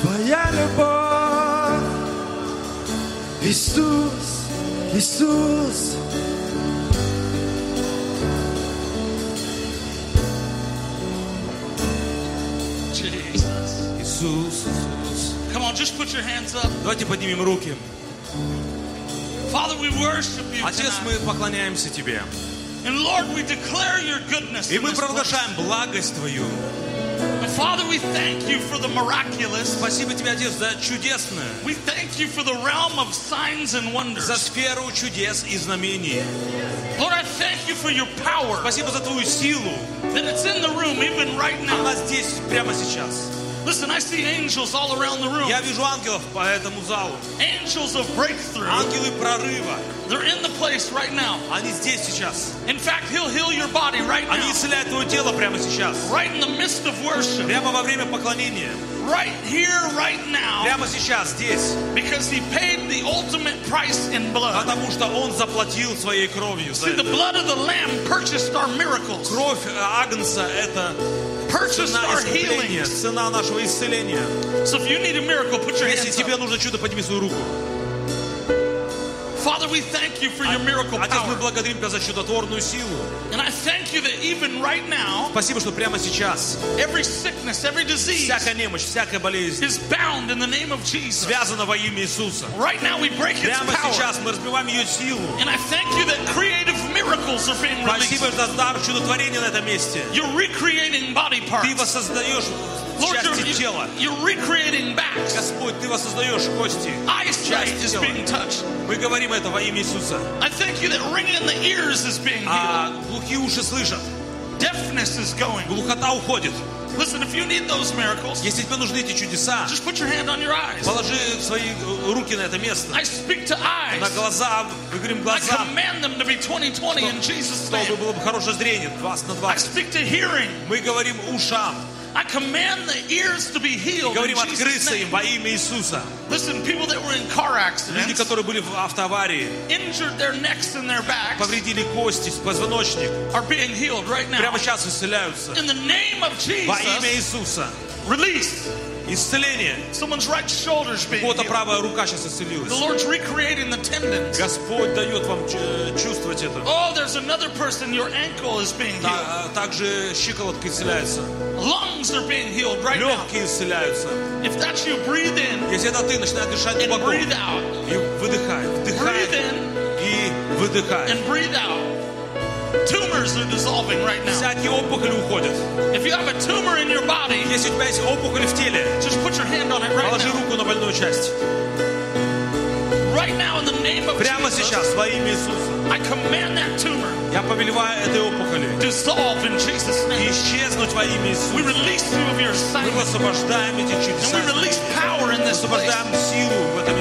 Твоя любовь, Иисус, Иисус. Иисус, Иисус. Come on, just put your hands up. Давайте поднимем руки. Father, we worship you Отец, мы поклоняемся Тебе. And Lord, we declare your goodness. И мы провозглашаем благость Твою. And Father, we thank you for the miraculous. Спасибо Тебе, Отец, за чудесное, We thank you for the realm of signs and wonders. за сферу чудес и знамений. Lord, I thank you for your power Спасибо за Твою силу. that it's in the room even right Она now. здесь, прямо сейчас. Listen, I see angels all around the room. Я вижу ангелов по этому залу. Angels of breakthrough. Ангелы прорыва. They're in the place right now. Они здесь сейчас. In fact, he'll heal your body right Они now. исцеляют твое тело прямо сейчас. Right in the midst of worship. Прямо во время поклонения. Right here, right now. Прямо сейчас, здесь. Because he paid the ultimate price in blood. Потому что Он заплатил своей кровью за See, the это. blood of the Lamb purchased our miracles, Кровь э, Агнца – это purchased цена our исцеления, healings. цена нашего исцеления. So if you need a miracle, put your Если hands тебе up. нужно чудо, подними свою руку. Father, we thank you for your miracle Отец, мы power. благодарим Тебя за чудотворную силу. And I thank you that even right now, Спасибо, что прямо сейчас every sickness, every disease всякая немощь, всякая болезнь is bound in the name of Jesus. связана во имя Иисуса. Right now, we break its Прямо power. сейчас мы разбиваем ее силу. And I thank you that creative miracles are being Спасибо released. за дар чудотворения на этом месте. You're recreating body Ты parts. воссоздаешь Lord, части you're, тела. you're recreating backs. Господь, Ты воссоздаешь кости. Eyesight части is тела. being touched. Мы говорим это во имя Иисуса. I thank you that ringing in the ears is being healed. А глухие уши слышат. Deafness is going. Глухота уходит. Listen, if you need those miracles, Если тебе нужны эти чудеса, just put your hand on your eyes. положи свои э, руки на это место. I speak to eyes. На глаза, мы говорим I глазам, command them to be 20/20 in Jesus' чтобы name. было бы хорошее зрение, 20 на I 20. speak to hearing. Мы говорим ушам, I command the ears to be healed in говорим Jesus' открыться им name. во имя Иисуса. Listen, people that were in car Люди, accidents которые были в автоаварии, injured their necks and their backs повредили кости, позвоночник, are being healed right now. прямо сейчас исцеляются. In the name of Во имя Jesus, Иисуса. release. Исцеление. Someone's right shoulder's У being кого-то healed. правая рука сейчас The исцелилась. Lord's recreating the tendons. Господь дает вам э, чувствовать это. Oh, there's another person, your ankle is being healed. Та- а Также щиколотка исцеляется. Lungs are being healed right now. Легкие исцеляются. If that's you, breathe in Если это ты, начинай дышать and глубоко. breathe out. И выдыхай. Вдыхай Breathe in и выдыхай. and breathe out. Tumors are dissolving right now. Всякие опухоли уходят. If you have a tumor in your body, Если у тебя есть опухоль в теле, just put your hand on it right положи now. руку на больную часть. Right now, in the name of Прямо Jesus, сейчас, во имя Иисуса. I command that tumor Я повелеваю этой опухоли dissolve in Jesus' и name. исчезнуть во имя We Иисуса. release you of your Мы sight, высвобождаем эти and чудеса. we release power in this place. Высвобождаем силу в это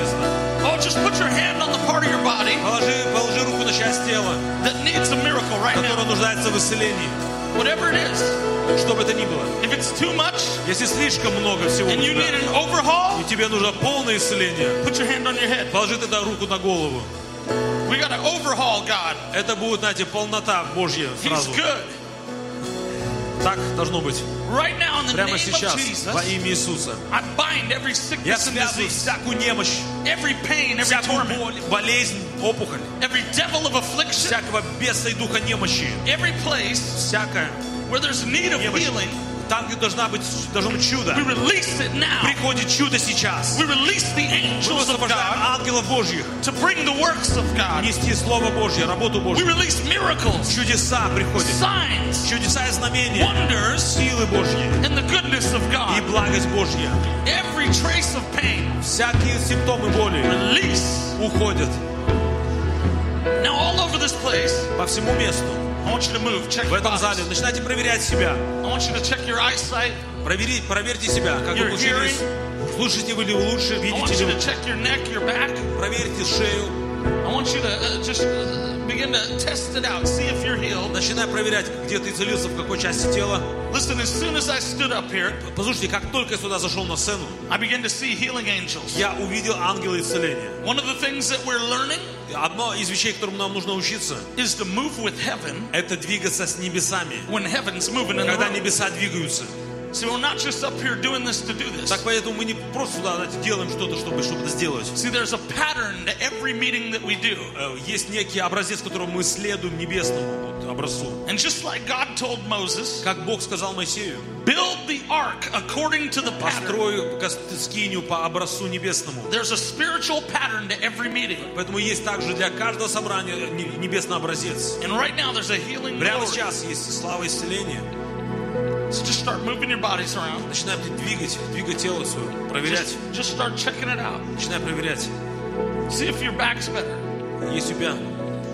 место. Oh, just put your hand on the part of your body Положи, положи руку на часть тела, that needs a miracle right которая now. нуждается в исцелении. Whatever it is. Что бы это ни было. If it's too much Если слишком много всего у and you need тебя, an overhaul, и тебе нужно полное исцеление, put your hand on your head. положи тогда руку на голову. We got to overhaul God. Это будет, знаете, полнота Божья He's сразу. good. Так должно быть. Right now, in the Прямо name сейчас, of Jesus, во имя Иисуса. I bind every Я sickness and связываю disease, всякую немощь, every pain, every всякую torment, боль, болезнь, опухоль, every devil of affliction, всякого беса и духа немощи, every place всякое where there's need of немощь. healing. Там, где должна быть, должно быть чудо. We release it now. Приходит чудо сейчас. We release the Мы angels of высвобождаем God ангелов Божьих. to bring the works of God. Нести Слово Божье, работу We Божью. release miracles, Чудеса приходят. signs, Чудеса и знамения. wonders, Силы Божьи. and the goodness of И God. благость Божья. Every trace of pain, Всякие симптомы боли release. уходят Now, all over this place, по всему месту. I want you to move. Check В your этом зале bodies. начинайте проверять себя. I want you to check your eyesight. Проверить, проверьте себя, как вы Your учились. Слышите вы ли вы лучше, I want видите you ли to вы. check your neck, your back. Проверьте шею. I want you to uh, just uh, begin to test it out, see if you're healed. Начинай проверять, где ты исцелился, в какой части тела. Listen, as soon as I stood up here, Послушайте, как только я сюда зашел на сцену, I began to see healing angels. я увидел ангела исцеления. One of the things that we're learning Одно из вещей, которым нам нужно учиться, is to move with heaven это двигаться с небесами. when heaven's moving in the Когда room. небеса двигаются. So we're not just up here doing this to do this. Так поэтому мы не просто сюда знаете, делаем что-то, чтобы что-то сделать. See, there's a pattern to every meeting that we do. Э, Есть некий образец, которому мы следуем небесному вот, образцу. And just like God told Moses, Как Бог сказал Моисею, build the ark according to the pattern. построю гос- скинию по образцу небесному. There's a spiritual pattern to every meeting. Поэтому есть также для каждого собрания не- небесный образец. And right now there's a healing Прямо glory. сейчас есть слава исцеления. So just start moving your bodies around. Начинаем двигать, двигать тело свое, проверять. Just, just start checking it out. Начинай проверять. See if your back's better. Есть у тебя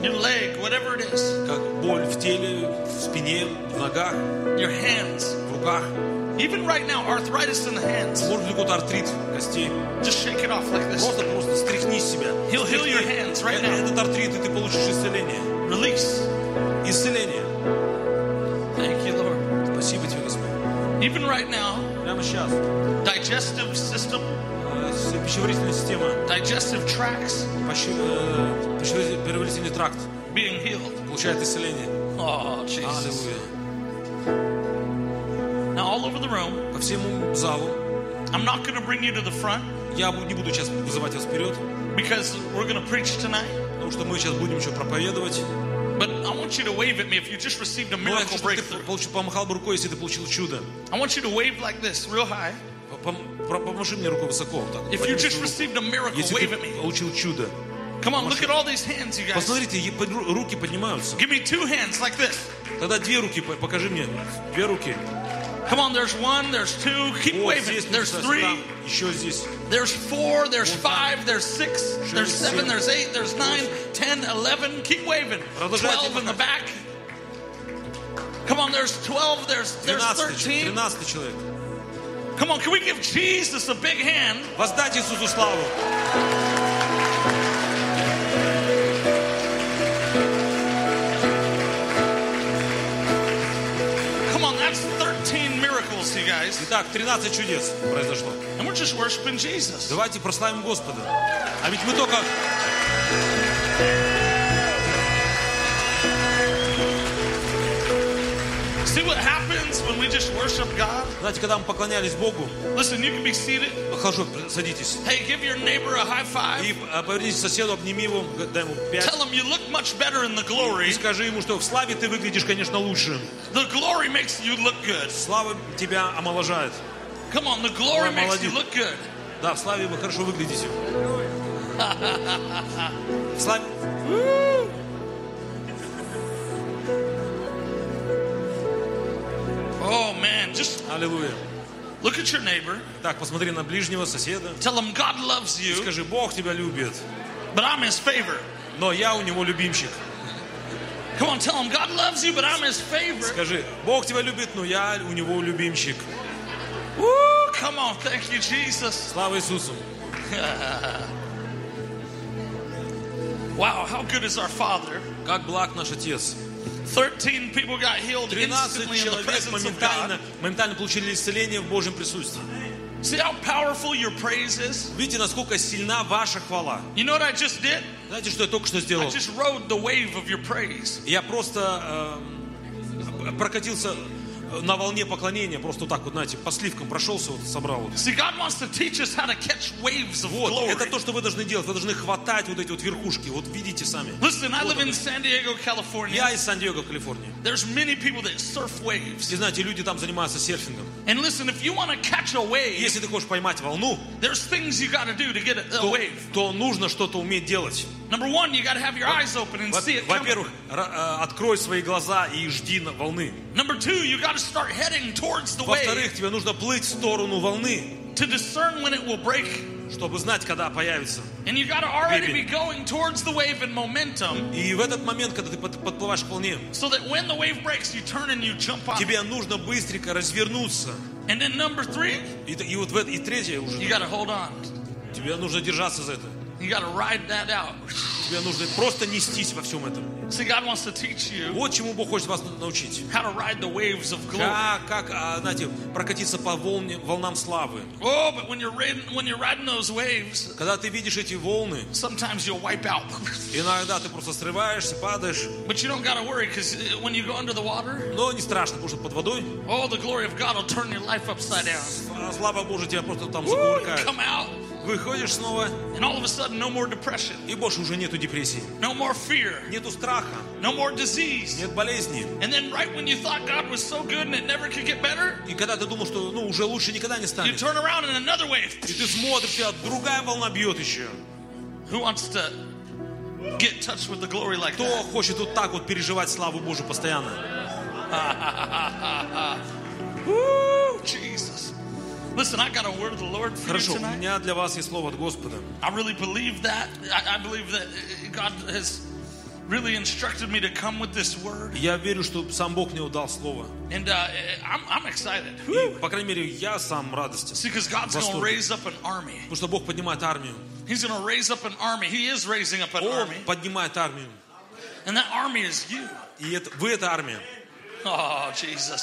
Your leg, whatever it is. как боль в теле, в спине, в ногах, Your hands. в руках. Even right now, arthritis in the hands. Может ли какой-то артрит костей? Just shake it off like this. Просто, просто стряхни с себя. He'll heal Стряхни your hands right э- now. Этот артрит, и ты получишь исцеление. Release. Исцеление. Even right now, Прямо сейчас. digestive system, э, с- Пищеварительная система, digestive tracts пощи- э, пищеварительный тракт being healed. получает исцеление. Oh, Jesus. Аллилуйя. Now, all over the room, По всему залу. I'm not going to bring you to the front Я бу- не буду сейчас вызывать вас вперед, because we're going to preach tonight. потому что мы сейчас будем еще проповедовать. But I want you to wave at me if you just received a Но я miracle хочу, чтобы ты breakthrough. получил, помахал бы рукой, если ты получил чудо. I want you to wave like this, real high. Пом- про- Помаши мне рукой высоко. вот так. If you Подними just свою руку. received a miracle, Если wave ты at me. получил чудо. Come on, look at all these hands, you guys. Посмотрите, е- под- ру- руки поднимаются. Give me two hands like this. Тогда две руки, по- покажи мне. Две руки. Come on, there's one, there's two. Keep Вот waving. здесь, There's там, three, еще здесь. there's four, there's five, there's six, there's Шесть, seven, семь. there's eight, there's nine, ten, eleven. Keep waving. Продолжайте Twelve in the махать. back. Come on, there's twelve, there's there's 13, thirteen. 13 человек. Come on, can we give Jesus a big hand? Воздать Иисусу славу. Guys. Итак, 13 чудес произошло. And we're just worshiping Jesus. Давайте прославим Господа. А ведь мы только... See what happens when we just worship God? Знаете, когда мы поклонялись Богу, Listen, you can be seated. хорошо, садитесь. Hey, give your neighbor a high five. И а, повернись к соседу, обними его, дай ему пять. Tell him you look much better in the И glory. скажи ему, что в славе ты выглядишь, конечно, лучше. The glory makes you look good. Слава тебя омоложает. Come on, the glory Ой, makes you молодец. look good. Да, в славе вы хорошо выглядите. В славе... Oh man, just Аллилуйя. look at your neighbor. Так, посмотри на ближнего соседа. Tell him God loves you, Скажи, Бог тебя любит, but I'm his favorite. но я у него любимчик. Come on, tell him God loves you, but I'm his favorite. Скажи, Бог тебя любит, но я у него любимчик. Woo, come on, thank you, Jesus. Слава Иисусу. Wow, how good is our Father? Как благ наш Отец. 13 people got healed 13 instantly in the человек presence of моментально, God. моментально получили исцеление в Божьем присутствии. See how powerful your praise is? Видите, насколько сильна ваша хвала. You know what I just did? Знаете, что я только что I сделал? just rode the wave of your praise. Я просто э, прокатился На волне поклонения, просто так вот, знаете, по сливкам прошелся, вот собрал. Вот. See, God wants to teach us how to catch waves of Вот, glory. это то, что вы должны делать. Вы должны хватать вот эти вот верхушки. Вот видите сами. Listen, I Вот live in. San Diego, California. Я из Сан-Диего, Калифорнии. There's many people that surf waves. И знаете, люди там занимаются серфингом. And listen, if you want to catch a wave, Если ты хочешь поймать волну, there's things you got to do to get a, a то, wave. то нужно что-то уметь делать. Number one, you got to have your eyes open and Во- see it coming. Во-первых, ра- э, открой свои глаза и жди на волны. Number two, you got to start heading towards the Во-вторых, wave тебе нужно плыть в сторону волны, to discern when it will break. чтобы знать, когда появится. And you got to already be Maybe. going towards the wave in momentum И в этот момент, когда ты под- подплываешь к волне, so that when the wave breaks, you turn and you jump on. тебе нужно быстренько развернуться. And then number three, И, т- и вот в это, и третье you уже, got to hold on. тебе нужно держаться за это. You got to ride that out. Тебе нужно просто нестись во всем этом. See, God wants to teach you Вот чему Бог хочет вас научить. how to ride the waves of glory. Как, как а, знаете, прокатиться по волне, волнам славы. Oh, but when you're riding, when you're riding those waves, Когда ты видишь эти волны, sometimes you'll wipe out. иногда ты просто срываешься, падаешь. But you don't got to worry because when you go under the water, Но не страшно, потому что под водой oh, the glory of God will turn your life upside down. а, слава Божия тебя просто там Woo, you закувыркает. come out, Выходишь снова, and all of a sudden, no more depression, и больше уже нету депрессии. no more fear, Нету страха, no more disease. нет болезни. And then, right when you thought God was so good and it never could get better, И когда ты думал, что ну уже лучше никогда не you станет, turn around and another wave. и ты смотришь, тебя другая волна бьет еще. Who wants to get in touch with the glory like Кто that? хочет вот так вот переживать славу Божию постоянно? Woo, Jesus. Listen, I got a word of the Lord for you Хорошо, у tonight. меня для вас есть слово от Господа. I really believe that. I, I believe that uh, God has really instructed me to come with this word. Я верю, что сам Бог мне дал слово. And uh, I'm, I'm excited. И, по крайней мере, я сам радостен. See, because God's going to Восторг. raise up an army. Потому что Бог поднимает армию. He's going to raise up an army. He is raising up an Он army. поднимает армию. And that army is you. И это, вы это армия. Oh, Jesus.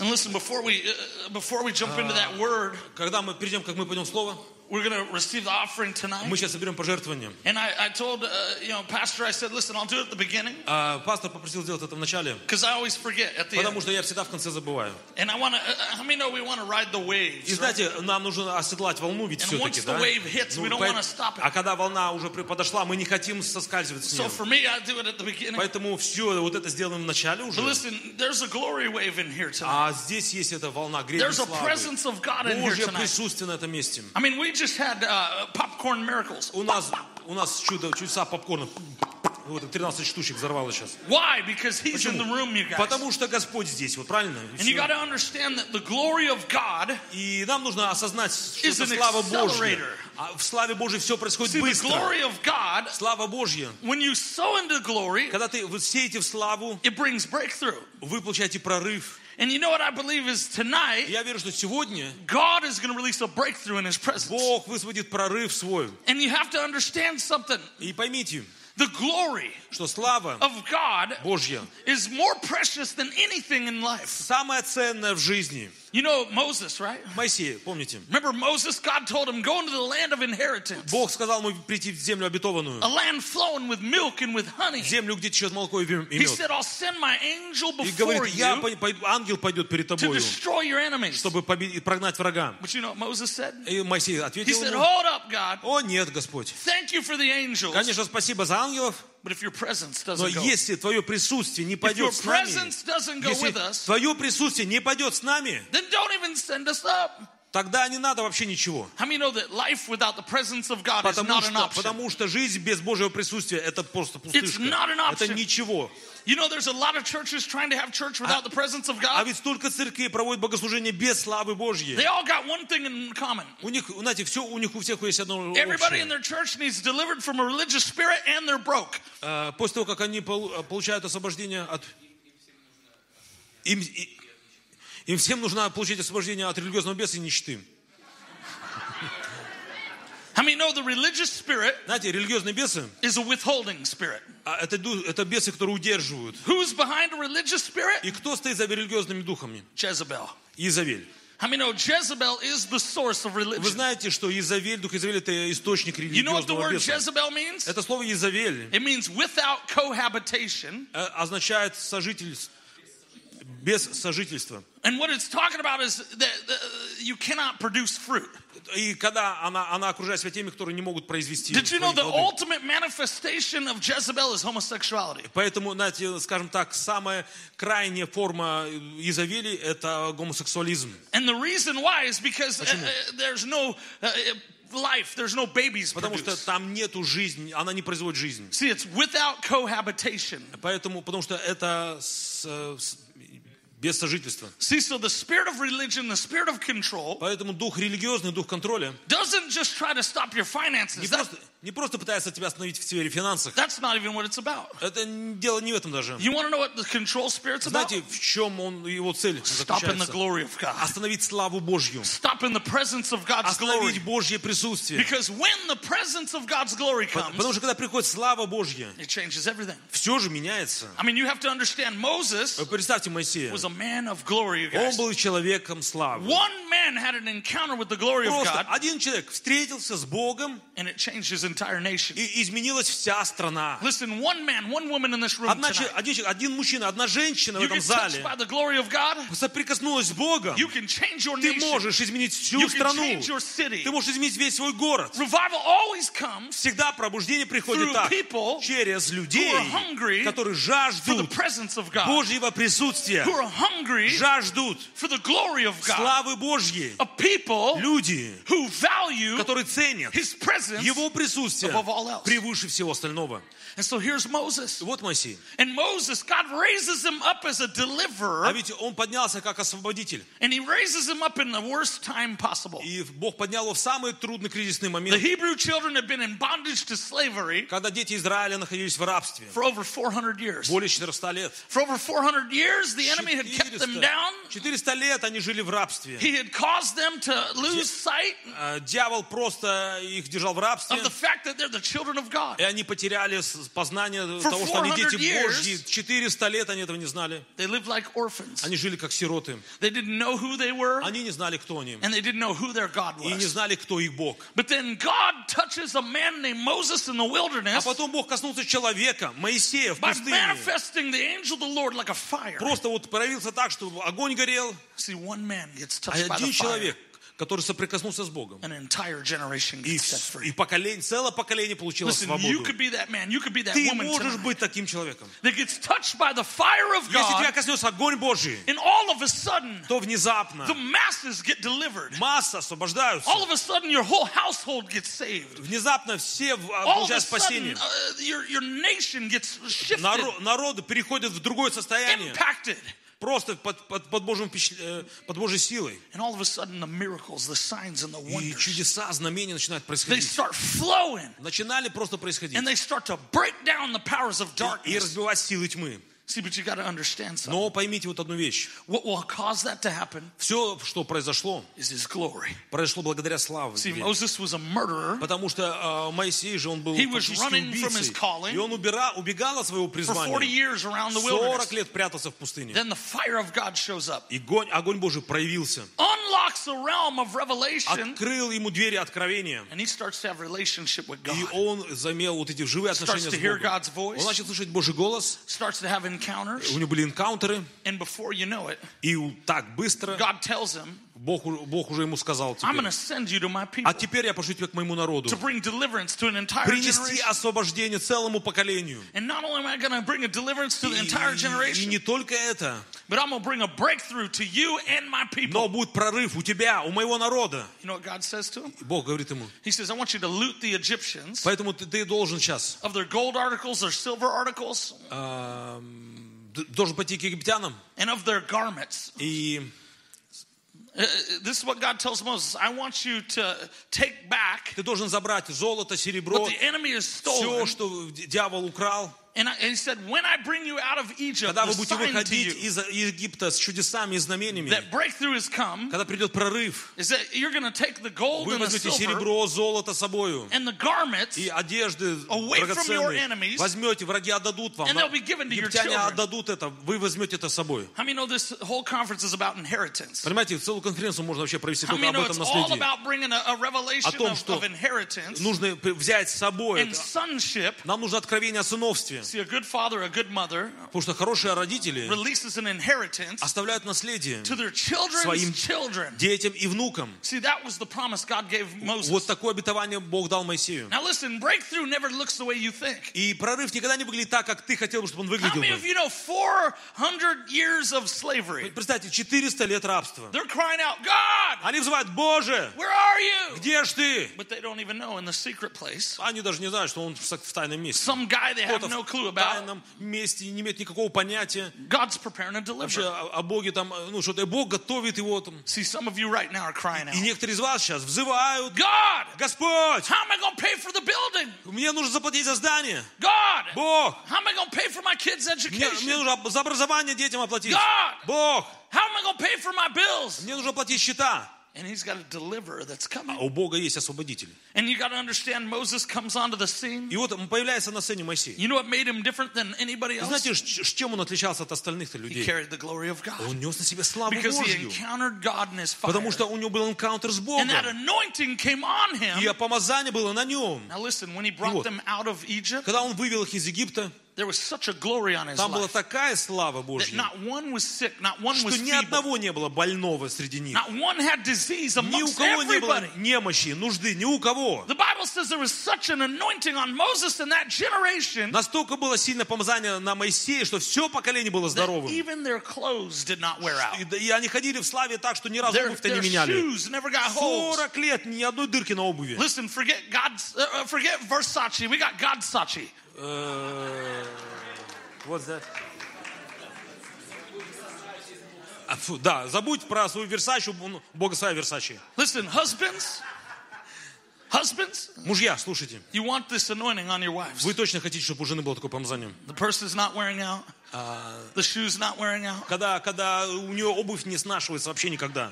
And listen, before we uh, before we jump into that word, Когда мы, перед тем, как мы пойдем в слово, we're going to receive the offering tonight. мы сейчас соберем пожертвования. And I, I told uh, you know Pastor, I said, listen, I'll do it at the beginning А пастор попросил сделать это в начале, because I always forget at the потому end. что я всегда в конце забываю. And I want to. Uh, how many know we want to ride the И waves? right? знаете, нам нужно оседлать волну, ведь And все-таки, once the да? wave hits, we don't поэт- wanna stop it. А когда волна уже подошла, мы не хотим соскальзывать с So нее. for me, I do it at the beginning. Поэтому все вот это сделано в начале уже. But listen, there's a glory wave in here tonight. А здесь есть эта волна гребень There's a славы. presence of God in here Божье tonight. присутствие на этом месте. I mean, we just had uh, popcorn miracles. У нас, у нас чудо, чудеса попкорна. Вот 13 штучек взорвало сейчас. Why? Because He's in the Почему? room, you guys. Потому что Господь здесь, вот правильно? And you всё. got to understand that the glory of God И нам нужно осознать, что это слава Божья. А в славе Божьей все происходит See, the быстро. glory of God, Слава Божья. when you sow into glory, Когда ты сеете в славу, it brings breakthrough. вы получаете прорыв. And you know what I believe is tonight, Я верю, что сегодня God is going to release a breakthrough in His presence. Бог высвободит прорыв свой. And you have to understand something. И поймите, The glory что слава of God Божья is more precious than anything in life. самая ценная в жизни. You know Moses, right? Моисей, помните? Remember Moses? God told him, go into the land of inheritance, Бог сказал ему прийти в землю обетованную. a land flowing with milk and with honey. Землю, где течет молоко и и He мед. said, I'll send my angel И before говорит, я, you пой- пой- ангел пойдет перед to тобою, destroy your enemies. чтобы побе- прогнать врага. But you know what Moses said? И Моисей He ответил said, ему, hold up, God. о нет, Господь. Thank you for the angels. Конечно, спасибо за ангелов, But if your presence но doesn't go, если твое присутствие не if your пойдет с нами, presence doesn't go если with us, твое присутствие не пойдет с нами, then don't even send us up. Тогда не надо вообще ничего. Потому что, потому что жизнь без Божьего присутствия это просто пустышка. Это ничего. You know, there's a lot of churches trying to have church without the presence of А God. ведь столько церквей проводят богослужение без славы Божьей. They all got one thing in common. У них, знаете, все, у них у всех есть одно Everybody in общее. their church needs delivered from a religious spirit and they're broke. А, После того, как они пол- получают освобождение от... Им, им всем нужно получить освобождение от религиозного беса и нищеты. The religious spirit Знаете, религиозные бесы, is a withholding spirit? а, это, это бесы, которые удерживают. Who's behind a religious spirit? И кто стоит за религиозными духами? Jezebel. Изавель. How many know Jezebel is the source of Вы знаете, что Изавель, дух Изавель, это источник You know what the религиозного word беса. Jezebel means? Это слово Изавель It means without cohabitation. э, означает сожительство, без сожительства. And what it's talking about is that that you cannot produce fruit. И когда она, она окружает себя теми, которые не могут произвести Did you know свои the плоды. ultimate manifestation of Jezebel is homosexuality? Поэтому, знаете, скажем так, самая крайняя форма Изавели – это гомосексуализм. And the reason why is because uh, uh, there's no uh, uh, life, there's no babies Потому что produced. там нету жизни, она не производит жизнь. See, it's without cohabitation. Поэтому, потому что это с- с- без сожительства. See, so the spirit of religion, the spirit of control, Поэтому дух религиозный, дух контроля doesn't just try to stop your не finances. That, просто, Не просто пытается тебя остановить в сфере финансов. That's not even what it's about. Это дело не в этом даже. You want to know what the control spirit's about? Знаете, в чем он, его цель Stop in the glory of God. Остановить славу Божью. Stop in the presence of God's glory. Остановить Божье присутствие. Because when the presence of God's glory Потому comes, что когда приходит слава Божья, it changes everything. все же меняется. I mean, you have to understand Moses Вы представьте Моисея. was a man of glory, you Он guys. был человеком славы. One man had an encounter with the glory of Просто God, один человек встретился с Богом, and it changed his entire nation. и изменилась вся страна. Listen, one man, one woman in this room Одна tonight, один, один мужчина, одна женщина в you этом get touched зале by the glory of God, соприкоснулась с Богом. you can change your Ты можешь изменить всю You can страну. change your city. Ты можешь изменить весь свой город. Revival always comes Всегда пробуждение приходит так, people через людей, who are hungry которые for the жаждут presence of God, Божьего присутствия, who are hungry жаждут for the glory of God, славы Божьей. of people Люди, who value которые ценят His presence. Его присутствие присутствия превыше всего остального. And so here's Moses. Вот Моисей. And Moses, God raises him up as a А deliverer, ведь он поднялся как освободитель. and he raises him up in the worst time possible. И Бог поднял его в самый трудный кризисный The момент, Hebrew children have been in bondage to slavery когда дети Израиля находились в рабстве. for over 400 years. Более 400 лет. For over 400 years, the enemy had kept them 400, down. 400 лет они жили в рабстве. He had caused them to lose sight А, Дьявол просто их держал в рабстве. of the fact that they're the children of God. И они потеряли познание того, что они дети Божьи. 400 лет они этого не знали. Они жили как сироты. Они не знали, кто они. И не знали, кто их Бог. А потом Бог коснулся человека, Моисея, в пустыне. Просто вот проявился так, что огонь горел. А один человек который соприкоснулся с Богом. И, и поколение, целое поколение получило Listen, свободу. Ты можешь быть таким человеком. Если тебя коснется огонь Божий, sudden, то внезапно масса освобождаются. Внезапно все а, получают спасение. Sudden, uh, your, your Народ, народы переходят в другое состояние. Impacted просто под, под, под, Божьим, э, под Божьей силой. И чудеса, знамения начинают происходить. Начинали просто происходить. И разбивать силы тьмы. See, but you got to understand something. Но поймите вот одну вещь. What will cause that to happen Все, что произошло, is His glory. произошло благодаря славе. See, Moses was a murderer. Потому что э, Моисей же, он был He was фактически running from his убийцей. calling. И он убира- убегал от своего For 40 призвания. years around the 40 wilderness. лет прятался в пустыне. Then the fire of God shows up, И огонь, огонь Божий проявился. unlocks the realm of revelation, Открыл ему двери откровения. and he starts to have relationship with God. И он замел вот эти живые отношения Starts to с hear Богом. God's voice. Он начал слышать Божий голос. Starts to have encounters, У него были энкаунтеры. and before you know it, И у- так быстро God tells him, Бог, Бог уже ему сказал теперь. А теперь я пошлю тебя к моему народу. Принести освобождение целому поколению. И, и не только это. Но будет прорыв у тебя, у моего народа. Бог говорит ему. Поэтому ты, ты должен сейчас. Uh, должен пойти к египтянам. И This is what God tells Moses. I want you to take back ты должен забрать золото, серебро, what the enemy has все, stolen. что дьявол украл. Когда вы будете выходить из Египта с чудесами и знамениями, когда придет прорыв, вы возьмете серебро, золото с собою, и одежды драгоценные, возьмете, враги отдадут вам, египтяне отдадут это, вы возьмете это с собой. Понимаете, целую конференцию можно вообще провести только об этом наследии. О том, что нужно взять с собой. Нам нужно откровение о сыновстве. See, a good father, a good mother Потому что хорошие родители releases an inheritance оставляют наследие to their children's Своим children. детям и внукам. See, that was the promise God gave Moses. Вот такое обетование Бог дал Моисею. Now listen, breakthrough never looks the way you think. И прорыв никогда не выглядит так, как ты хотел бы, чтобы он How выглядел many of you know 400 years of slavery? Представьте, 400 лет рабства. They're crying out, God, Они взывают, Боже, where are you? где ж ты? But they don't even know in the secret place. Они даже не знают, что он в тайном месте. Some guy they have no clue clue about. тайном месте, не имеет никакого понятия God's preparing to вообще deliver. о, о Боге там, ну что-то, и Бог готовит его там. See, some of you right now are crying И out, некоторые из вас сейчас взывают, God, Господь, how am I going to pay for the building? мне нужно заплатить за здание. God, Бог, how am I going to pay for my kids' мне, мне education? нужно об- за образование детям оплатить. God. Бог, How am I going to pay for my bills? мне нужно оплатить счета. And he's got a deliverer that's А coming. у Бога есть освободитель. And you got to understand, Moses comes onto the scene. И вот появляется на сцене Моисей. You know what made him different than anybody И else? знаете, с с чем он отличался от остальных-то He людей? carried the glory of God. Он нес на себе славу Because he Божью. encountered God in his fire. Потому что у него был энкаунтер с Богом. And that anointing came on И him. помазание было на нем. Now listen, when he brought вот. them out of Egypt, Когда он вывел их из Египта, there was such a glory on his там была life такая слава that Божья, not one was sick, not one was что ни feeble, одного не было больного среди них. not one had disease Ни у amongst кого не было everybody. немощи, нужды, ни у кого. The Bible says there was such an anointing on Moses in that generation Настолько было сильное помазание на Моисея, что все поколение было that здоровым. even their clothes did not wear out. И, да- и они ходили в славе так, что ни разу Their, обувь-то не their меняли. shoes never got holes. 40 лет, ни одной дырки на обуви. Listen, forget God's, uh, uh, forget Versace. We got Godsace. Э, What's that? А, да, забудь про свою Версачу, Бога своя Версачи. Listen, husbands, husbands, Мужья, слушайте, you want this anointing on your wives. вы точно хотите, чтобы у жены было такое помазание? The purse is not wearing out. The shoe's not wearing out. Когда, когда у нее обувь не снашивается вообще никогда.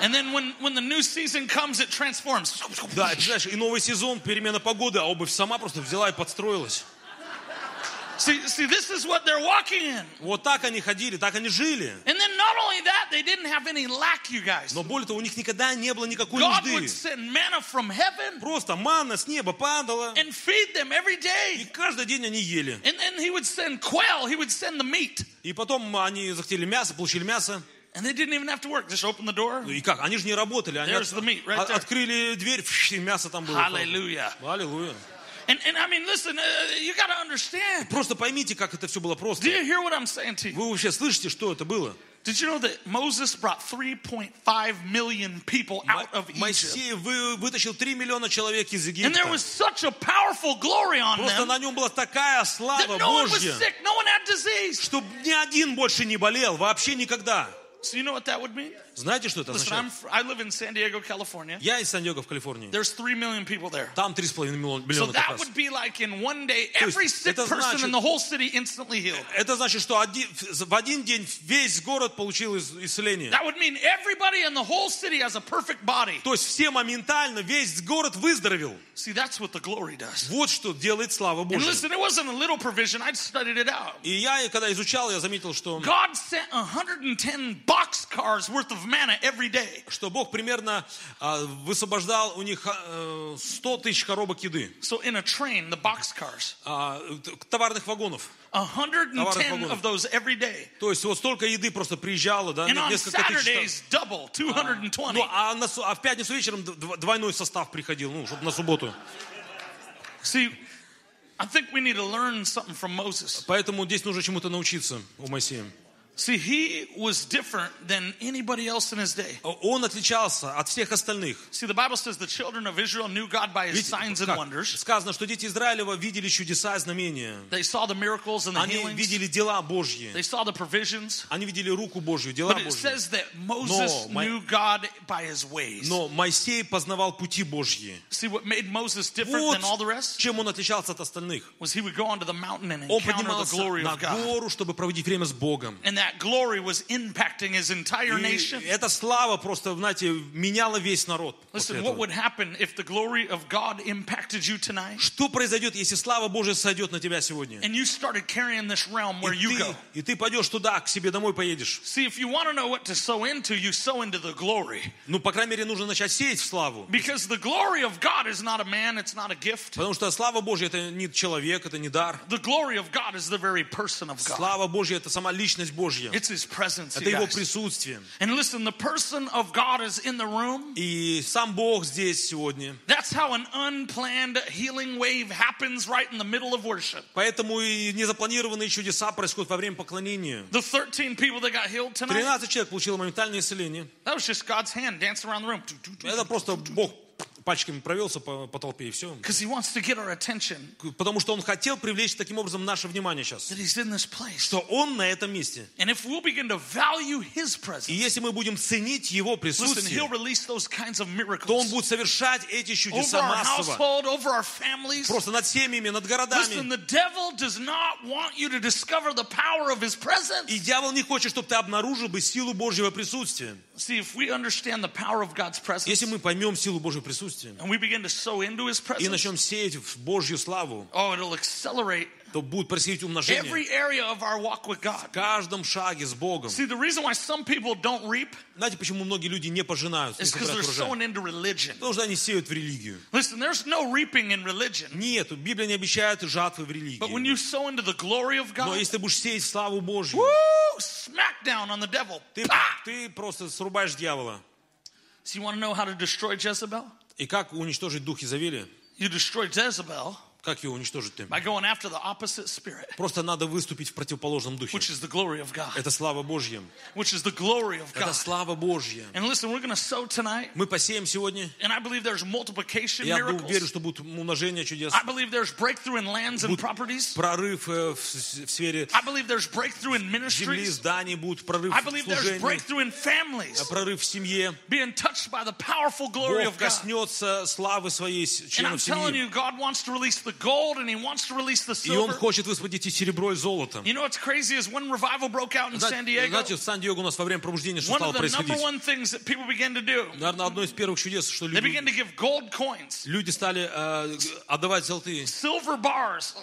And then when, when the new season comes, it transforms. Да, и, знаешь, и новый сезон, перемена погоды, а обувь сама просто взяла и подстроилась. See, see, this is what they're walking in. Вот так они ходили, так они жили. And then not only that, they didn't have any lack, you guys. Но более того, у них никогда не было никакой God нужды. would send manna from heaven Просто манна с неба падала. and feed them every И day. каждый день они ели. And then he would send quail, he would send the meat. И потом они захотели мясо, получили мясо. And they didn't even have to work. Just open the door. Ну И как? Они же не работали. Они There's the meat right от- there. открыли дверь, и мясо там было. Hallelujah. Аллилуйя. And, and I mean, listen, uh, you got to understand. Просто поймите, как это все было Do просто. you hear what I'm saying to you? Вы вообще слышите, что это было? Did you know that Moses brought 3.5 million people out of Egypt? Моисей вы- вытащил 3 миллиона человек из And Египта. there was such a powerful glory on Просто them на нем была такая that слава no one was Божья, sick, no one had disease. что ни один больше не болел, вообще никогда. So you know what that would mean? Знаете, что это Listen, I'm, означает? fr- I live in San Diego, California. Я из Сан-Диего в Калифорнии. There's 3 million people there. Там 3,5 миллиона So миллиона как that would be like in one day, every sick person значит- in the whole city instantly healed. Это значит, что один- в один день весь город получил ис- исцеление. That would mean everybody in the whole city has a perfect body. То есть все моментально, весь город выздоровел. See, that's what the glory does. Вот что делает слава And Божья. listen, it wasn't a little provision. I studied it out. И я, когда изучал, я заметил, что, God sent 110 boxcars worth of manna every day. что Бог примерно а, высвобождал у них а, э, 100 тысяч коробок еды, So in a train, the boxcars, а, т- товарных вагонов. 110 of those every day. То есть вот столько еды просто приезжало, да, And on несколько тысяч. Saturdays, double, 220. Ну, а, на а в пятницу вечером двойной состав приходил, ну, чтобы на субботу. See, I think we need to learn something from Moses. Поэтому здесь нужно чему-то научиться у Моисея. See, he was different than anybody else in his day. Он отличался от всех остальных. See, the Bible says the children of Israel knew God by his signs and wonders. Сказано, что дети Израилева видели чудеса и знамения. They saw the miracles and the Они healings. видели дела Божьи. They saw the provisions. Они видели руку Божью, дела But it Божьи. says that Moses knew God by his ways. Но Моисей познавал пути Божьи. See, what made Moses different than all the rest чем он отличался от остальных. was he would go onto the mountain and Он encounter the поднимался glory на of God. гору, чтобы проводить время с Богом. And that glory was impacting his entire И nation. эта слава просто, знаете, меняла весь народ. Listen, what would happen if the glory of God impacted you tonight Что произойдет, если слава Божья сойдет на тебя сегодня? and you started carrying this realm where И you go? и ты пойдешь туда, к себе домой поедешь. See, if you want to know what to sow into, you sow into the glory. Ну, по крайней мере, нужно начать сеять в славу. Because the glory of God is not a man, it's not a gift. Потому что слава Божья это не человек, это не дар. The glory of God is the very person of God. Слава Божья это сама личность Божья. It's his presence. Это you его guys. присутствие. And listen, the person of God is in the room. И сам Бог здесь сегодня. That's how an unplanned healing wave happens right in the middle of worship. Поэтому и незапланированные чудеса происходят во время поклонения. The 13 people that got healed tonight, 13 человек получило моментальное исцеление. that was just God's hand dancing around the room. Это просто Бог пачками провелся по, по толпе и все. Потому что он хотел привлечь таким образом наше внимание сейчас. Что он на этом месте. И если мы будем ценить его присутствие, то он будет совершать эти чудеса массово. Просто над семьями, над городами. И дьявол не хочет, чтобы ты обнаружил бы силу Божьего присутствия. Если мы поймем силу Божьего присутствия, and we begin to sow into his и presence, начнем сеять в Божью славу, oh, it'll accelerate то будет происходить умножение every area of our walk with God. в каждом шаге с Богом. See, the reason why some people don't reap Знаете, почему многие люди не пожинают, не is because собирают they're урожай? sowing into religion. Потому что они сеют в религию. Listen, there's no reaping in religion. Нет, Библия не обещает жатвы в But when религии. you sow into the glory of Но God, если ты будешь сеять в славу Божью, woo, smack down on the devil. ты, Pah! ты просто срубаешь дьявола. So you want to know how to destroy Jezebel? И как уничтожить дух Изавели? You destroy Jezebel Как ее уничтожить ты? by going after the opposite spirit, Просто надо выступить в противоположном духе. which is the glory of God. Это слава Божья. Which is the glory of Это слава Божья. And listen, we're going to sow tonight, Мы посеем сегодня. and I believe there's multiplication Я верю, что будет умножение чудес. I believe there's breakthrough in lands and Будет properties. прорыв э, в сфере I believe there's breakthrough in земли, зданий, будет прорыв I в there's служении, breakthrough in families э, прорыв в семье. being touched by the powerful glory Бог of God. коснется славы своей с- And I'm членов telling семьи. you, God wants to release the gold and He wants to release the И Он silver. хочет высвободить и серебро, и золото. You know what's crazy is when revival broke out in San Знаете, Diego, знаете, в Сан-Диего у нас во время пробуждения что one стало of the number происходить? one things that people began to do, Наверное, одно из первых чудес, что they began люди, to give gold coins, люди стали э, отдавать золотые, silver bars.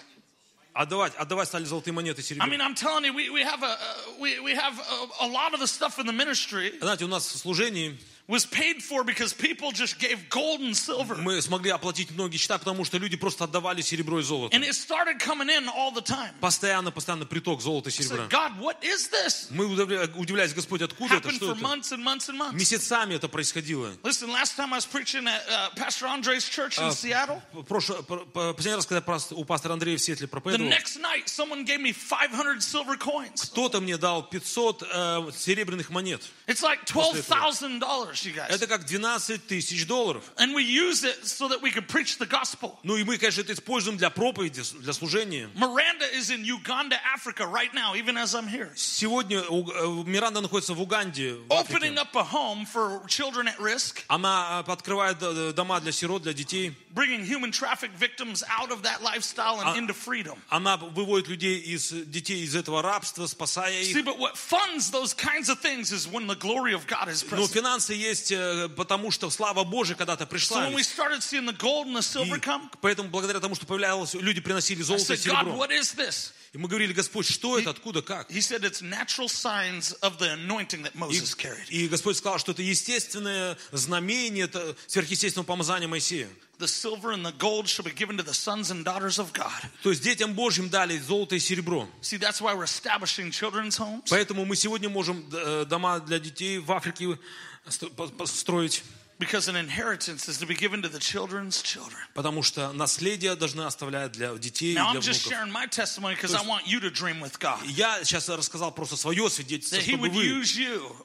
отдавать, отдавать стали золотые монеты I серебро. mean, I'm telling you, we, we have, a, uh, we, we have a, a lot of the stuff in the ministry Знаете, у нас в служении was paid for because people just gave gold and silver. мы смогли оплатить многие счета, потому что люди просто отдавали серебро и золото. And it started coming in all the time. Постоянно, постоянно приток золота и I said, серебра. God, what is this? Мы удивля- удивлялись, Господь, откуда это, Happened что for это? months and months and months. Месяцами это происходило. Listen, last time I was preaching at uh, Pastor Andre's church in Uh, Seattle, Прошлый, по- по- последний раз, когда пас- у пастора Андрея в Сетле the проповедовал, next night someone gave me 500 silver coins. кто-то мне дал 500 э, серебряных монет. It's like $12,000, you guys. Это как 12 тысяч долларов. And we use it so that we can preach the gospel. Ну и мы, конечно, это используем для проповеди, для служения. Miranda is in Uganda, Africa right now, even as I'm here. Сегодня у- э, Миранда находится в Уганде, в Африке. Opening up a home for children at risk, Она э, открывает д- дома для сирот, для детей. bringing human traffic victims out of that lifestyle and into freedom. Она выводит людей из детей из этого рабства, спасая See, их. but what funds those kinds of things is when the glory of God is Но present. финансы есть, э, потому что слава Божия когда-то So пришла. when we started seeing the gold and the И silver come, поэтому, благодаря тому, что появлялось, люди приносили золото и said, God, серебро. И мы говорили, Господь, что это, откуда, как? He said it's natural signs of the anointing that И, и Господь сказал, что это естественное знамение это сверхъестественного помазания Моисея. The silver and the gold shall be given to the sons and daughters of God. То есть детям Божьим дали золото и серебро. See, that's why we're establishing children's homes. Поэтому мы сегодня можем э, дома для детей в Африке построить. Because an inheritance is to be given to the children's children. Потому что наследие должны оставлять для детей и Now, для I'm just sharing my testimony because I want you to dream with God. Я сейчас рассказал просто свое свидетельство, чтобы вы,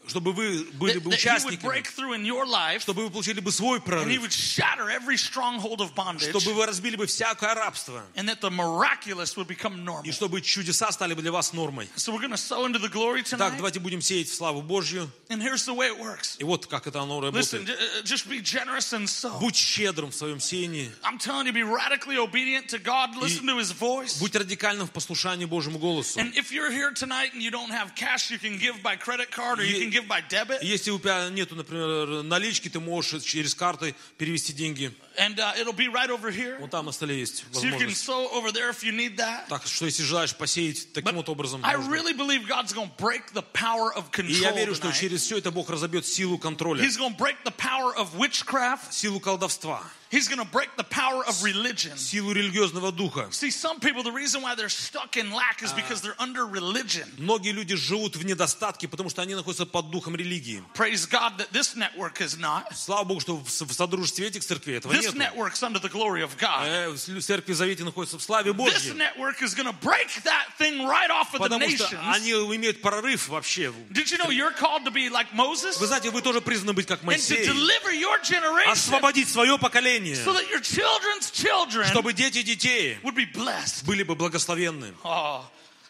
чтобы вы были бы участниками, чтобы вы получили бы свой and He прорыв, would shatter every stronghold of bondage чтобы вы разбили бы всякое рабство, and that the miraculous would become normal. и чтобы чудеса стали бы для вас нормой. So we're going to sow into the glory Так, давайте будем сеять в славу Божью. And here's the way it works. И вот как это оно работает. Ju- uh, just be generous and sow. Будь щедрым в своем сеянии. I'm telling you, be radically obedient to God. Listen to His voice. Будь радикальным в послушании Божьему голосу. And if you're here tonight and you don't have cash, you can give by credit card or you can give by debit. Если у тебя нету, например, налички, ты можешь через карты перевести деньги. And uh, it'll be right over here. Вот там на столе есть So you can возможность. sow over there if you need that. Так что если желаешь посеять таким вот образом, I можно. really believe God's going to break the power of и я control верю, что tonight. через все это Бог разобьет силу контроля, He's going to break the power of witchcraft. силу колдовства, He's going to break the power of religion. силу религиозного духа. See, some people, the reason why they're stuck in lack is because they're under religion. Многие люди живут в недостатке, потому что они находятся под духом религии. Praise God that this network is not. Слава Богу, что в содружестве этих церквей этого This нет. network's under the glory of God. Э, церкви Завете находится в славе This Божьей. network is going to break that thing right off of the Потому что nations. они имеют прорыв вообще. Did you know you're called to be like Moses Вы знаете, вы тоже призваны быть как and to Моисей. deliver deliver your generation освободить свое поколение, so that your children's children чтобы дети детей would be blessed. были бы благословенны. Oh,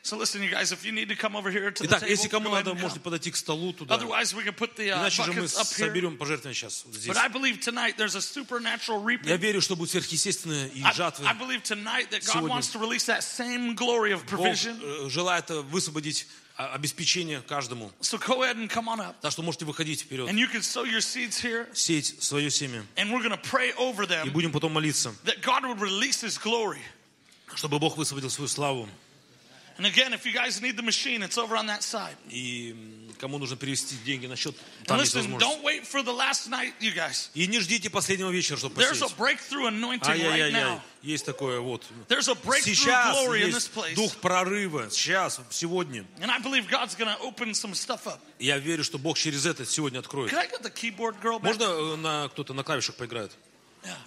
so listen, you guys, if you need to come over here to the Итак, table, если кому надо, можете подойти к столу туда. Otherwise, we can put the uh, Иначе же мы соберем пожертвования сейчас вот здесь. But I believe tonight there's a supernatural reaping. Я верю, что будет сверхъестественное и жатвы. I believe tonight that God Сегодня. wants to release that same glory of Бог provision. э, желает э, высвободить а, обеспечение каждому. So go ahead and come on up. Так что можете выходить вперед, And you can sow your seeds here, сеять свое семя. and we're going to pray over И them будем потом молиться, that God would release His glory. чтобы Бог высвободил свою славу. And again, if you guys need the machine, it's over on that side. И кому нужно перевести деньги на счет, там есть listen, возможность. don't wait for the last night, you guys. И не ждите последнего вечера, чтобы There's a посеять. breakthrough anointing right now. есть такое вот. There's a breakthrough Сейчас glory in this place. дух прорыва, сейчас, сегодня. And I believe God's to open some stuff up. Я верю, что Бог через это сегодня откроет. Can I get the keyboard girl back? Можно э, на кто-то на клавишах поиграет? Yeah.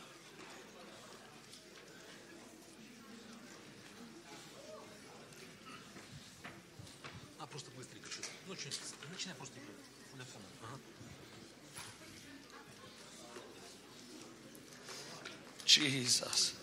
Jesus.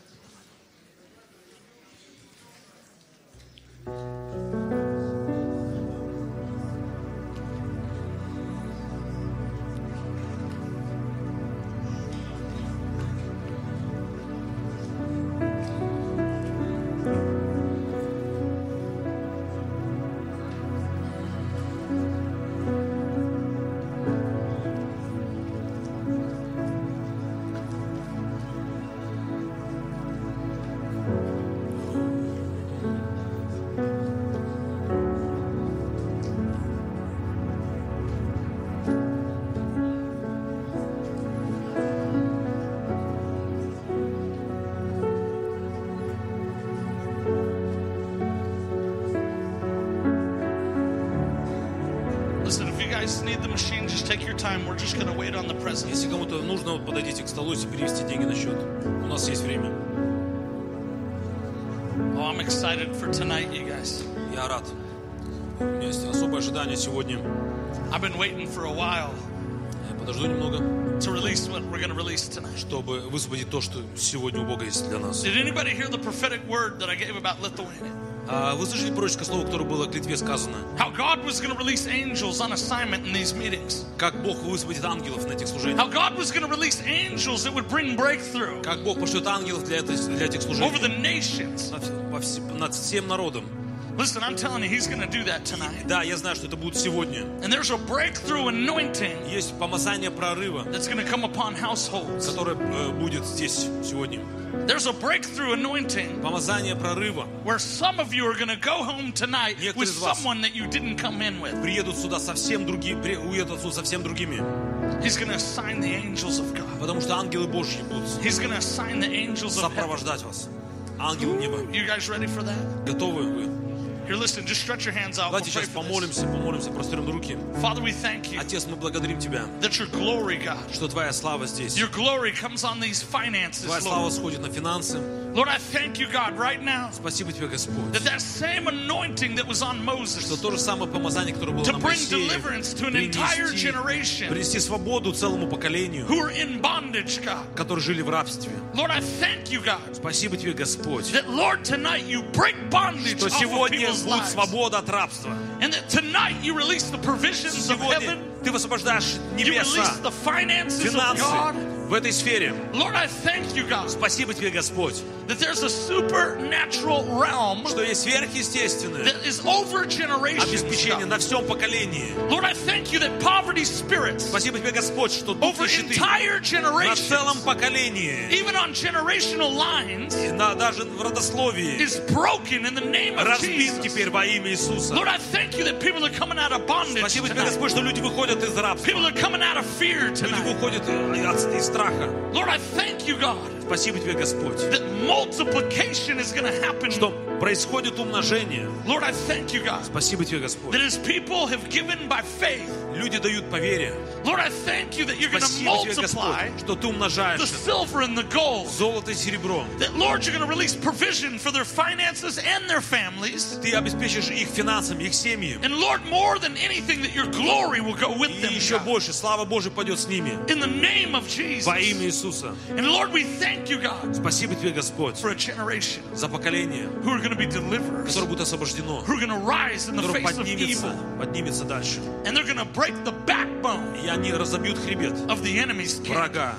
time. We're just going to wait on the presence. Если кому-то нужно, вот подойдите к столу и перевести деньги на счет. У нас есть время. Oh, I'm excited for tonight, you guys. Я рад. У меня есть особое ожидание сегодня. I've been waiting for a while Я подожду немного, to release what we're going to release tonight. чтобы высвободить то, что сегодня у Бога есть для нас. Did anybody hear the prophetic word that I gave about Lithuania? А вы слышали пророческое слово, которое было к Литве сказано? How God was going to release angels on assignment in these meetings. Как Бог высвободит ангелов на этих служениях? How God was going to release angels that would bring breakthrough Как Бог пошлет ангелов для, этой, для этих over the служений? nations. Над всем народом. Listen, I'm telling you, He's going to do that tonight. Да, я знаю, что это будет сегодня. And there's a breakthrough anointing Есть помазание прорыва, that's going to come upon households. которое э, будет здесь сегодня. There's a breakthrough anointing Помазание прорыва. where some of you are going to go home tonight Некоторые with из вас someone that you didn't come in with. Приедут сюда совсем другие, при- уедут отсюда совсем другими. He's going to assign the angels of God. Потому что ангелы Божьи будут He's going to assign the angels of heaven. сопровождать вас. Ангелы неба. You guys ready for that? Готовы вы? Here, listen, just stretch your hands out. We'll Давайте pray сейчас for this. помолимся, помолимся, прострем руки. Father, we thank you Отец, мы благодарим Тебя, that your glory, God, что Твоя слава здесь. your glory comes on these finances, Твоя слава Lord. сходит на финансы. Lord, I thank you, God, right now Спасибо Тебе, Господь, that that same anointing that was on что Moses то же самое помазание, которое было to на bring Моисее, deliverance to an entire принести, generation принести свободу целому поколению, who are in bondage, God. которые жили в рабстве. Lord, I thank you, God, Спасибо Тебе, Господь, that Lord, tonight you break bondage что off of сегодня people's будет lives. свобода от рабства. And that tonight you release the provisions of Сегодня heaven, Ты высвобождаешь небеса, финансы в этой сфере. Lord, I thank you, God, Спасибо Тебе, Господь, that there's a supernatural realm что есть сверхъестественное that is over обеспечение на всем поколении. Lord, I thank you that poverty spirits Спасибо Тебе, Господь, что Дух over нищеты entire на целом поколении, even on generational lines, и на, даже в родословии, is broken in the name of разбит Jesus. теперь во имя Иисуса. Lord, I thank you that people are coming out of bondage Спасибо Тебе. Господь, что люди выходят из рабства. People are coming out of fear Люди tonight. выходят из, из страха. Lord, I thank you, God, Спасибо Тебе, Господь, that multiplication is going to happen. что происходит умножение. Lord, I thank you, God, Спасибо Тебе, Господь. that as people have given by faith, Люди дают по вере. Lord, I thank you that you're going to Спасибо Тебе, multiply Господь, что Ты the умножаешь silver and the gold. золото и серебро. That, Lord, you're going to release provision for their finances and their families. Ты обеспечишь их финансами, их семьи. And Lord, more than anything, that your glory will go with И them. еще God. больше, слава Божия пойдет с ними. In the name of Jesus. Во имя Иисуса. And Lord, we thank you, God, Спасибо Тебе, Господь, for a generation за поколение, who are going to be deliverers, которое будет освобождено, who are going to rise in the которое face of поднимется, evil, поднимется дальше. and they're going to break the backbone И они разобьют хребет of the enemy's camp, врага.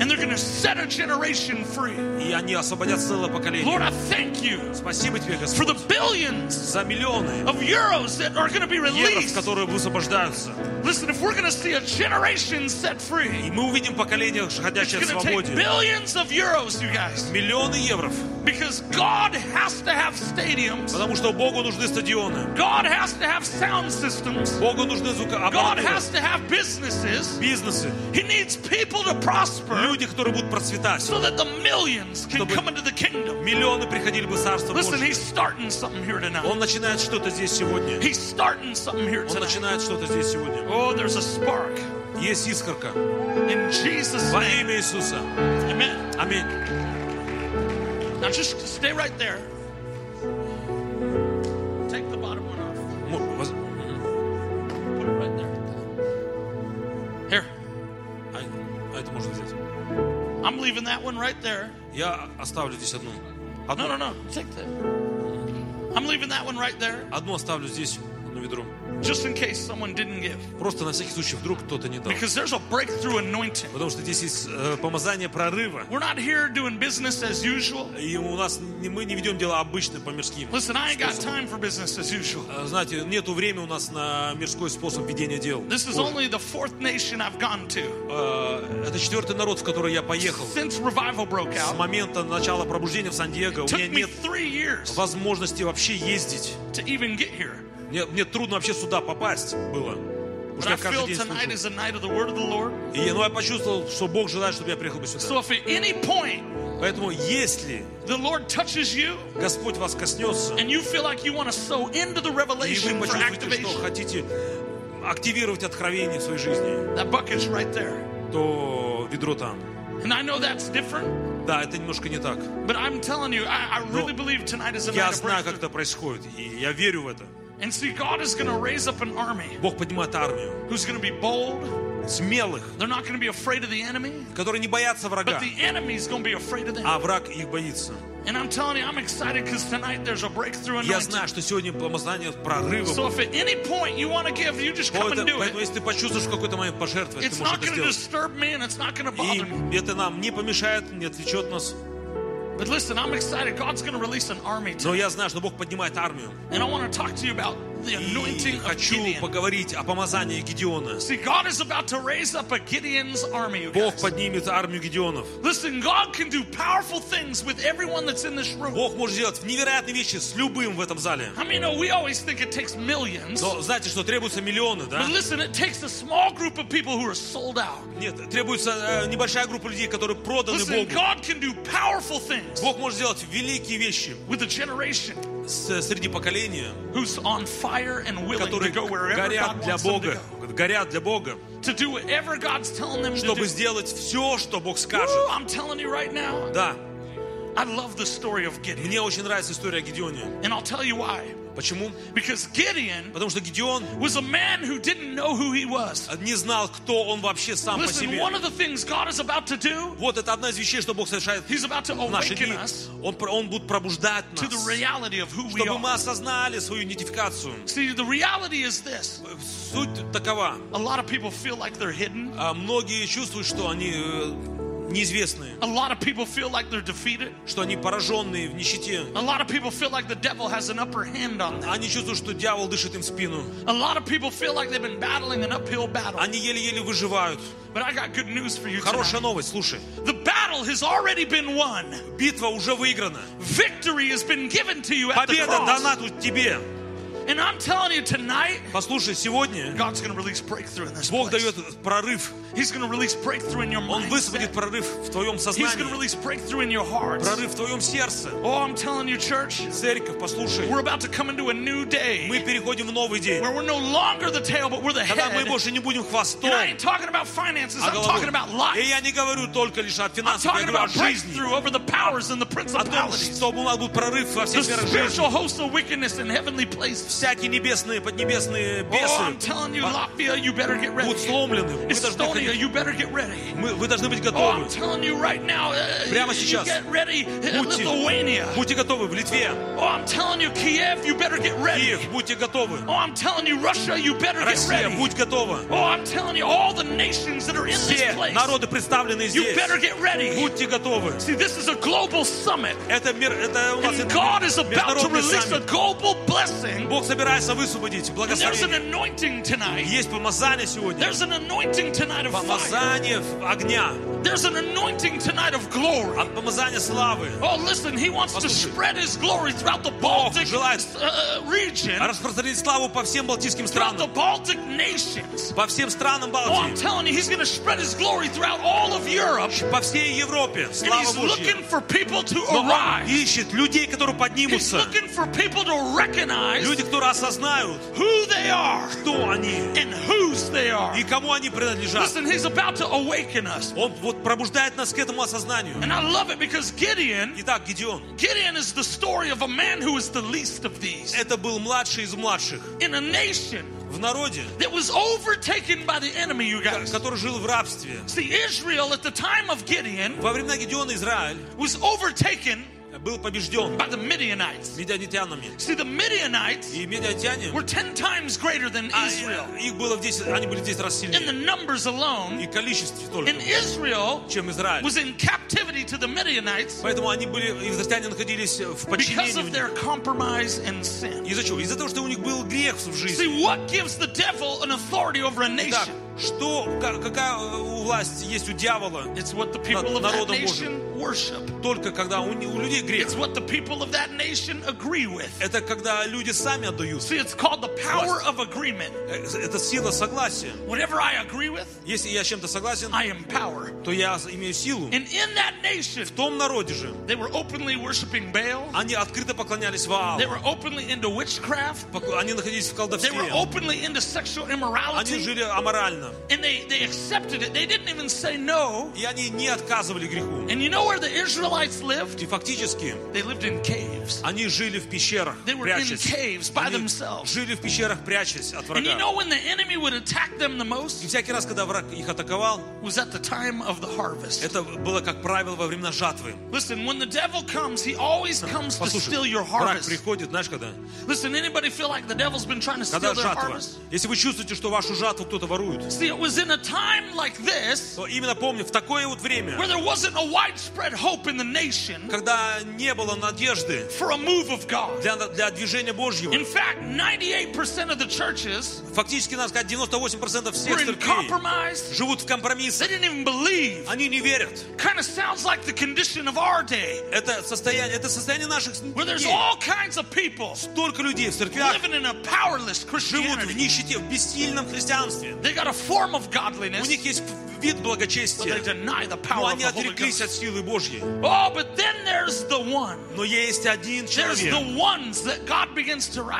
and they're going to set a generation free. И они освободят целое поколение. Lord, I thank you Спасибо Тебе, for the Господь, billions за миллионы of euros that are going to be евро, released. которые высвобождаются. Listen, if we're going to see a generation set free, И мы увидим поколение, it's ходящее в going to take свободе. billions of euros, you guys, Миллионы евро. because God has to have stadiums. Потому что Богу нужны стадионы. God has to have sound systems. Богу нужны God звукоаппаратуры, has to have businesses. бизнесы. He needs people to prosper Люди, которые будут процветать. so that the millions can Чтобы come into the kingdom. Миллионы приходили бы в Царство Listen, Божье. he's starting something here tonight. Он начинает что-то здесь сегодня. He's starting something here Он tonight. начинает что-то здесь сегодня. Oh, there's a spark Есть искорка. in Jesus' Во имя Иисуса. Amen. Аминь. Now just stay right there. I'm leaving that one right there. Я оставлю здесь одну. No, Одну, no, no. Take that. I'm leaving that one right there одну оставлю здесь, одно ведро. just in case someone didn't give. Просто на всякий случай, вдруг кто-то не дал. Because there's a breakthrough anointing. Потому что здесь есть э, помазание прорыва. We're not here doing business as usual. И у нас не- мы не ведем дела обычно по мирским. Listen, I ain't got способам. time for business as usual. Э, Знаете, нету времени у нас на мирской способ ведения дел. This is Боже. only the fourth nation I've gone to Э, Это четвертый народ, в который я поехал. since revival broke С out. момента начала пробуждения в Сан-Диего у Took меня me нет three years возможности вообще ездить. to even get here. Мне, мне трудно вообще сюда попасть было. Потому что я каждый день tonight is a night of the word of the Lord. И ну, я почувствовал, что Бог желает, чтобы я приехал бы So сюда. if at any point Поэтому если the Lord touches you Господь вас коснется, and you feel like you want to sow into the и вы revelation почувствуете, что хотите активировать откровение в своей жизни, that bucket's right there. то ведро там. And I know that's different, Да, это немножко не так. but I'm telling you, I, I really believe tonight is a Я night знаю, как это происходит, и я верю в это. And see, God is going to raise up an army Бог поднимает армию who's going to be bold. смелых, They're not going to be afraid of the enemy, которые не боятся врага, but the enemy's going to be afraid of them. а враг их боится. And I'm telling you, I'm excited because tonight there's a breakthrough Я знаю, что сегодня помазание прорыва. So if at any point you want to give, you just come Поэтому, and do поэтому it. если ты почувствуешь в какой-то момент пожертвовать, It's ты можешь not это going to сделать. disturb me and it's not going to bother me. И это нам не помешает, не отвлечет нас. But listen, I'm excited. God's going to release an army Но tonight. я знаю, что Бог поднимает армию. And I want to talk to you about the И anointing of хочу Gideon. поговорить о помазании Гедеона. See, God is about to raise up a Gideon's army. you Бог guys. поднимет армию Гедеонов. Listen, God can do powerful things with everyone that's in this room. Бог может сделать невероятные вещи с любым в этом зале. I mean, oh, we always think it takes millions. Но знаете, что требуются миллионы, да? But listen, it takes a small group of people who are sold out. Нет, требуется э, небольшая группа людей, которые проданы Listen, Богу. God can do powerful things Бог может сделать великие вещи среди поколения, которые горят для Бога, горят для Бога, чтобы сделать все, что Бог скажет. Да. Мне очень нравится история о Гедеоне. And I'll tell you why. Почему? Because Gideon Потому что Гедеон was a man who didn't know who he was. не знал, кто он вообще сам по Listen, себе. one of the things God is about to do, Вот это одна из вещей, что Бог совершает He's about to в наши awaken дни. us Он, про- он будет пробуждать to the нас, reality of who we чтобы мы are. осознали свою идентификацию. See, the reality is this Суть такова. a lot of people feel like they're hidden, А Многие чувствуют, что они э, неизвестные, a lot of people feel like they're defeated, что они пораженные в нищете. a lot of people feel like the devil has an upper hand on them. Они чувствуют, что дьявол дышит им в спину. A lot of people feel like they've been battling an uphill battle. Они еле-еле выживают. But I got good news for you Хорошая tonight. новость, слушай. The battle has already been won. Битва уже выиграна. Victory has been given to you at the Победа cross. дана тут тебе. And I'm telling you tonight, Послушай, сегодня God's going to release breakthrough in this Бог place. дает прорыв. He's going to release breakthrough in your Он mind. высвободит прорыв в твоем He's going to сознании, release breakthrough in your heart. прорыв в твоем сердце. Oh, I'm telling you, church, Церковь, послушай, we're about to come into a new day мы переходим в новый день, where we're no longer the tail, but we're the когда мы head. больше не будем хвостом, And I ain't talking about finances, а I'm talking головой. about И life. я не говорю только лишь о I'm финансах, я talking говорю о about жизни. breakthrough over the powers and the О том, principalities. чтобы у нас был прорыв во The всех сферах spiritual жизни. hosts of wickedness in heavenly places. всякие небесные, поднебесные бесы будут сломлены. Вы должны быть готовы. Прямо сейчас. Будьте, будьте готовы в Литве. Киев, будьте готовы. Россия, будь готова. Все народы представлены здесь. Будьте готовы. Это мир, это у нас God is about to a global blessing Бог собирается высвободить And благословение. Есть помазание сегодня. Помазание огня. There's an anointing tonight of glory. От помазания славы. Oh, listen, he wants to Послушай. spread his glory throughout the Baltic желает uh, region, Распространить славу по всем балтийским throughout the странам. Baltic nations. По всем странам Oh, I'm Балтии. telling you, he's going to spread his glory throughout all of Europe. По всей Европе. And Слава he's Божья. looking for people to arise. ищет людей, которые He's поднимутся. looking for people to recognize Люди, которые осознают, who they are кто они and whose they are. и кому они принадлежат. Listen, he's about to awaken us. Он вот пробуждает нас к этому осознанию. And I love it because Gideon, Итак, Гедеон. Gideon is the story of a man who is the least of these Это был младший из младших in a nation в народе, that was overtaken by the enemy, you guys. который жил в рабстве. See, Israel at the time of Gideon Во времена Гедеона Израиль was overtaken был побежден by the Midianites. медианитянами. See, the Midianites И медианитяне, were 10 times greater than а, Israel их было в 10, они были в 10 раз in the сильнее. numbers И alone. в количестве только, And Israel чем Израиль. was in captivity to the Midianites Поэтому они были, израильтяне находились в because подчинении. of у their них. compromise and sin. Из-за чего? Из-за того, что у них был грех в жизни. See, what gives the devil an authority over a Итак, nation? что, ка- какая у власти есть у дьявола? It's what the people of that народом nation worship. Только когда у, не- у людей грех. It's what the people of that nation agree with. Это когда люди сами отдают. See, it's called the power of agreement. Э, Это сила согласия. Whatever I agree with, Если я с чем-то согласен, I empower. то я имею силу. And in that nation, В том народе же they were openly worshiping Baal. они открыто поклонялись Ваалу. They were openly into witchcraft. Пок- Они находились в They were колдовстве. openly into sexual Они immorality. жили аморально. And they, they accepted it. They didn't even say no. И они не отказывали греху. And you know where the Israelites lived? И фактически They lived in caves. они жили в пещерах, They were in прячась. caves by Они themselves. жили в пещерах, прячась от And you врага. know when the enemy would attack them the И most? всякий раз, когда враг их атаковал, Was at the time of the harvest. это было, как правило, во времена жатвы. Listen, when the devil comes, he always comes to Послушай, steal your враг harvest. приходит, знаешь, когда? Listen, anybody feel like the devil's been trying to Когда steal their жатва. harvest? Если вы чувствуете, что вашу жатву кто-то ворует, See, it was in a time like this то именно помни, в такое вот время, where there wasn't a widespread hope in the nation когда не было надежды for a move of God. для, для движения Божьего, In fact, 98% of the churches фактически, надо сказать, 98% всех were in церквей compromise. живут в They компромиссах. didn't even believe. Они не верят. Kind of sounds like the condition of our day, Это состояние, это состояние наших where there's дней. all kinds of people Столько людей в церквях living in a powerless живут в Christianity. нищете, в бессильном христианстве. They got a form of У godliness, них есть вид благочестия. Но они отреклись от силы Божьей. Но есть один человек.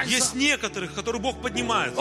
Есть некоторых, которые Бог поднимает.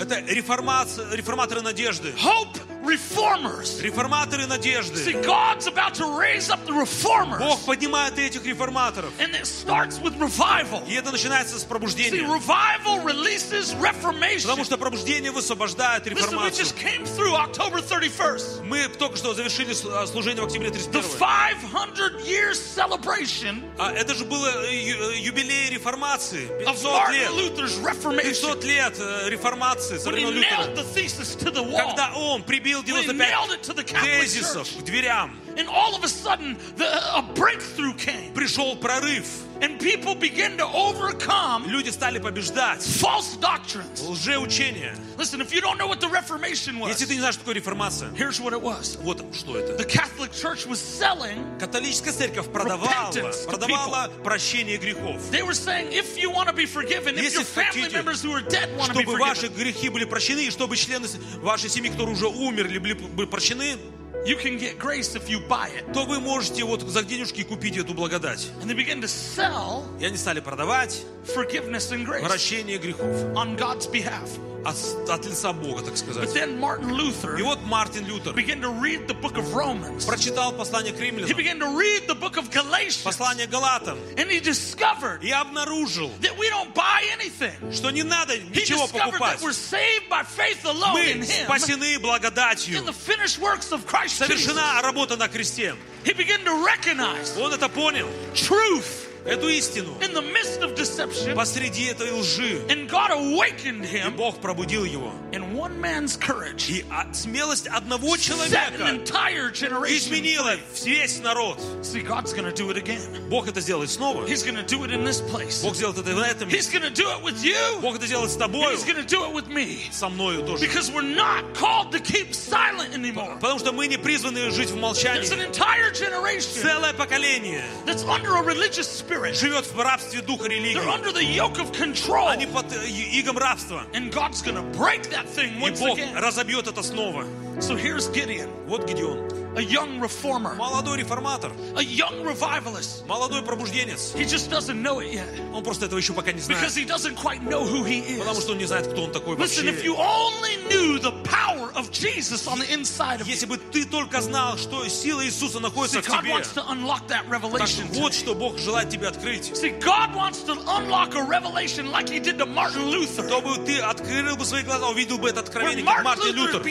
Это реформаторы надежды. Hope reformers. Реформаторы See, надежды. God's about to raise up the reformers. Бог поднимает этих реформаторов. And it starts with revival. И это начинается с See, пробуждения. revival releases reformation. Потому что пробуждение высвобождает Listen, we реформацию. just came through October 31st. Мы только что завершили с- а, служение в октябре The 31 500 years celebration А это же было э, ю- э, юбилей реформации. of 500 Martin лет. Luther's Reformation. 500 лет э, реформации со When he времен nailed Лютера. the thesis to the wall. Когда он прибил When he 95 nailed it to the Catholic тезисов Church. к дверям. And all of a sudden, the, a breakthrough came. пришел прорыв. And people began to overcome Люди стали побеждать false doctrines. лжеучения. Listen, if you don't know what the Reformation was, Если ты не знаешь, что такое реформация, here's what it was. вот что это. The Catholic Church was selling, Католическая церковь продавала, Repentance to продавала прощение грехов. they were saying, if you want to be forgiven, if Если your family хотите, members who are dead want to be Чтобы ваши forgiven, грехи были прощены, и чтобы члены вашей семьи, которые уже умерли, были были прощены, you can get grace if you buy it. то вы можете вот за денежки купить эту благодать. And they began to sell И они стали продавать forgiveness and grace прощение грехов on God's behalf. от, от лица Бога, так But сказать. then Martin Luther И вот Мартин Лютер began to read the book of Romans. прочитал послание к He римлянам, began to read the book of Galatians. послание к Галатам, And he discovered и обнаружил, that we don't buy anything. что не надо He ничего discovered покупать. that we're saved by faith alone in Мы Him, спасены благодатью. in the finished works of Christ Jesus. Совершена работа на кресте. He began to recognize Он это понял, truth эту истину, in the midst of deception. посреди этой лжи. And God awakened И him Бог пробудил его. in one man's courage. И а, смелость одного Set an человека entire generation. изменила free. весь народ. See, God's going to do it again. Бог это сделает снова. He's going to do it in this place. Бог сделает это и на этом He's месте. going to do it with you. Бог это сделает с And тобою, He's going to do it with me. со мною тоже. Because we're not called to keep silent anymore. Потому что мы не призваны жить в There's an молчании. entire generation Целое поколение that's under a religious spirit. живет в рабстве духа They're религии. under the yoke of control. Они под э, игом рабства. And God's going to break that thing И once Бог again. разобьет это снова. So here's Gideon, Вот Гедеон. A young reformer, Молодой реформатор. a young revivalist. Молодой пробужденец. He just doesn't know it yet Он просто этого еще пока не because знает. he doesn't quite know who he Потому is. что он не знает, кто он такой Listen, if вообще. you only knew the power of Jesus on the inside of you, Если бы ты только знал, что сила Иисуса находится see, в God тебе. wants to unlock that Так revelation. вот, что Бог желает тебе открыть. See, God wants to unlock a revelation like He did to Martin Luther. Чтобы ты открыл бы свои глаза, увидел бы это откровение, как Мартин Лютер.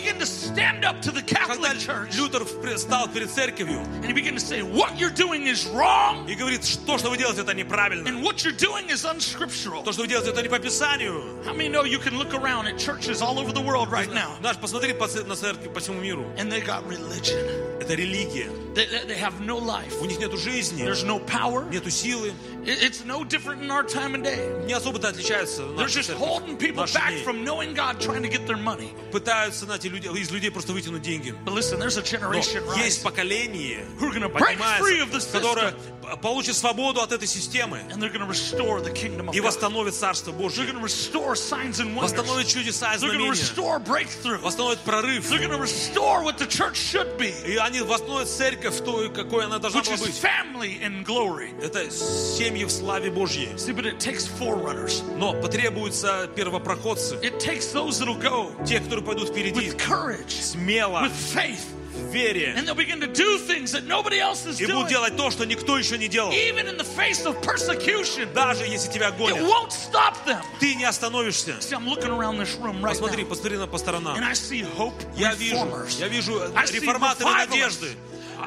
Когда Лютер впре- стал перед церковью and he began to say, What you're doing is wrong, и говорит, что, что вы делаете, это неправильно. and what you're doing is unscriptural. То, что вы делаете, это не по Писанию. How many know you can look around at churches all over the world right now Наш, посмотри по ц- на церкви по всему миру. and they got religion? Это религия. They, they they have no life, У них нету жизни, there's no power. нету силы. It- It's no different in our time and day. Не особо-то отличаются They're наши just церкви holding в people наши back дни. from knowing God, trying to get their money. Пытаются, знаете, люди, из людей просто вытянуть деньги. But listen, there's a Но generation есть rising, поколение, Who are gonna break free of the поднимается, system. которое получит свободу от этой системы and they're going to restore the kingdom of и God. восстановит Царство They're Божье. going to restore signs and wonders. Восстановит чудеса и They're going to знамения. restore breakthrough. Восстановит прорыв. They're going to restore what the church should be, И они восстановят церковь той, какой она должна была быть. family and glory. Это семьи в славе Божьей. See, but it takes forerunners. Но потребуются первопроходцы. It takes those that'll go Те, которые пойдут впереди. with courage, Смело, with faith, в вере. and they'll begin to do things that nobody else is И будут doing, делать то, что никто еще не делал. even in the face of persecution. Даже если тебя It гонят, won't stop them. ты не остановишься. See, I'm looking around this room right Посмотри, now, посмотри на по and сторонам. I see hope Я вижу, reformers. я вижу I see реформаторы revivalists. надежды,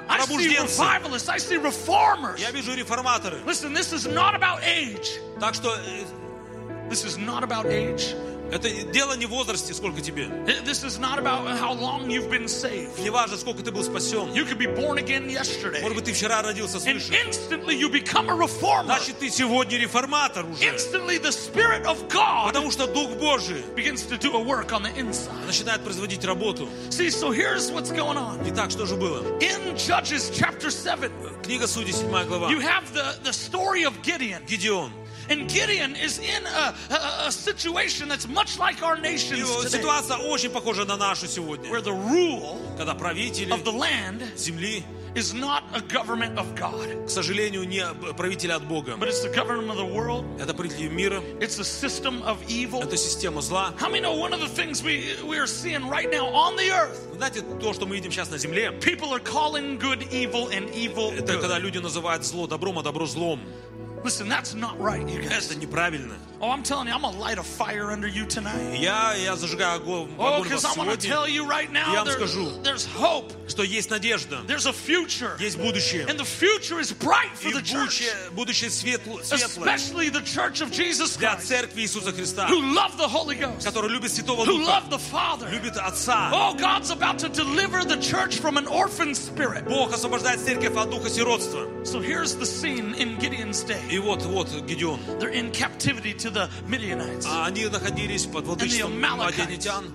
I see пробужденцы. revivalists. I see reformers. Я вижу реформаторы. Listen, this is not about age. Так что э, This is not about age. Это дело не в возрасте, сколько тебе. This is not about how long you've been saved. Не важно, сколько ты был спасен. You could be born again yesterday, Может быть, ты вчера родился and свыше. instantly you become a reformer. Значит, ты сегодня реформатор уже. Instantly, the Spirit of God Потому что Дух Божий begins to do a work on the inside. начинает производить работу. See, so here's what's going on. Итак, что же было? In Judges chapter 7, Книга Судей, 7 глава. you have the, the story of Gideon. Гедеон. And Gideon is in a, a, a situation that's much like our nations today, ситуация очень похожа на нашу сегодня. where the rule Когда правители of the land земли, is not a government of God, к сожалению, не правители от Бога. but it's the government of the world. Это правители мира, It's a system of evil. это система зла. How many know one of the things we, we are seeing right now on the earth? Знаете, то, что мы видим сейчас на земле, People are calling good evil and evil это когда good. люди называют зло добром, а добро злом. Listen, that's not right, you guys. Это неправильно. Oh, I'm telling you, I'm gonna light a fire under you tonight. Я, я зажигаю огонь, Oh, огонь because вас I want to сегодня, tell you right now, Я вам there- скажу. there's hope, что есть надежда, there's a future, есть будущее. and the future is bright for И the church, будущее, будущее светло- светлое especially the church of Jesus для Christ, церкви Иисуса Христа, who love the Holy Ghost, который любит Святого who Духа, love the Father. любит Отца. Oh, God's about to deliver the church from an orphan spirit. Бог освобождает церковь от духа сиротства. So here's the scene in Gideon's day. И вот, вот Гедеон. They're in captivity to the Midianites. А они находились под владычеством And the Amalekites. мадианитян.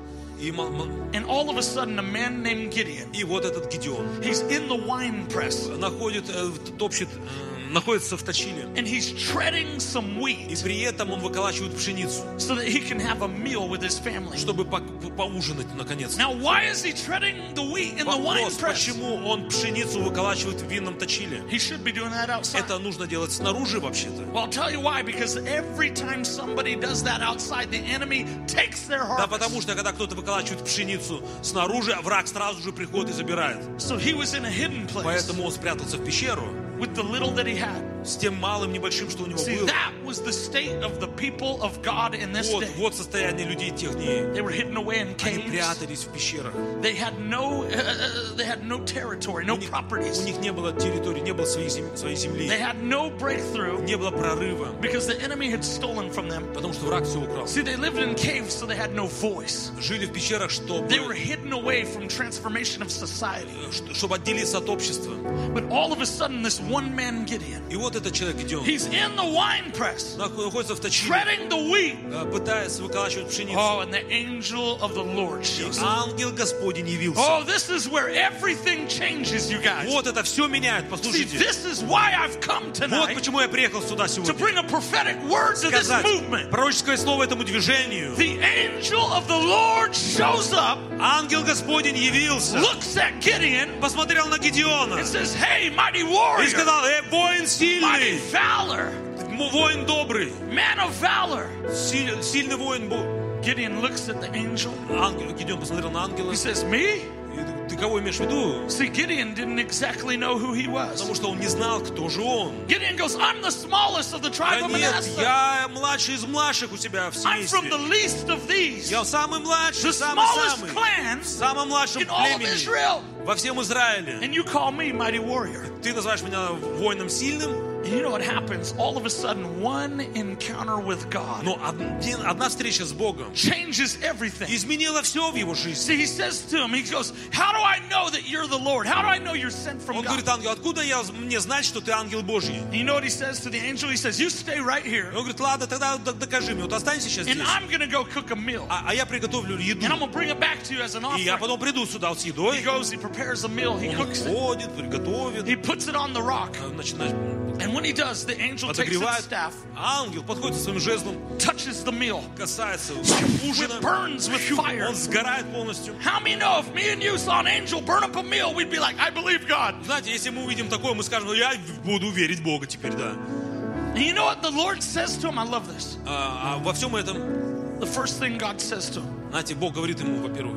И, ма- ма- And all of a sudden, a man named Gideon, и вот этот Гедеон he's in the wine press находит, э, топчет, э, находится в точиле. and he's treading some И wheat при этом он выколачивает пшеницу, so that he can have a meal with his family. чтобы по- по- поужинать наконец. Now, why is he treading the wheat in the wine press? почему он пшеницу выколачивает в винном точиле? He should be doing that outside. Это нужно делать снаружи вообще-то. Well, I'll tell you why. Because every time somebody does that outside, the enemy takes their Да harvest. потому что, когда кто-то выколачивает пшеницу снаружи, враг сразу же приходит и забирает. So he was in a hidden place Поэтому он спрятался в пещеру with the little that he had. с тем малым небольшим, что у него See, было. that was the state of the people of God in this Вот, day. вот состояние людей тех дней. They were hidden away in Они caves. прятались в пещерах. They had no, uh, they had no territory, no У них, properties. у них не было территории, не было своей, зем- своей земли, They had no breakthrough не было прорыва, because the enemy had stolen from them. потому что враг все украл. See, they lived in caves, so they had no voice. Жили в пещерах, чтобы, They were hidden away from transformation of society. ш- чтобы отделиться от общества. But all of a sudden, this one man Gideon, И вот этот человек идет, he's in the wine press, находится в точиле, treading the wheat. э, пытаясь выколачивать пшеницу. Oh, and the angel of the Lord И shows up. ангел Господень явился. Oh, this is where everything changes, you guys. Вот это все меняет, See, послушайте. this is why I've come Вот tonight почему я приехал сюда to сегодня. bring a prophetic word to this Сказать movement. пророческое слово этому движению. The angel of the Lord shows up, Ангел Господень явился, looks at Gideon, посмотрел на Гедеона and says, Hey, mighty и warrior, сказал, э, воин mighty сильный, valor, м- воин добрый, man of valor. силь- сильный воин был. Gideon looks at the angel. Ангел, Гедеон посмотрел на ангела. He says, Me? И Ты кого имеешь в виду? See, Gideon didn't exactly know who he was. Потому что он не знал, кто же он. Gideon goes, I'm the smallest of the Да tribe of нет, Manasseh. я младший из младших у себя в I'm from the семействе. least of these. Я самый младший, The smallest самый-самый. clan В самом младшем in all of племени. Israel. Во всем Израиле. And you call me mighty warrior. Ты называешь меня воином сильным, And you know what happens? All of a sudden, one encounter with God но один- одна встреча с Богом changes everything. изменила все в его жизни. See, he says to him, he goes, How do I know that you're the Lord? How do I know you're sent from Он God? говорит, ангел, откуда я, мне знать, что ты ангел Божий? And you know what he says to the angel? He says, You stay right here, И он говорит, ладно, тогда д- докажи мне, вот останься сейчас and здесь, I'm going to go cook a meal. а, а я приготовлю еду. And I'm going to bring it back to you as an И я offering. потом приду сюда с He едой, goes, he prepares a meal, he он cooks it, ходит, приготовит, he puts it on the rock. начинает, And when he does, the angel takes his подогревает. staff, А ангел подходит со своим жезлом, touches the meal, касается it ужина, burns with fire. он сгорает полностью. How many know if me and you saw an angel burn up a meal, we'd be like, I believe God. Знаете, если мы увидим такое, мы скажем, ну я буду верить в Бога теперь, да. And you know what the Lord says to him? I love this. А, а во всем этом, The first thing God says to him знаете, Бог говорит ему, во-первых,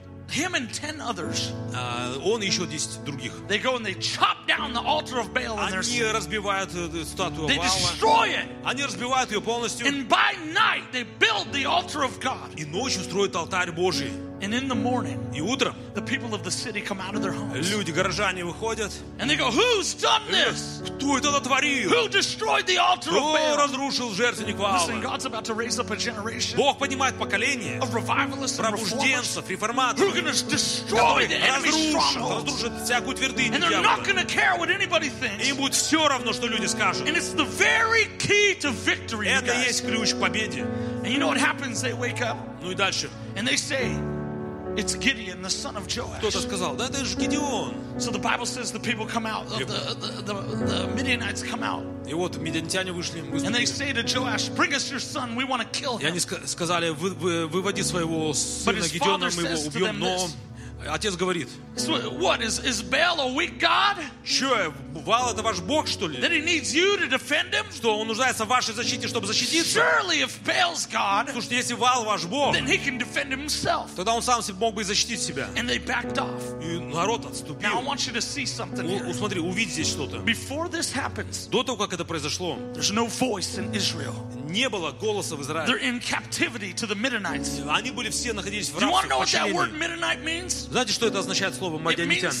and, him and ten others, А, Он и еще 10 других. they go and they chop down the altar of Baal in their Они city. разбивают э, статую They Ваала. destroy it. Они разбивают ее полностью. And by night, they build the altar of God. И ночью строят алтарь Божий. And in the morning, И утром the people of the city come out of their homes. люди, горожане выходят. And they go, Who's done this? Кто это натворил? Who destroyed the altar of Кто Baal? разрушил жертвенник Listen, Ваала? God's about to raise up a generation Бог поднимает поколение of revivalists and reformers пробужденцев, who are реформаторов, going to destroy которые the enemy's разрушат, strongholds. разрушат всякую твердыню And they're not дьявола. going to care what anybody И thinks. им будет все равно, что люди скажут. And it's the very key to victory. you Это и guys. есть ключ к победе. And you know what happens? They wake up Ну и дальше. and they say, It's Gideon, the son of Кто-то Joash. сказал, да это же Гедеон. So the Bible says the people come out, the, the, the, the Midianites come out, И вот медиантяне вышли, and выступили. they say to Joash, Bring us your son, we want to kill И him. они ска- сказали, «Вы- вы- выводи своего сына his Гедеона, father мы его says to убьем, them но this. Отец говорит, So what is is Baal a weak God что, Вал это ваш Бог, что ли? that he needs you to defend him? Что он нуждается в вашей защите, чтобы защититься? Surely, if Baal's God, Слушайте, если Вал ваш Бог, then he can defend himself. тогда он сам себе мог бы и защитить себя. And they backed off. И народ Now I отступил. want you to see something У- here. у- Смотри, увидь здесь что-то. Before this happens, До того, как это произошло, there's no voice in Israel. не было голоса в They're Израиле. in captivity to the Midianites. Они были все находились в Do you want рабстве, to know в what that word подчинении. Midianite means? Знаете, что это означает слово мадианитян?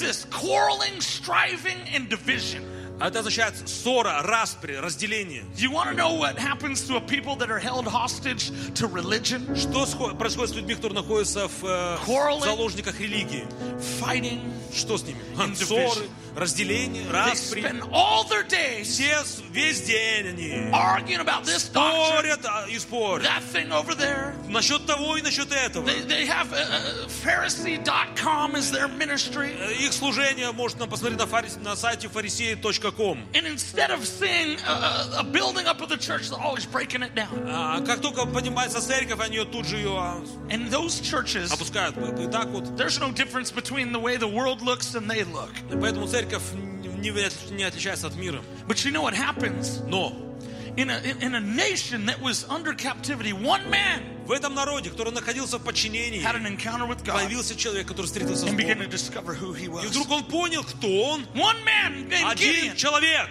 А это означает ссора, распри, разделение. Что происходит с людьми, которые находятся в, э, заложниках религии? Что с ними? Ссоры, разделение, They распри. spend all their days Все с- весь день они arguing about this doctrine, спорят а, и спорят. that thing over there. Насчет того и насчет этого. They, they have uh, uh, Pharisee.com as their ministry. Э, Их служение может нам посмотреть на, фарис- на сайте фарисеи.ком. And instead of seeing a, a- a building up of the church, they're always breaking it down. А как только поднимается церковь, они ее тут же ее а, And those churches, опускают. И так вот. there's no difference between the way the world looks and they look. Поэтому церковь не, не отличается от мира. But you know what happens? Но In a, in, in a nation that was under captivity, one man В этом народе, который находился в подчинении, появился человек, который встретился с Богом. И вдруг он понял, кто он. Один человек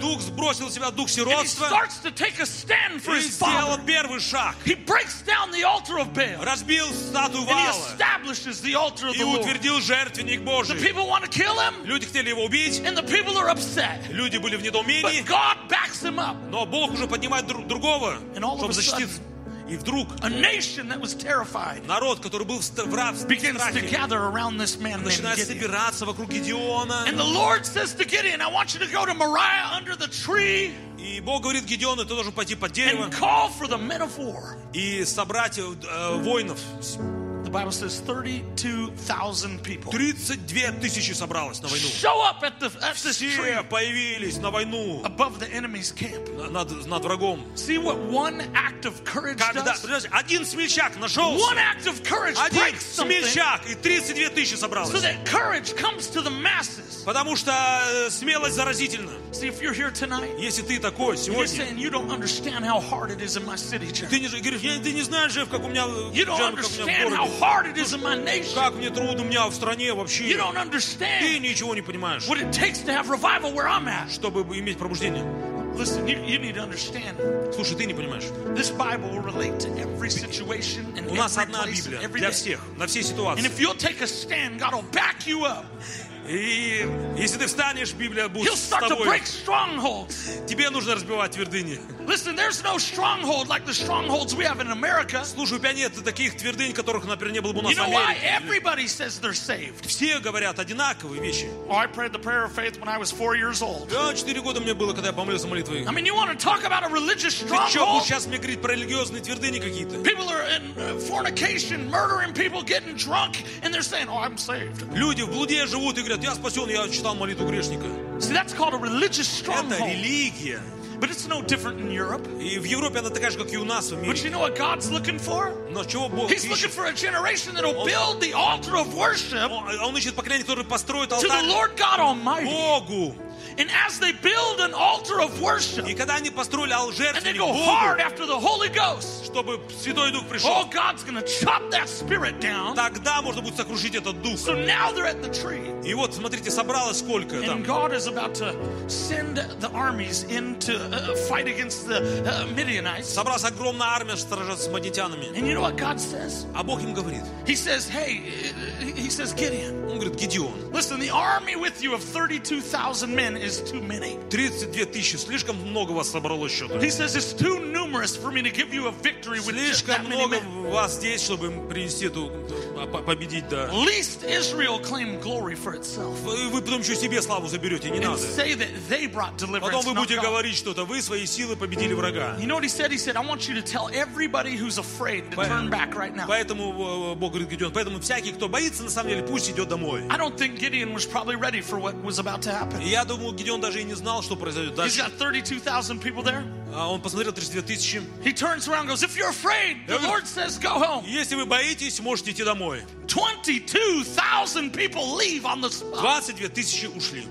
дух сбросил себя дух сиротства и сделал первый шаг. Разбил статую Вала и утвердил жертвенник Божий. Люди хотели его убить. Люди были в недоумении. Но Бог уже поднимает другого, чтобы a защититься. И вдруг A nation that was terrified народ, который был в ст- в рабстве, в begins to страхе, gather around this man named начинает Gideon. собираться вокруг Гедеона. And the Lord says to Gideon, I want you to go to Moriah under the tree И Бог говорит Гедеону, ты должен пойти под дерево and call for the men of war. и собрать э, воинов. The Bible says 32,000 people 32 тысячи собралось на войну. show up at, the, at this tree Все появились на войну above the enemy's camp. над, над врагом. See what one act of courage Когда does? подожди, один смельчак нашелся, One act of courage один breaks something смельчак, и 32 тысячи so собралось. that courage comes to the masses. Потому что э, смелость заразительна. See, if you're here tonight, Если ты такой you're сегодня, saying you don't understand how hard it is in my city, Jeff. ты не, говоришь, «Я- ты не знаешь, Жев, как у меня, э, You don't Жен, как у меня understand в how городе. hard it is in my nation. Как мне трудно у меня в стране You вообще. don't Ты understand ничего не понимаешь, what it takes to have revival where I'm at. чтобы иметь пробуждение. Listen, you, you need to understand. Слушай, ты не понимаешь. This Bible will relate to every situation and У нас every одна place and Библия every для day. всех, на все And ситуации. if you'll take a stand, God will back you up. И если ты встанешь, Библия будет с тобой. Тебе нужно разбивать твердыни. Listen, there's no stronghold like the strongholds we have in America. Слушай, у тебя нет таких твердынь, которых, например, не было бы у нас You в why? Америке. Everybody says they're saved. Все говорят одинаковые вещи. Oh, I prayed the prayer of faith when I was four years old. Да, четыре года мне было, когда я помолился молитвой. I mean, you want to talk about a religious Ты что, будешь сейчас мне говорить про религиозные твердыни какие-то? People are in uh, fornication, murdering people, getting drunk, and they're saying, Oh, I'm saved. Люди в блуде живут и говорят, я спасен, я читал молитву грешника. See, that's called a religious Это stronghold. религия. But it's no different in Europe. И в Европе она такая же, как и у нас в But мире. you know what God's looking for? Но чего Бог He's looking ищет? for a generation that'll build the altar of worship Он, он ищет поколение, которое построит to the алтарь Lord God Almighty. Богу. And as they build an altar of worship, И когда они построили and they жертвенник go Богу, hard after the Holy Ghost, чтобы Святой Дух oh, пришел, God's going to chop that spirit down. тогда можно будет сокрушить этот дух. So now they're at the tree. И вот, смотрите, собралось сколько And там. God is about to send the armies in to uh, fight against the uh, Midianites. Собралась огромная армия сражаться с мадитянами. And you know what God says? А Бог им говорит. He says, Hey, uh, he says, Gideon, Он говорит, Гедеон, listen, the army with you of 32,000 men is too many. 32 тысячи, слишком много вас собралось что-то. He says, It's too numerous for me to give you a victory with just Слишком that many много men. вас здесь, чтобы им принести эту, а, по- победить, да. Least Israel claim glory for itself Вы, вы потом еще себе славу заберете, не and надо. say that they brought deliverance. Потом вы not будете God. говорить что-то, вы своей силой победили врага. You know what he said? He said, I want you to tell everybody who's afraid to По- turn back right now. Поэтому э, Бог говорит Гедеон, поэтому всякий, кто боится, на самом деле, пусть идет домой. I don't think Gideon was probably ready for what was about to happen. И я думаю, Гедеон даже и не знал, что произойдет He's дальше. got 32,000 people there. А он посмотрел 32 тысячи. He turns around and goes, If you're afraid, the Yeah. Lord says, go home. Если вы боитесь, можете идти домой. 22,000 people leave on the spot. 22 тысячи ушли.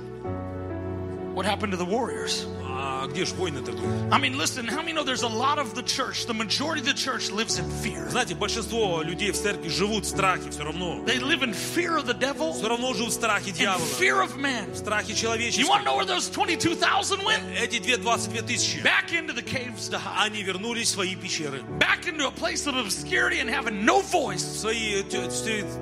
What happened to the warriors? А где же войны-то были? I mean, listen, how many know there's a lot of the church, the majority of the church lives in fear? Знаете, большинство людей в церкви живут в страхе все равно. They live in fear of the devil Все равно живут в страхе and дьявола. fear of man. В страхе You человеческом. want to know where those 22,000 went? Эти две 22 тысячи, Back into the caves to hide. они вернулись в свои пещеры. Back into a place of obscurity and having no В voice свои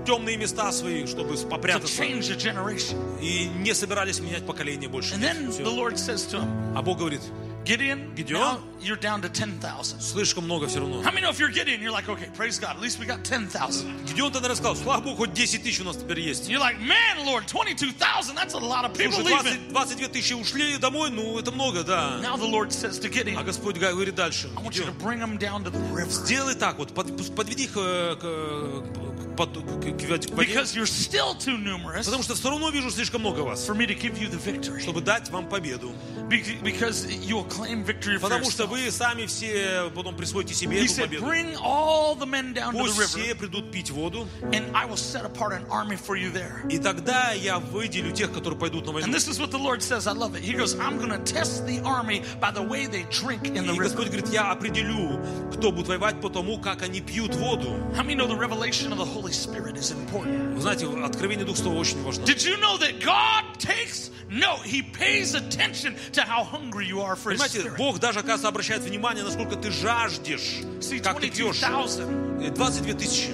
темные места свои, чтобы to попрятаться. change a generation. И не собирались менять поколение больше. And then Всё. the Lord says to him, А Бог говорит, Gideon, Gideon? now you're down to 10,000. слишком много все равно. How many know if you're Gideon, you're like, okay, praise God, at least we got 10,000. Гедеон тогда рассказал, слава Богу, хоть 10 тысяч у нас теперь есть. You're like, man, Lord, 22,000, that's a lot of people Слушай, leaving. 20, 22 тысячи ушли домой, ну это много, да. Now the Lord says to А Gideon, Господь говорит дальше. I want you to Гедеон, bring them down to the river. Сделай так, вот под- подведи их э, к, к, под- к- к воде, Because you're still too numerous потому что все равно вижу слишком много вас, for me to give you the victory. чтобы дать вам победу. Bec- Because you'll claim victory for Потому что yourself. вы сами все потом присвоите себе He эту said, победу. bring all the men down to Пусть the все river, придут пить воду, and I will set apart an army for you there. и тогда я выделю тех, которые пойдут на And войну. this is what the Lord says. I love it. He goes, I'm going to test the army by the way they drink in the И river. Господь говорит, я определю, кто будет воевать по тому, как они пьют воду. How many know the revelation of the Holy Spirit is important? Вы знаете, откровение Духа Святого очень важно. Did you know that God takes note? He pays attention to how hungry you are for His Понимаете, Spirit. Бог даже, оказывается, обращает внимание, насколько ты жаждешь, See, как ты пьешь. 22,000, Э, 22 тысячи.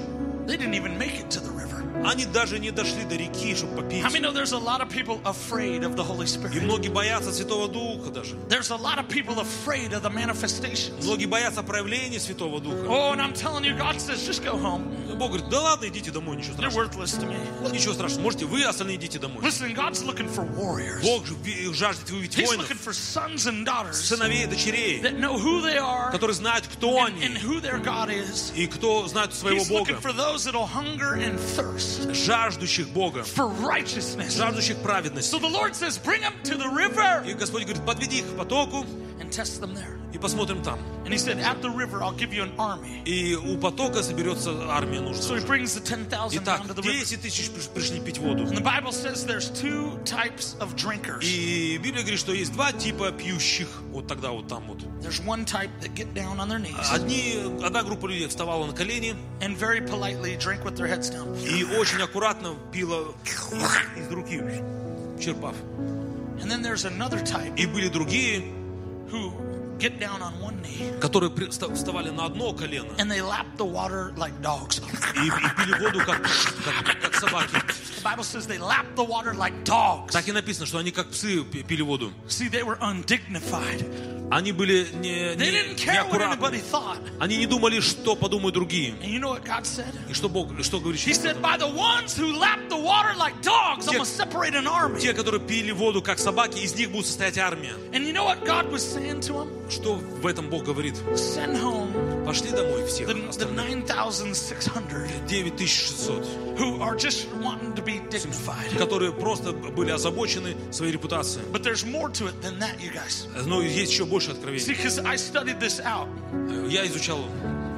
they didn't even make it to the river. Они даже не дошли до реки, чтобы попить. How many know there's a lot of people afraid of the Holy И Spirit? многие боятся Святого Духа даже. There's a lot of people afraid of the manifestations. Многие боятся проявления Святого Духа. Oh, and I'm telling you, God says, just go home. Бог говорит, да ладно, идите домой, ничего страшного. Ничего страшного, можете вы, остальные идите домой. Listen, God's looking for warriors. Бог жаждет увидеть He's воинов, looking for sons and daughters сыновей, дочерей, that know who they are которые знают, кто and, and они who their God is. и кто знает своего He's Бога, looking for those that'll hunger and thirst жаждущих Бога, for righteousness. жаждущих праведности. So the Lord says, bring them to the river И Господь говорит, подведи их к потоку and test them there. и посмотрим там. And he said, at the river, I'll give you an army. И у потока соберется армия So нужная. he brings the 10,000 Итак, down to the river. 10 тысяч приш- пришли пить воду. And the Bible says there's two types of drinkers. И Библия говорит, что есть два типа пьющих. Вот тогда вот там вот. There's one type that get down on their knees Одни, одна группа людей вставала на колени and very politely drink with their heads down. и очень аккуратно пила из руки, черпав. And then there's another type И были другие, who get down on one knee которые при- вста- вставали на одно колено and they lap the water like dogs. и, и пили воду, как, как, как собаки. The Bible says they lap the water like dogs. Так и написано, что они как псы пи- пили воду. See, they were undignified. Они были не, They не, didn't care what anybody неаккуратны. thought. Они не думали, что подумают другие. And you know what God said? И что Бог, что говорит? He said, by the ones who lap the water like dogs, I'm going to separate an army. Те, которые пили воду, как собаки, из них будет состоять армия. And you know what God was saying to him? Что в этом Бог говорит? Send home Пошли домой всех the, остальных. 9,600 9600, who are just wanting to be dignified. которые просто были озабочены своей репутацией. But there's more to it than that, you guys. Но есть еще больше откровений. because I studied this out. Я изучал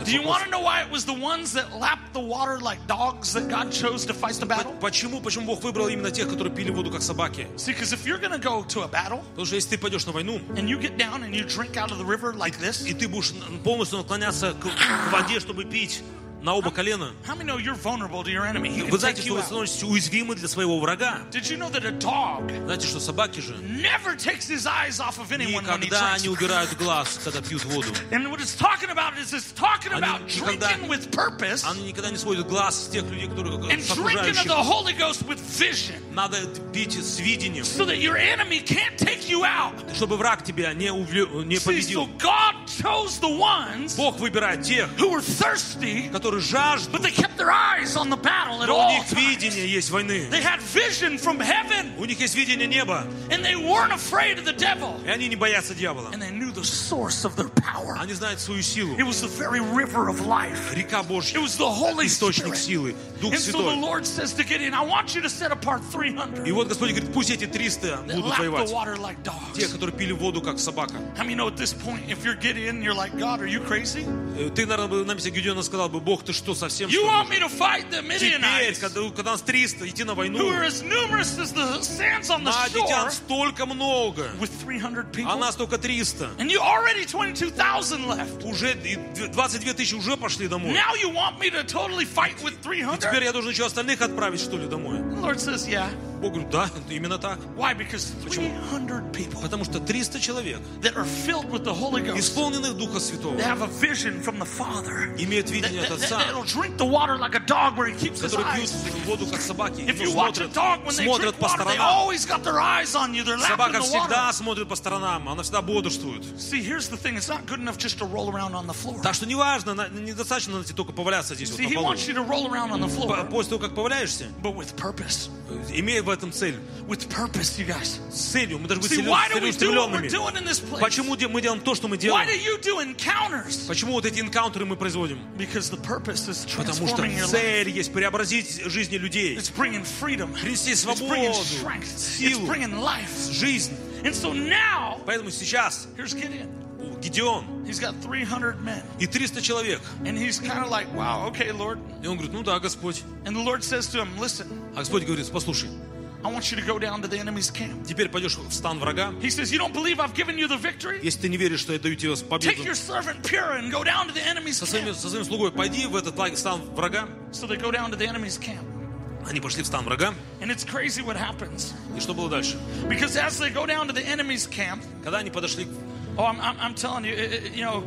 Do you вопрос. want to know why it was the ones that lapped the water like dogs that God chose to fight the battle? Почему, почему Бог выбрал именно тех, которые пили воду как собаки? See, because if you're going to go to a battle Потому что если ты пойдешь на войну, and you get down and you drink out of the river like this, и ты будешь полностью наклоняться к, к воде, чтобы пить на оба колена, how many know you're vulnerable to your enemy? He вы can знаете, take что you вы out. становитесь уязвимы для своего врага. Did you know that a dog Знаете, что собаки же never takes his eyes off of anyone when he никогда не drinks? убирают глаз, когда пьют воду. And what it's talking about is it's talking Они about никогда- drinking with purpose Они никогда не сводят глаз с тех людей, которые and с drinking of окружающих. the Holy Ghost with vision Надо пить с видением, so that your enemy can't take you out. чтобы враг тебя не, увле- не See, so победил. God chose the ones Бог выбирает тех, who were thirsty которые которые жаждут, but they kept their eyes on the battle at но у all них times. видение есть войны. They had vision from heaven, У них есть видение неба, and they weren't afraid of the devil. и они не боятся дьявола. And they knew the source of their power. Они знают свою силу. It was the very river of life. Река It Божья, was the Holy источник Spirit. силы, Дух And so the Святой. Lord says to Gideon, I want you to set apart 300 И вот Господь говорит, пусть эти 300 that будут lap the воевать. water like Те, dogs. которые пили воду, как собака. How many know at this point, if you're Gideon, you're like, God, are you crazy? Э, Ты, наверное, бы на месте Гедеона сказал бы, Бог, ты что, совсем You что want ли?» me to fight the Теперь, когда, когда нас 300, идти на who войну, are as numerous as the sands on the Мадитян shore, столько много, with 300 а people? нас только 300. And you already 22,000 left. Уже и д- 22 тысячи уже пошли домой. Now you want me to totally fight with И 300? теперь я должен еще остальных отправить, что ли, домой? The Lord says, yeah. Бог говорит, да, именно так. Why? Because 300 people Потому что 300 человек, that are filled with the Holy Ghost, исполненных Духа Святого, they have a vision from the Father. имеют видение от that, Отца, drink the water like a dog where he keeps которые пьют воду, как собаки, If you watch a смотрят, dog when they смотрят drink по water, they сторонам. always got their eyes on you. They're Собака всегда смотрит по сторонам, она всегда бодрствует. See, here's the thing. It's not good enough just to roll around on the floor. Так что неважно, на- недостаточно на тебе только поваляться здесь вот See, на he полу. wants you to roll around on the По- floor, После того, как поваляешься, but with purpose. имея этом цель. With purpose, you guys. С целью. Мы должны быть целеустремленными. Почему мы делаем то, что мы Why делаем? do you do encounters? Почему вот эти энкаунтеры мы производим? Because the purpose is Потому что цель есть преобразить жизни людей, It's bringing freedom. принести It's bringing свободу. It's силу, bringing life. жизнь. And so now, Поэтому сейчас here's Gideon. Гедеон He's got 300 men. и 300 человек. And he's kind of like, wow, okay, Lord. И он говорит, ну да, Господь. And the Lord says to him, listen, А Господь говорит, послушай, I want you to go down to the enemy's camp. теперь пойдешь в стан врага. He says, You don't believe I've given you the victory? Если ты не веришь, что я даю тебе Take победу, your servant Purah and go down to the enemy's со своим, camp. со своим слугой пойди в этот лагерь, стан врага. So they go down to the enemy's camp. Они пошли в стан врага. And it's crazy what happens. И что было дальше? Because as they go down to the enemy's camp, Когда они подошли, oh, I'm, I'm, I'm telling you, it- it- you know,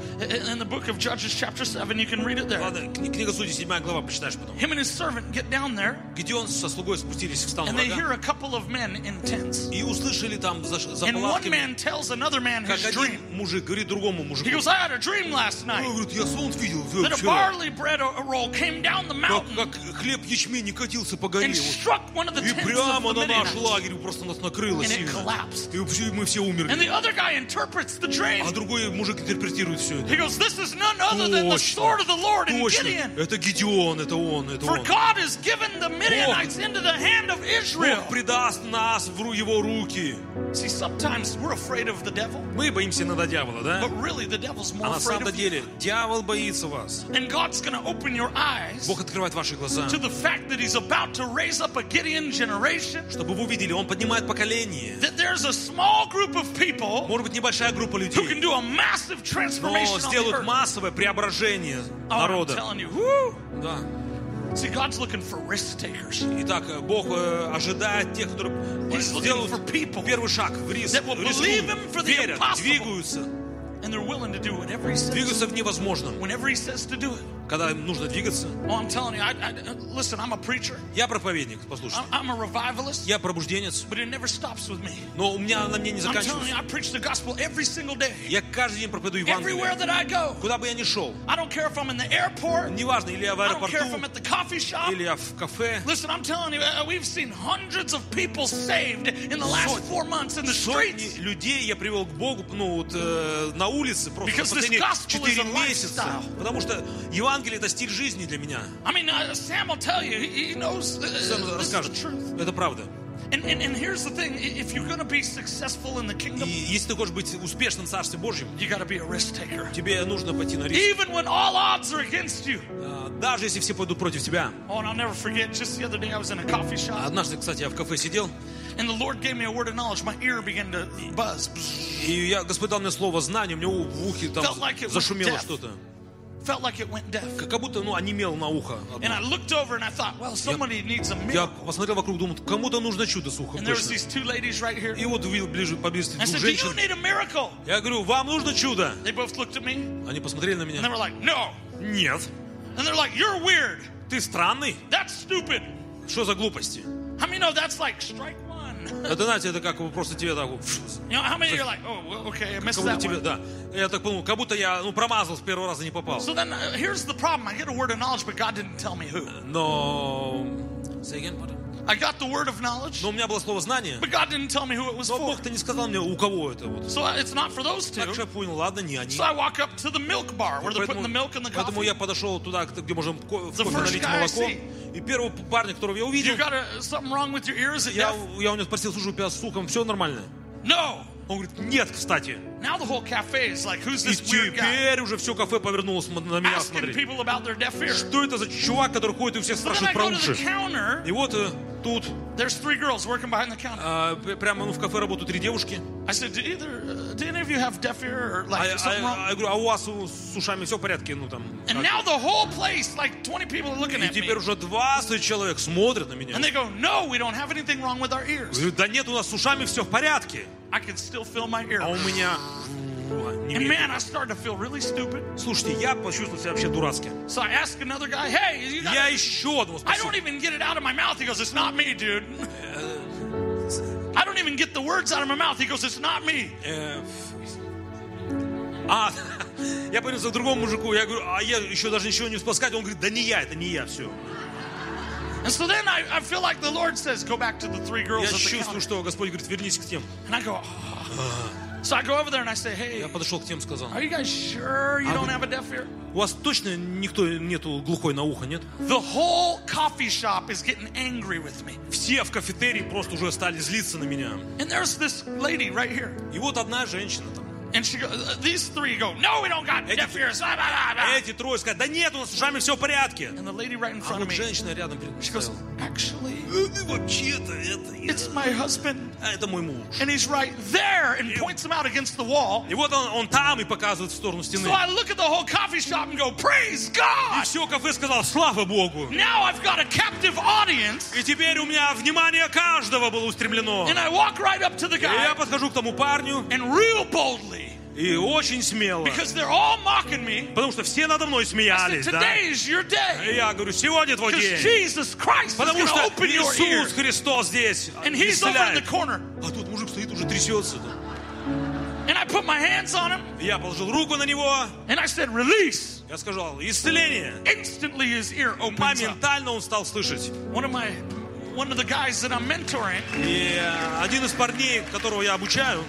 in the book of Judges, chapter 7, you can read it there. ладно, кни- книга Судей, 7 глава, почитаешь потом. Him and his servant get down there, Гедеон со слугой спустились в стан and they hear врага a couple of men in tents. и услышали там за, за And one палатками, man tells another man как his один dream. мужик говорит другому He мужику. goes, I had a dream last Он night говорит, я сон видел that a вчера, barley bread a roll came down the как, mountain как хлеб ячмени катился по горе. and вот. struck one of the И tents of прямо the на наш Midianites. лагерь просто нас накрыло And it сильно. collapsed. И вообще мы все And умерли. the other guy interprets the dream. А другой мужик интерпретирует все это. He goes, This is none other than the Точно. sword of the Lord in Точно. Gideon. Это Гедеон, это он, это For он. God has given the Midianites into the hand of Israel. Бог предаст нас в его руки. See, sometimes we're afraid of the devil, Мы боимся иногда дьявола, да? but really the devil's more А на you. деле дьявол боится вас. And God's going to open your eyes Бог открывает ваши глаза, to the fact that He's about to raise up a Gideon generation. чтобы вы увидели, Он поднимает поколение. That there's a small group of people Может быть, небольшая группа who can людей, do a massive transformation но on the сделают earth. массовое преображение Oh, I'm народа. telling you, whoo! Да. See, God's looking for risk takers Итак, э, Бог э, ожидает тех, которые He's looking сделают for people первый шаг в риск, that will believe Him for рискуют, the верят, impossible. двигаются, Двигаться в невозможном. Когда им нужно двигаться. Я проповедник, послушай. Я пробужденец. Но у меня на мне не заканчивается. Я каждый день проповедую Евангелие. Куда бы я ни шел. Не важно, или я в аэропорту, или я в кафе. Listen, I'm telling you, we've seen hundreds of people saved in the last four months in the streets. людей я привел к Богу ну, вот, э, на улице просто Because последние gospel is 4 a месяца. Потому что Евангелие это стиль жизни для меня. I mean, uh, Sam will tell you, he, knows uh, Сам расскажет. Это правда. And, and, and here's the thing i- if you're going to be successful in the И если ты хочешь быть успешным в Царстве Божьем, you got to be a risk taker. тебе нужно пойти на риск. Even when all odds are against you. А, Даже если все пойдут против тебя. Oh, and I'll never forget, just the other day I was in a coffee shop, Однажды, кстати, я в кафе сидел, and the Lord gave me a word of knowledge. My ear began to buzz. и я, Господь дал мне слово знания, у меня в ухе там Felt like it was зашумело death. что-то. Felt like it went deaf. Как как будто, ну, онемело на ухо. одно. And I looked over and I thought, well, somebody needs a Я miracle. посмотрел вокруг, думал, кому-то нужно чудо с ухом And there was точно. these two ladies right here. И вот увидел ближе, поблизости I двух said, do you женщин. need a miracle? Я говорю, вам нужно чудо? They both looked at me Они посмотрели на and they меня. were like, no. Нет. And they're like, you're weird. Ты странный? That's stupid. Что за глупости? How many know that's like strike one? done. Это, знаете, это как бы просто тебе так, You know, how many of you are like, oh, okay, I missed как будто that тебе, да. Я так подумал, как будто я, ну, промазал с первого раза, не попал. So then uh, here's the problem. I get a word of knowledge, but God didn't tell me who. Но... Say again, what? I got the word of knowledge, Но у меня было слово знание, but God didn't tell me who it was но for. Бог-то не сказал мне, у кого это вот. So uh, it's not for those two. Так что я понял, ладно, не они. So I walk up to the milk bar where they're putting the milk in the поэтому coffee. я подошел туда, где можно ко- в The кофе first налить guy I молоко. see. И первого парня, которого я увидел, You got a, something wrong with your ear? Is it я, deaf? я у него спросил, слушай, у тебя с слухом все нормально? No. Он говорит, нет, кстати. Now the whole cafe is like, who's И guy? теперь уже все кафе повернулось на меня смотреть. Что это за чувак, который ходит и всех спрашивает про уши? И вот э, тут There's three girls working behind the counter. а, п- прямо ну, в кафе работают три девушки. I said, do either, uh, do any of you have deaf ear or А, like я- something а- wrong? а я говорю, а у вас с ушами все в порядке? Ну там. And как?» now the whole place, like 20 people are looking И at me. теперь уже 20 человек смотрят на меня. And they go, no, we don't have anything wrong with our ears. Говорю, да нет, у нас с ушами все в порядке. I can still feel my ear. А у меня... And man, I started to feel really stupid. Слушайте, я почувствовал себя вообще дурацким. So I asked another guy, hey, you got Я еще одного I спросил. don't even get it out of my mouth. He goes, it's not me, dude. I don't even get the words out of my mouth. He goes, it's not me. Э, А, я повернулся к другому мужику, я говорю, а я еще даже ничего не успел сказать. Он говорит, да не я, это не я, все. And so then I, I feel like the Lord says, go back to the three girls Я at the чувствую, counter. что Господь говорит, вернись к тем. And I go, oh. So I go over there and I say, hey, Я подошел к тем, сказал, are you guys sure you I don't have a deaf ear? у вас точно никто нету глухой на ухо, нет? The whole coffee shop is getting angry with me. Все в кафетерии просто уже стали злиться на меня. And there's this lady right here. И вот одна женщина там. And she go, uh, these three go, no, we don't got Эти, deaf ears. Blah, blah, blah, blah. эти трое сказали, да нет, у нас с ушами все в порядке. And the lady right in А front of вот me, женщина рядом she goes, стояла. actually, «Э, Вообще-то это, it's это, my husband. а, это мой муж. And he's right there and points him out against the wall. И вот он, он там и показывает в сторону So стены. I look at the whole coffee shop and go, praise И God. все кафе сказал, слава Богу. Now I've got a captive audience. И теперь у меня внимание каждого было устремлено. And I walk right up to the И я guy подхожу к тому парню and real boldly, И очень смело, because they're all mocking me, потому что все надо мной I said, смеялись, да? today is your И я говорю, сегодня твой день. Jesus Christ is Потому что open your ear. Иисус Христос здесь And he's over in the исцеляет. corner. А тут мужик стоит, уже трясется. да. And I put my hands on him Я положил руку на него, and I said, release. я сказал, исцеление. Instantly his ear opens. Моментально он стал слышать. One of my, one of the guys that I'm mentoring, И э, один из парней, которого я обучаю,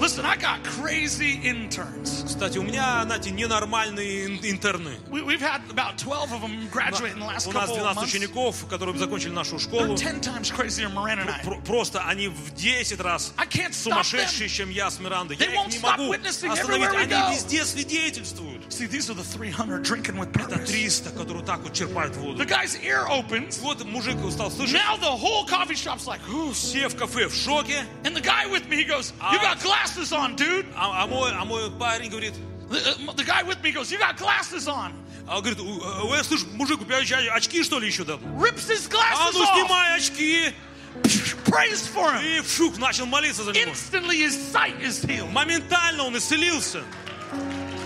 listen, I got crazy interns. кстати, у меня, знаете, ненормальные ин- интерны. We, we've had about 12 of them graduate in the last У нас couple of 12 months. учеников, которые закончили нашу They're школу. 10 times crazier than Miranda and I. Про- Просто они в 10 раз I can't stop them. сумасшедшие, чем я с Мирандой. Я They их won't не stop могу witnessing остановить. everywhere we Они go. везде свидетельствуют. See, these are the 300 drinking with Это purpose. 300, которые так вот черпают воду. The guy's ear opens. Вот мужик стал слышать. Now the whole coffee shop's like, whew. Все в кафе в шоке. And the guy with me, he goes, you got glasses on, dude. А, а мой, а мой парень говорит, The, uh, the guy with me goes, you got glasses on. а он говорит, «У- э, я слышу, мужик, у тебя очки- очки что ли еще да? Rips his А glasses ну off. снимай очки. Prays for him. И вшук, начал молиться за него. Instantly his sight is healed. Моментально он исцелился.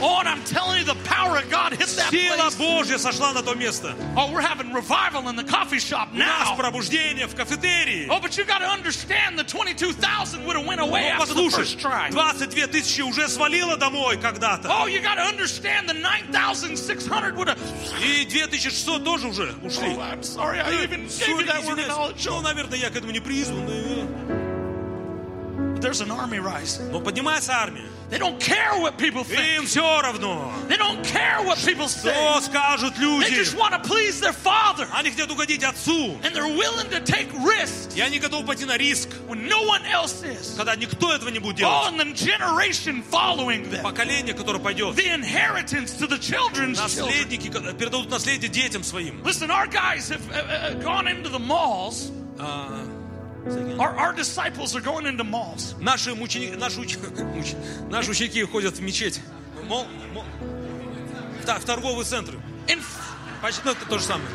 Oh, and I'm telling you, the power of God hit that Сила place. Божья сошла на то место. Oh, we're having revival in the coffee shop У нас now. пробуждение в кафетерии. Oh, but you got to understand, the 22,000 would have went away Ну, after the послушай, first try. 22 тысячи уже свалило домой когда-то. Oh, you got to understand, the 9,600 would have. И 2600 тоже уже Oh, ушли. I'm sorry, I even gave you Сори, that word of извиняюсь. knowledge. Ну, наверное, я к этому не призван. да. But there's an army rising. Но поднимается армия. They don't care what people think. Им все равно. They don't care what people say. Что скажут They люди? just want to please their father. Они хотят угодить отцу. And they're willing to take risks И они готовы пойти на риск, when no one else is. когда никто этого не будет Oh, делать. and the generation following them. Поколение, которое пойдет. The inheritance to the children's children. Наследники ко- передадут наследие детям своим. Listen, our guys have uh, uh, gone into the malls. А, Our, our disciples are going into malls. Наши, мучени- наши, уч- муч- наши ученики ходят в мечеть. Мол- мол- в та- в торговые центры. And Почти ну, это то же самое.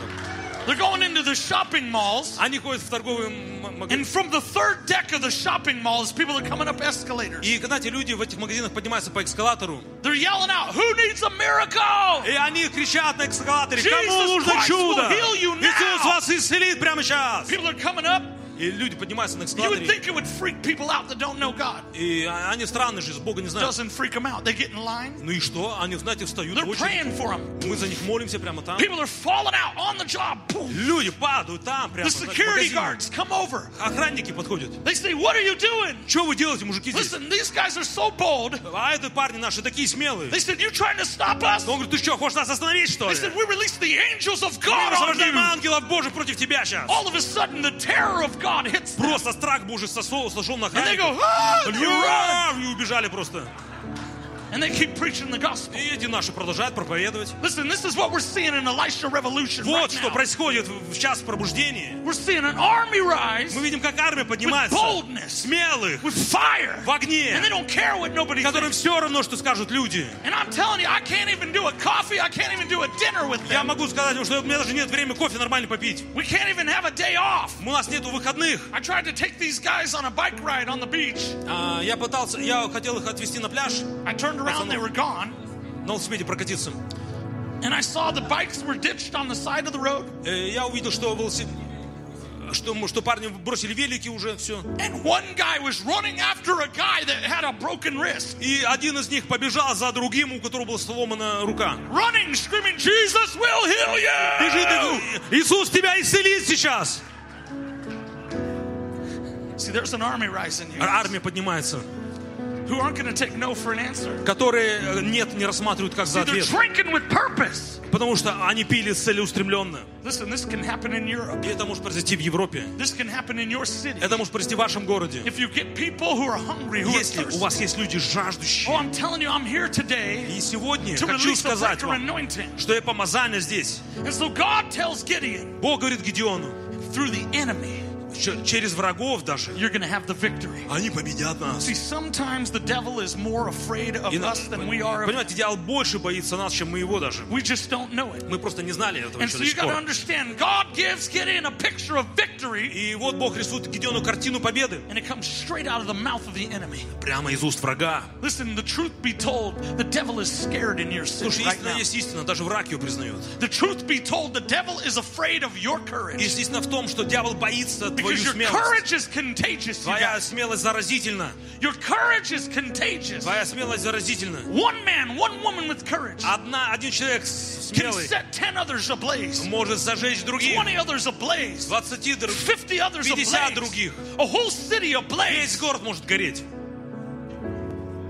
they're going into the shopping malls. Они ходят в торговые м- магазины. And from the third deck of the shopping malls, people are coming up escalators. И, знаете, люди в этих магазинах поднимаются по эскалатору. They're yelling out, Who needs a miracle? И они кричат на эскалаторе, Jesus кому нужно Christ чудо? will heal you now. Иисус вас исцелит прямо сейчас. People are coming up, И люди поднимаются на You would эскалаторе. think it would freak people out that don't know God. И а- они странные же, Бога не знают. Doesn't freak them out. They get in line. Ну и что? Они, знаете, встают They're в очередь. praying for them. Мы за них молимся прямо там. People are falling out on the job. Boom. Люди падают там, прямо The знаете, в security магазине. guards come over. Охранники подходят. They say, What are you doing? Что вы делаете, мужики, здесь? Listen, these guys are so bold. А это парни наши такие смелые. They said, You trying to stop us? Он говорит, ты что, хочешь нас остановить, что They ли? said, We release the angels of Мы God on освобождаем you. ангелов Божьих против тебя сейчас. All of a sudden, the terror of God hits them. Просто страх Божий сошел, сошел на And they go, Ah! They run. И убежали просто. And they keep preaching the gospel. И эти наши продолжают проповедовать. Listen, this is what we're seeing in Elisha Revolution right Вот что now. происходит в в час пробуждения. We're seeing an army rise Мы видим, как армия with поднимается. boldness, Смелых, with fire, в огне, and they don't care what nobody которым thinks. все равно, что скажут люди. And I'm telling you, I can't even do a coffee, I can't even do a dinner with Я them. могу сказать вам, что у меня даже нет времени кофе нормально попить. We can't even have a day off. У нас нету выходных. I tried to take these guys on a bike ride on the beach. А, Я пытался, я хотел их отвезти на пляж, I turned around, they were gone. на велосипеде прокатиться. And I saw the bikes were ditched on the side of the road. Э, Я увидел, что велосипед... Что, что парни бросили велики уже, все. And one guy was running after a guy that had a broken wrist. И один из них побежал за другим, у которого была сломана рука. Running, screaming, Jesus will heal you! Бежит и говорит, Иисус тебя исцелит сейчас. See, there's an army rising here А Армия поднимается, who aren't going to take no for an answer. которые э, нет, не рассматривают как за See, they're ответ. drinking with purpose. Потому что они пили целеустремленно. Listen, this can happen in Europe. И это может произойти в Европе. This can happen in your city. Это может произойти в вашем городе. If you get people who are hungry, who are Если у thirsty. вас есть люди Oh, жаждущие. I'm telling you, I'm here today И сегодня to хочу release a сказать breaker вам, anointing. что я помазание здесь. And so God tells Gideon, Бог говорит Гедеону, through the enemy, че- через врагов даже, you're to have the victory. они победят нас. See, sometimes the devil is more afraid of И на- us than we are of Понимаете, дьявол больше боится нас, чем мы его даже. We just don't know it. Мы просто не знали этого And еще so до you сих пор. understand, God gives Gideon a picture of victory, И вот Бог рисует Гедеону картину победы and it comes straight out of the mouth of the enemy. прямо из уст врага. Listen, the truth be told, the devil is scared in your Слушай, city right истина now. есть истина, даже враг ее признает. The truth be told, the devil is afraid of your courage. истина в том, что дьявол боится твою Because your смелость. courage is contagious. You Твоя guys. смелость заразительна. Your courage is contagious. Твоя смелость заразительна. One man, one woman with courage Одна, один человек с- can смелый set 10 others ablaze, может зажечь других. 20 others ablaze, 20 друг- 50 others 50 ablaze, других. a whole city Весь ablaze. город может гореть.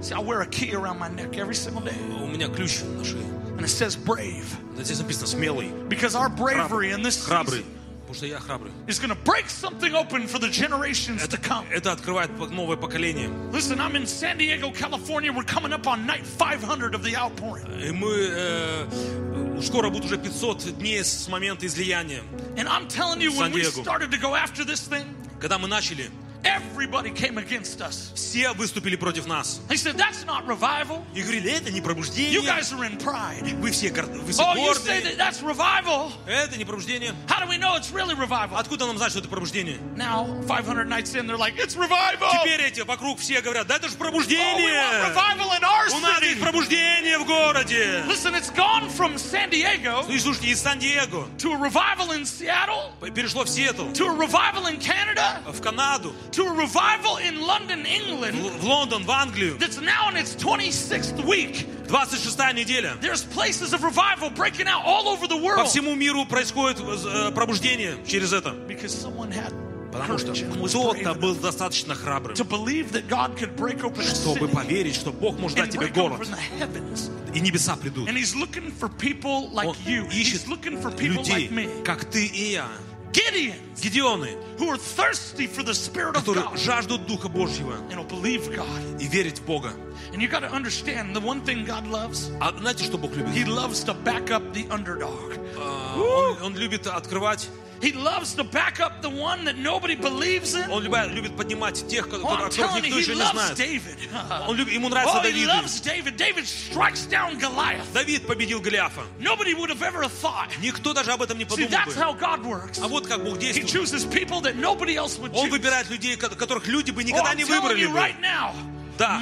See, I wear a key around my neck every single day, У меня ключ на шее. and it says brave. Здесь написано смелый, Because our bravery in this храбрый. season Потому что я храбрый. is going to break something open for the generations to come. Это открывает новое поколение. Listen, I'm in San Diego, California. We're coming up on night 500 of the outpouring. И мы э, скоро будет уже 500 дней с момента излияния. And I'm telling you, when we San Diego. started to go after this thing, Когда мы начали, everybody came against us. все выступили против нас. They said, That's not revival. И говорили, это не You пробуждение. guys are in pride. Вы все, гор- вы все Oh, you say гордые. that that's revival. Это не пробуждение. How do we know it's really revival? Откуда нам знать, что это пробуждение? Now, 500 nights in, they're like, It's revival. Теперь эти вокруг все говорят, да это же Oh, we want пробуждение. revival in our У нас есть city. пробуждение в городе. Listen, it's gone from San Diego Ну и слушайте, из Сан-Диего to a revival in Seattle, перешло в Сиэтл, to a revival in Canada, в Канаду, to a revival in London, в England, в Лондон, в Англию. that's now in its 26th week. 26 неделя. There's places of revival breaking out all over the По world всему миру происходит э, пробуждение через это. because someone had Потому что courage and was brave кто-то был enough достаточно храбрым, to believe that God could break open a чтобы city поверить, что Бог может дать and тебе break город, open the heavens. и небеса придут. And He's looking for people like Он you. He's ищет looking for people людей, like me. как ты и я. Gideons Гедеоны, who are thirsty for the Spirit of которые God жаждут Духа Божьего and will believe God. и верить в Бога. And you got to understand the one thing God loves. А знаете, что Бог любит? He loves to back up the underdog. А, Он, он любит открывать, He loves to back up the one that nobody believes in. он любит, любит поднимать тех, Oh, которые- I'm о которых telling никто you, еще he не loves знает. David. Он любит, ему нравится Oh, he Давид. loves David. David strikes down Goliath. Давид победил Голиафа. Nobody would have ever thought. Никто даже об этом не See, подумал that's бы. how God works. А вот как Бог He действует. chooses people that nobody else would Он choose. выбирает людей, ко- которых люди бы Oh, никогда I'm не telling выбрали you бы. right now, Да.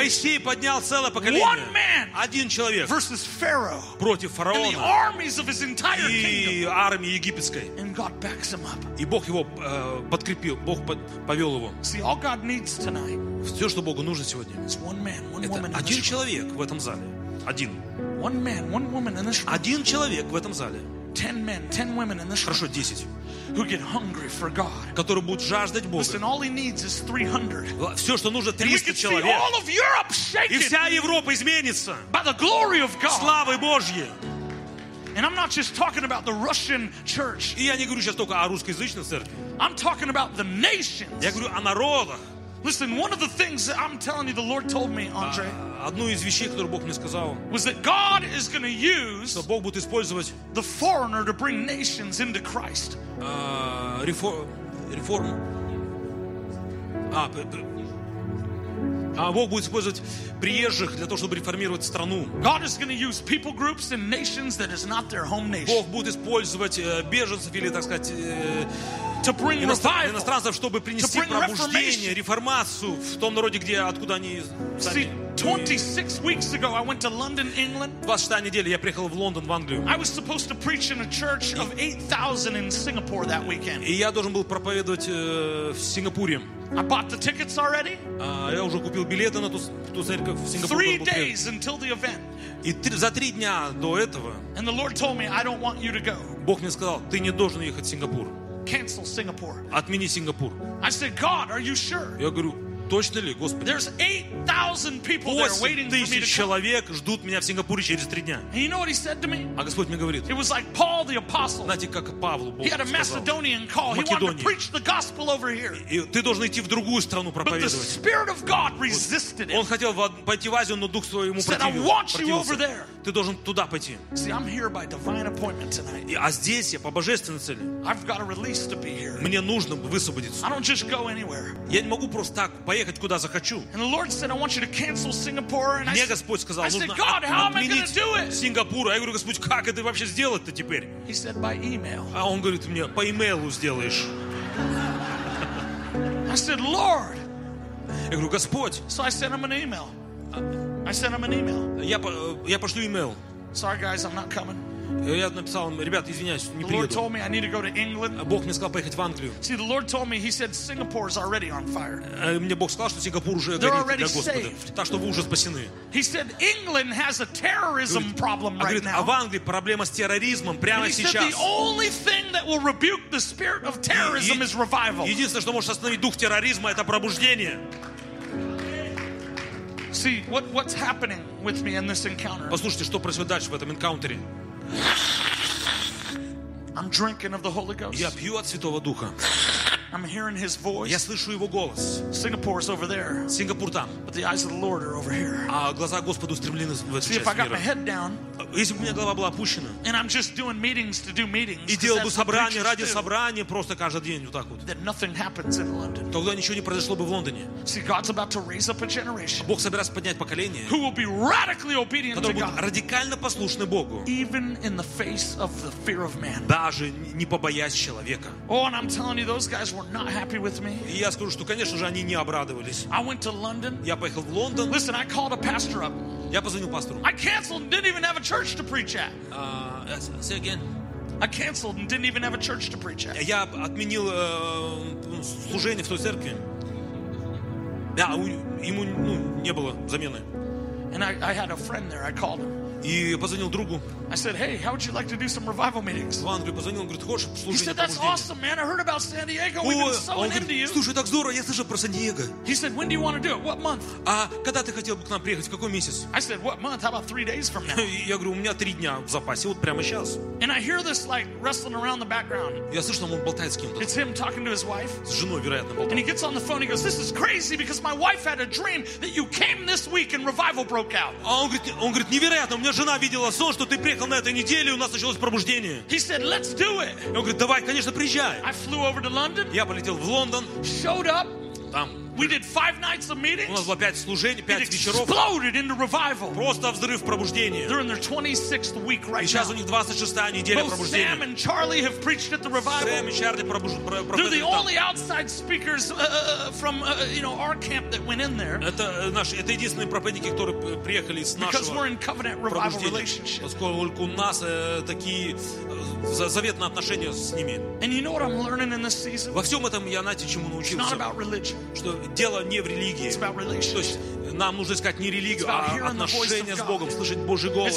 Моисей поднял целое поколение. Один человек против фараона и армии египетской. И Бог его э, подкрепил, Бог под, повел его. Все, что Богу нужно сегодня, это один человек в этом зале. Один. Один человек в этом зале. Хорошо, десять. who get hungry for God. Которые будут жаждать Бога. Listen, all he needs is 300. Все, что нужно, And we 300 can see человек. all of Europe И shaken вся Европа изменится. by the glory of God. Славой Божьей. And I'm not just talking about the Russian church. И я не говорю сейчас только о русскоязычной церкви. I'm talking about the nations. Я говорю о народах. Listen, one of the things that I'm telling you, the Lord told me, Andre, Одну из вещей, которую Бог мне сказал, was that God is going to use что Бог будет использовать the foreigner to bring nations into Christ. э, рефор- реформу. А, п- п- а Бог будет использовать приезжих для того, чтобы реформировать страну. God is going to use people groups and nations that is not their home nation Бог будет использовать э, беженцев или, так сказать, э, to bring иностран- revival. иностранцев, чтобы принести пробуждение, реформацию в том народе, где, откуда они сами. 26 weeks ago, I went to London, England. 26 неделя я приехал в Лондон, в Англию. I was supposed to preach in a church of 8,000 in Singapore that weekend. И я должен был проповедовать э, в Сингапуре. I bought the tickets already. А, я уже купил билеты на ту, ту церковь в Сингапур. Three куда был приехал. days until the event. И три- за три дня до этого And the Lord told me, I don't want you to go. Бог мне сказал, ты не должен ехать в Сингапур. Cancel Singapore. Отмени Сингапур. I said, God, are you sure? Я говорю, точно ли, Господи? There's 8,000 people there 8 waiting for me тысяч to come. человек ждут меня в Сингапуре через три дня. And you know what he said to me? А Господь мне говорит, It was like Paul the apostle. знаете, как Павлу Бог He had a сказал. Macedonian call. He wanted to Македонии. preach the gospel over here. И ты должен идти в другую страну But the проповедовать. Spirit of God resisted Он хотел пойти в Азию, но Дух Свой ему Said, "I противил- want you over противился. there." Ты должен туда пойти. See, I'm here by divine appointment tonight. И- А здесь я по божественной цели. I've got a release to be here. Мне нужно высвободиться. I don't just go anywhere. Я не могу просто так поехать куда захочу. Мне Господь сказал, нужно отменить? Сингапур. А я говорю, Господь, как это вообще сделать-то теперь? Email. А он говорит мне, по имейлу сделаешь. I said, Lord. Я говорю, Господь, So I sent him an email. I sent him an email. я, я пошлю имейл. Sorry, guys, I'm not coming. Я написал им, ребята, извиняюсь, не The Lord приеду. told me I need to go to England. А Бог мне сказал поехать в Англию. See, the Lord told me, He said, Singapore's already on fire. А Мне Бог сказал, что Сингапур уже They're горит already для Господа. saved. Так что вы уже спасены. He said, England has a terrorism problem А, right говорит, а в now. Англии проблема с терроризмом прямо And he said, сейчас. the only thing that will rebuke the spirit of terrorism Е- is revival. Единственное, что может остановить дух терроризма, это пробуждение. See, what, what's happening with me in this encounter? Послушайте, что происходит дальше в этом энкаунтере. I'm drinking of the Holy Ghost. Я пью от Святого Духа. I'm hearing His voice. Я слышу Его голос. Singapore's over there, Сингапур там. but the eyes of the Lord are over here. А глаза Господа устремлены в эту See, if I часть got my мира. head down Если бы у меня голова была опущена, and I'm just doing meetings to do meetings, и 'cause делал бы that's what собрание preachers ради do, собрания просто каждый день вот так вот, then nothing happens in London. тогда ничего не произошло бы в Лондоне. See, God's about to raise up a generation Бог собирается поднять поколение, who will be radically obedient to которое будет God, радикально послушны Богу, even in the face of the fear of man. даже не побоясь человека. Oh, and I'm telling you, those guys were not happy with me. И я скажу, что, конечно же, они не обрадовались. I went to London. Я поехал в Лондон, Listen, I called a pastor up. я позвонил пастору. I canceled and didn't even have a church to preach at. А, say again. I canceled and didn't even have a church to preach at. Я отменил э, служение в той церкви. Да, у- ему ну, не было замены. And I, I had a friend there. I called him. И позвонил другу I said, hey, how would you like to do some revival meetings? в Англию, позвонил, он говорит, хочешь He служение said, that's пробуждения? awesome, man. I heard about San Diego. We've been Ой, а он sowing into говорит, you. слушай, так здорово, я слышал про Сан-Диего. He said, when do you want to do it? What month? А когда ты хотел бы к нам приехать, в какой месяц? I said, what month? How about three days from now? И Я говорю, у меня три дня в запасе, вот прямо сейчас. And I hear this like wrestling around the background. Я слышу, там он болтает с кем-то, It's him talking to his wife. с женой, вероятно, And болтает. he gets on the phone. He goes, This is crazy because my wife had a dream that you came this week and revival broke out. А он говорит, он говорит, невероятно, у меня жена видела сон, что ты приехал на этой неделе, и у нас началось пробуждение. He said, Let's do it. И он говорит, давай, конечно, приезжай. I flew over to London, Я полетел в Лондон, showed up, там We did five nights of У meetings. нас было пять служений, It пять вечеров. exploded into revival. Просто взрыв пробуждения. They're in their 26th week И right сейчас у now. них 26-я неделя Both Sam пробуждения. and Charlie have preached at the revival. Сэм и Чарли пробуж- про- They're the проповедуют там. only outside speakers uh, uh, from uh, you know our camp that went in there Это, э, наши, это единственные проповедники, которые п- приехали из because we're нашего in covenant revival пробуждения. relationship. Поскольку у нас э, такие э, за- заветные отношения с ними. And you know what I'm learning in this season? Во всем этом я, знаете, чему It's not научился? about religion. Что дело не в религии. То есть нам нужно искать не религию, а отношения с Богом, слышать Божий голос,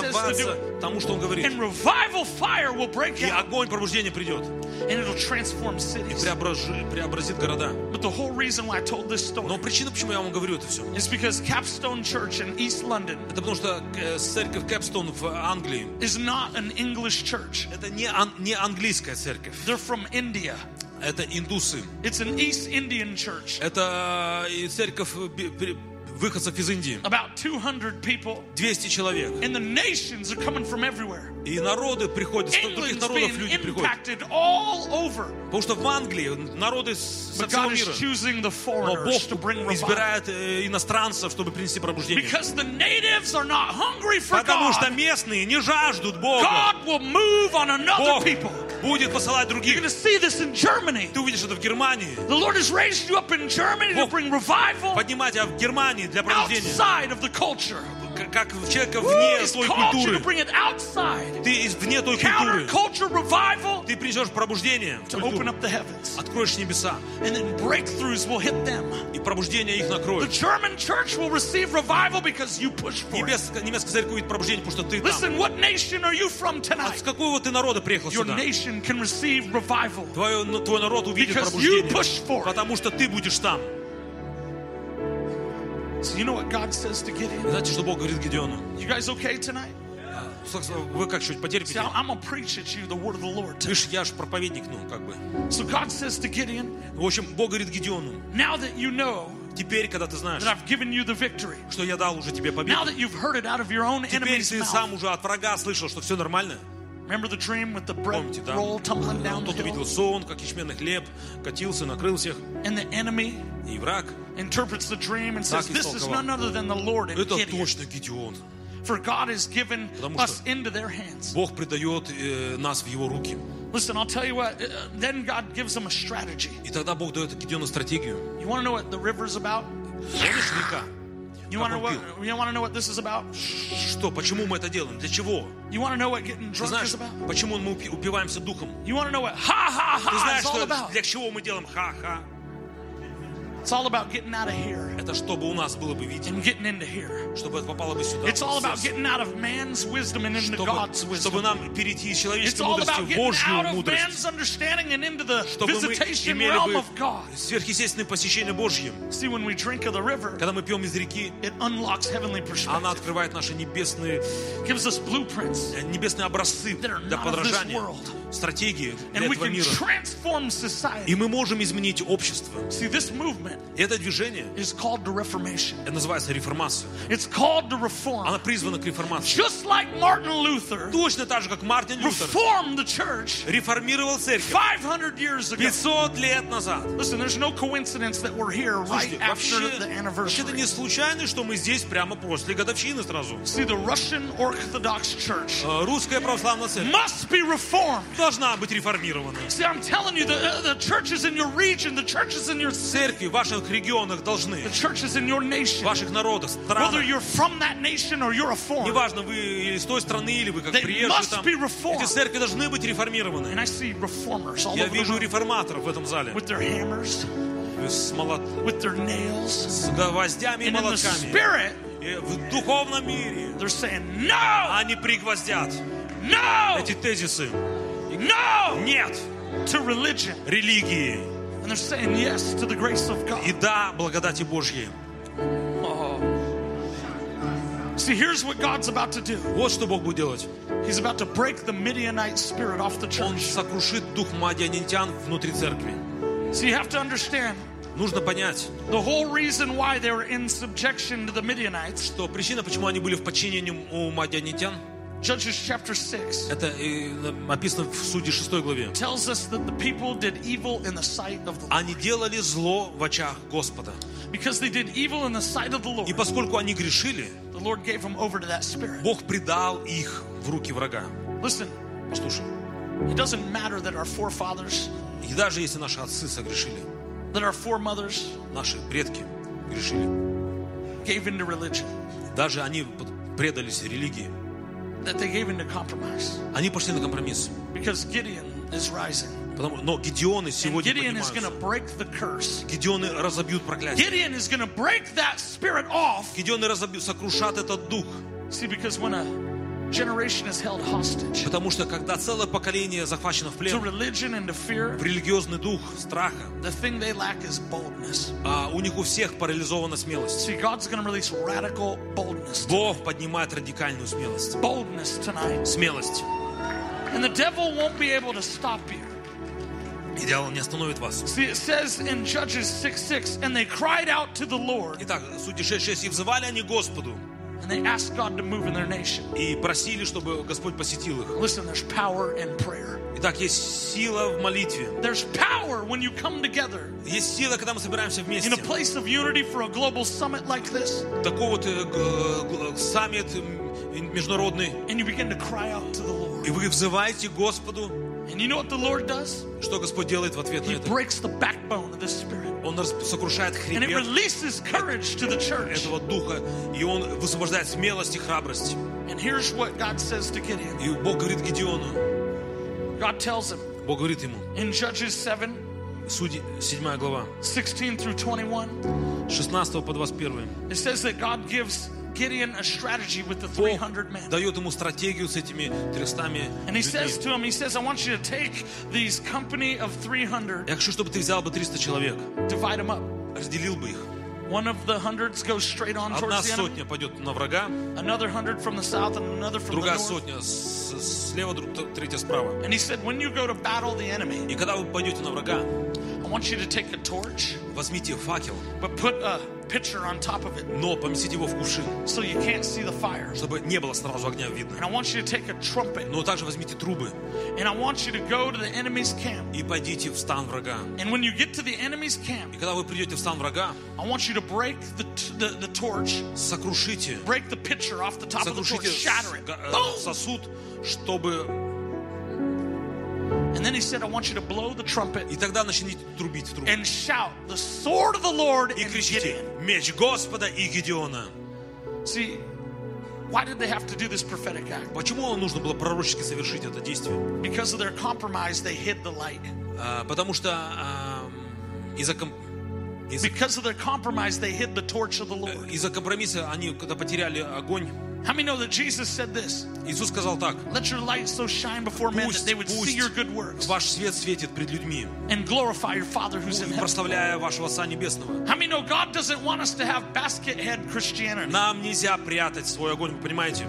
повиноваться тому, что Он говорит. И огонь пробуждения придет. И преобразит города. Но причина, почему я вам говорю это все, это потому что э, церковь Кэпстон в Англии это не, ан- не английская церковь это индусы. It's an East Indian church. Это э, церковь э, выходцев из Индии. About 200 people. 200 человек. And the nations are coming from everywhere. И народы приходят, с других England's народов being люди приходят. impacted all over. Потому что в Англии народы с- со But всего God is мира. choosing the Но foreigners to Бог bring revival. избирает э, иностранцев, чтобы принести пробуждение. Because the natives are not hungry for Потому что God. местные не жаждут Бога. God will move on another Бог people. будет посылать You're других. going to see this in Germany. Ты увидишь это в Германии. The Lord has raised you up in Germany to Бог bring revival Поднимать тебя в Германии для пробуждения. outside of the culture. К- Как человека Woo, вне He's той called you to культуры. bring it outside. Ты из вне той культуры. Counterculture revival Ты принесешь пробуждение в to open культуру. up the heavens. Откроешь небеса. And then breakthroughs will hit them. И пробуждение их The накроет. German church will receive revival because you push for it. Небес- Немецкая церковь увидит пробуждение, потому что ты там. Listen, what nation are you from А tonight? с какого ты народа приехал Your сюда? nation can receive revival Твой, ну, твой народ увидит because you пробуждение. push for it. Потому что ты будешь там. So you know what God says to Gideon? Знаете, что Бог говорит Гедеону? You guys okay tonight? Вы как чуть See, потерпите? I'm going to preach at you the word of the Lord. Видишь, я же проповедник, ну, как бы. So God says to Gideon, В общем, Бог говорит Гедеону, now that you know теперь, когда ты знаешь, that I've given you the victory, что я дал уже тебе now победу, that you've heard it out of your own теперь ты mouth. сам уже от врага слышал, что все нормально. Remember the dream with the bread Помните, да? roll tumbling down the Тот увидел hill? сон, как ячменный хлеб, катился, накрыл всех. And the enemy И враг, interprets the dream and says, Так this is истолковал. none other than the Lord and это Gideon. точно Гедеон. For God has given Потому us что- into their hands. Бог предает э, нас в его руки. Listen, I'll tell you what, uh, then God gives them a strategy. И тогда Бог дает Гедеону стратегию. You want to know what the river's about? Помнишь река? You want to know он what, you want to know what this is about? Что, почему мы это делаем? Для чего? You want to know what getting Ты drunk знаешь, is about? почему мы упи- упиваемся духом? You want to know what ha ha Ты ha знаешь, is all что, about? для чего мы делаем ха-ха? It's all about getting out of here Это чтобы у нас было бы видение, and getting into here. чтобы это попало бы сюда. It's all about getting out of man's wisdom and into чтобы, God's чтобы wisdom. нам перейти из человеческой мудрости в Божью мудрость. man's understanding and into the Чтобы мы visitation имели realm бы of God. сверхъестественное посещение Божье. See, when we drink of the river, Когда мы пьем из реки, it unlocks heavenly она perspective, открывает наши небесные, gives us blueprints, э, небесные образцы для подражания, стратегии для and we этого can мира. transform И society. мы можем изменить общество. See, this movement это движение, is called the Reformation. это называется реформация. It's called to reform. Она призвана к реформации. Just like Martin Luther Точно так же, как Мартин Лютер reformed the church реформировал церковь 500 years ago. 500 лет назад. Listen, there's no coincidence that we're here right Слушайте, after вообще, the вообще-то не anniversary. случайно, что мы здесь прямо после годовщины сразу. See, the Russian Orthodox Church Э, Русская православная церковь must be reformed. должна быть реформирована. See, I'm telling you, the, uh, the churches in your region, the churches in your city, ваших регионах должны. В ваших народах, странах. Неважно, вы из той страны или вы как приезжие там. Эти церкви должны быть реформированы. Я вижу реформаторов в этом зале э, с, молот... с гвоздями и молотками. И в духовном мире они пригвоздят эти тезисы. Нет! To religion. Религии. And they're saying yes to the grace of God. и да благодати Божьей. Oh. See, here's what God's about to do. Вот что Бог будет делать. He's about to break the Midianite spirit off the Он church. сокрушит дух мадианитян внутри церкви. So you have to understand Нужно понять, the whole reason why they were in subjection to the Midianites что причина, почему они были в подчинении у мадианитян, Judges chapter 6 Это э, описано в Суде 6 главе. tells us that the people did evil in the sight of the Lord. Они делали зло в очах Господа. Because they did evil in the sight of the И Lord, поскольку они грешили, the Lord gave them over to that spirit. Бог предал их в руки врага. Listen, Послушай, it doesn't matter that our forefathers, и даже если наши отцы согрешили, that our foremothers наши предки грешили, gave into religion, даже они предались религии, that they gave into compromise. они пошли на компромисс. Because Gideon is rising. Потому, но Гедеоны And сегодня Gideon is going to поднимаются. break the curse. Гедеоны разобьют проклятие. Gideon is going to break that spirit off. Гедеоны разобьют, сокрушат этот дух. See, because when a Потому что когда целое поколение захвачено в плен, в религиозный дух страха, а у них у всех парализована смелость. See, God's going to release radical boldness. Бог поднимает радикальную смелость. Boldness tonight. Смелость. And the devil won't be able to stop you. И дьявол не остановит вас. See, it says in Judges 6 6, and they cried out to the Lord, Итак, Судьи 6.6. «И взывали они Господу, and they asked God to move in their nation. и просили, чтобы Господь посетил их». Listen, there's power in prayer. Итак, есть сила в молитве. There's power when you come together Есть сила, когда мы собираемся вместе. in a place of unity for a global summit like this, Такой вот э, г- г- саммит м, международный. and you begin to cry out to the Lord. И вы взываете Господу. And you know what the Lord does? Что Господь делает в ответ на He это? breaks the backbone of this spirit, Он раз- сокрушает and it хребет releases courage to the church. этого духа, и Он высвобождает смелость и храбрость. And here's what God says to Gideon И Бог говорит Гедеону, God tells him Бог говорит ему, in Judges 7 Судьи, 7 глава, 16 through 21, 16 по 21. it says that God gives Gideon a strategy with the Бог 300 men. дает ему стратегию с этими 300 And he says людьми. to him, he says, I want you to take these company of 300, Я хочу, чтобы ты взял бы 300 человек, divide them up. разделил бы их. One of the hundreds goes straight on Одна towards the enemy, сотня пойдет на врага, another hundred from the south, and another from the другая north. сотня с- слева, друг- третья справа. And he said, when you go to battle the enemy, И когда вы пойдете на врага, I want you to take a torch, возьмите факел, but put a pitcher on top of it но поместите его в кувшин, so you can't see the fire. чтобы не было сразу огня видно. And I want you to take a trumpet, Но также возьмите трубы and I want you to go to the enemy's camp. и пойдите в стан врага. And when you get to the enemy's camp, И когда вы придете в стан врага, I want you to break the, the, the torch, сокрушите, break the pitcher off the top of the torch, сокрушите shatter it. с- га- э, Boom! сосуд, чтобы... And then he said, I want you to blow the trumpet И тогда начните трубить в трубу. and shout, the sword of the Lord И and кричите, Gideon. меч Господа и Гедеона. See, why did they have to do this prophetic act? Почему нужно было пророчески совершить это действие? Because of their compromise, they hid the light. А, Потому что а, из-за ком- из- Because of their compromise, they hid the torch of the Lord. из-за компромисса они, когда потеряли огонь, How many know that Jesus said this? Иисус сказал так, Let your light so shine before men that пусть, they would see пусть your good works ваш свет светит пред людьми, and glorify your Father who's in и heaven. прославляя вашего Отца Небесного. How many know God doesn't want us to have basket head Christianity Нам нельзя прятать свой огонь, вы понимаете?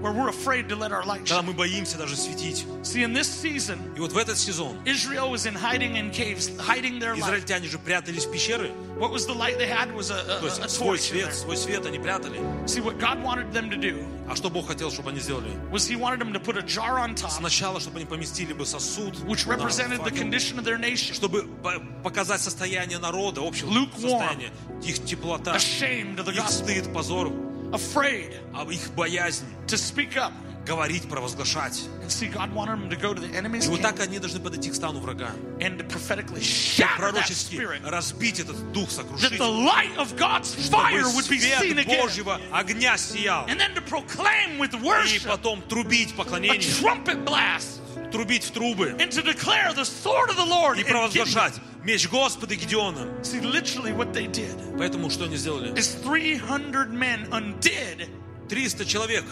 where we're afraid to let our light Когда shine? мы боимся даже светить. See, in this season, И вот в этот сезон Israel was in hiding in caves, hiding their light. израильтяне же прятались в пещеры, What was the light they had was a, a, то есть a свой torch in свет, there. свой свет они прятали. See, what God wanted them to do А что Бог хотел, чтобы они сделали? was He wanted them to put a jar on top, Сначала, чтобы они поместили бы сосуд, which на represented the факел, condition of their nation, чтобы по- показать состояние народа, общего Lukewarm. состояние, их теплота, ashamed of the их gospel, стыд, позор, afraid а их боязнь to speak up. говорить, провозглашать. And see, God wanted them to go to the enemy's И вот так camp они должны подойти к стану врага. and to prophetically shatter that Пророчески spirit, разбить этот дух, that сокрушить, the light of God's fire чтобы would be seen свет again, Божьего огня сиял. and then to proclaim with И worship потом трубить a поклонение, trumpet blast, трубить в трубы and to declare the sword of the Lord. и and Gideon. провозглашать меч Господа Гедеона. See, literally, what they did Поэтому что они сделали? is 300 men undid 300 человек,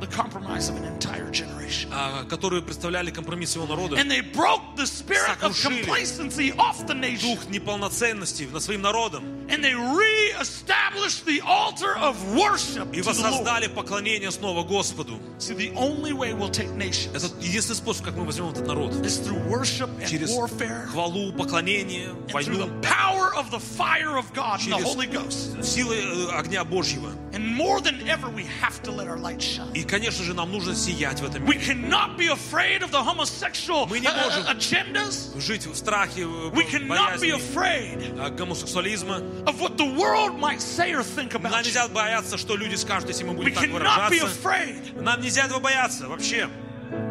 the compromise of an entire generation. а, которые представляли компромисс его народа, And they broke the spirit of Сокрушили. complacency off the nation. дух неполноценности над своим народом And they re-established the altar of worship и to the Lord. воссоздали поклонение снова Господу. See, the only way we'll take nations Это единственный способ, как мы возьмем этот народ. is through worship and Через warfare хвалу, поклонение, and through the войну, power of the fire of God and the Через- Holy Ghost. силой э, огня Божьего. And more than ever, we have to let our light shine. И, конечно же, нам нужно сиять в этом We мире. cannot be afraid of the homosexual Мы не uh, uh, можем. agendas. Жить в страхе, в We cannot be боязни afraid э, гомосексуализма. of what the world might say or think Нам about you. нельзя бояться, что люди скажут, если мы We будем так cannot be выражаться. afraid. Нам нельзя этого бояться вообще.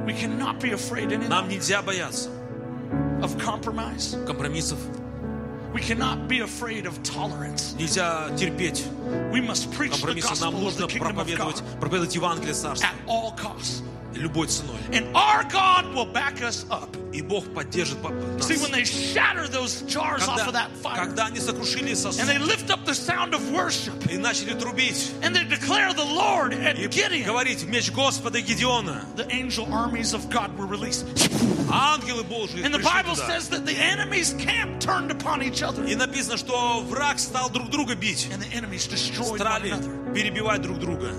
We cannot be afraid any Нам нельзя бояться of compromise. компромиссов. We cannot be afraid of tolerance. Нельзя терпеть We must preach the компромиссы. Нам gospel of the нужно kingdom of проповедовать, God проповедовать Евангелие Царства at all costs. любой ценой. And our God will back us up. И Бог поддержит по- нас. See, when they shatter those jars off of Когда, that fire когда они сокрушили сосуд and they lift up the sound of worship и начали трубить and they declare the Lord and и Gideon, говорить меч Господа Гедеона, the angel armies of God were released. ангелы Божьи And the пришли Bible туда. says that the enemy's camp turned upon each other И написано, что враг стал друг друга бить, and the enemies destroyed one стали another. перебивать друг друга.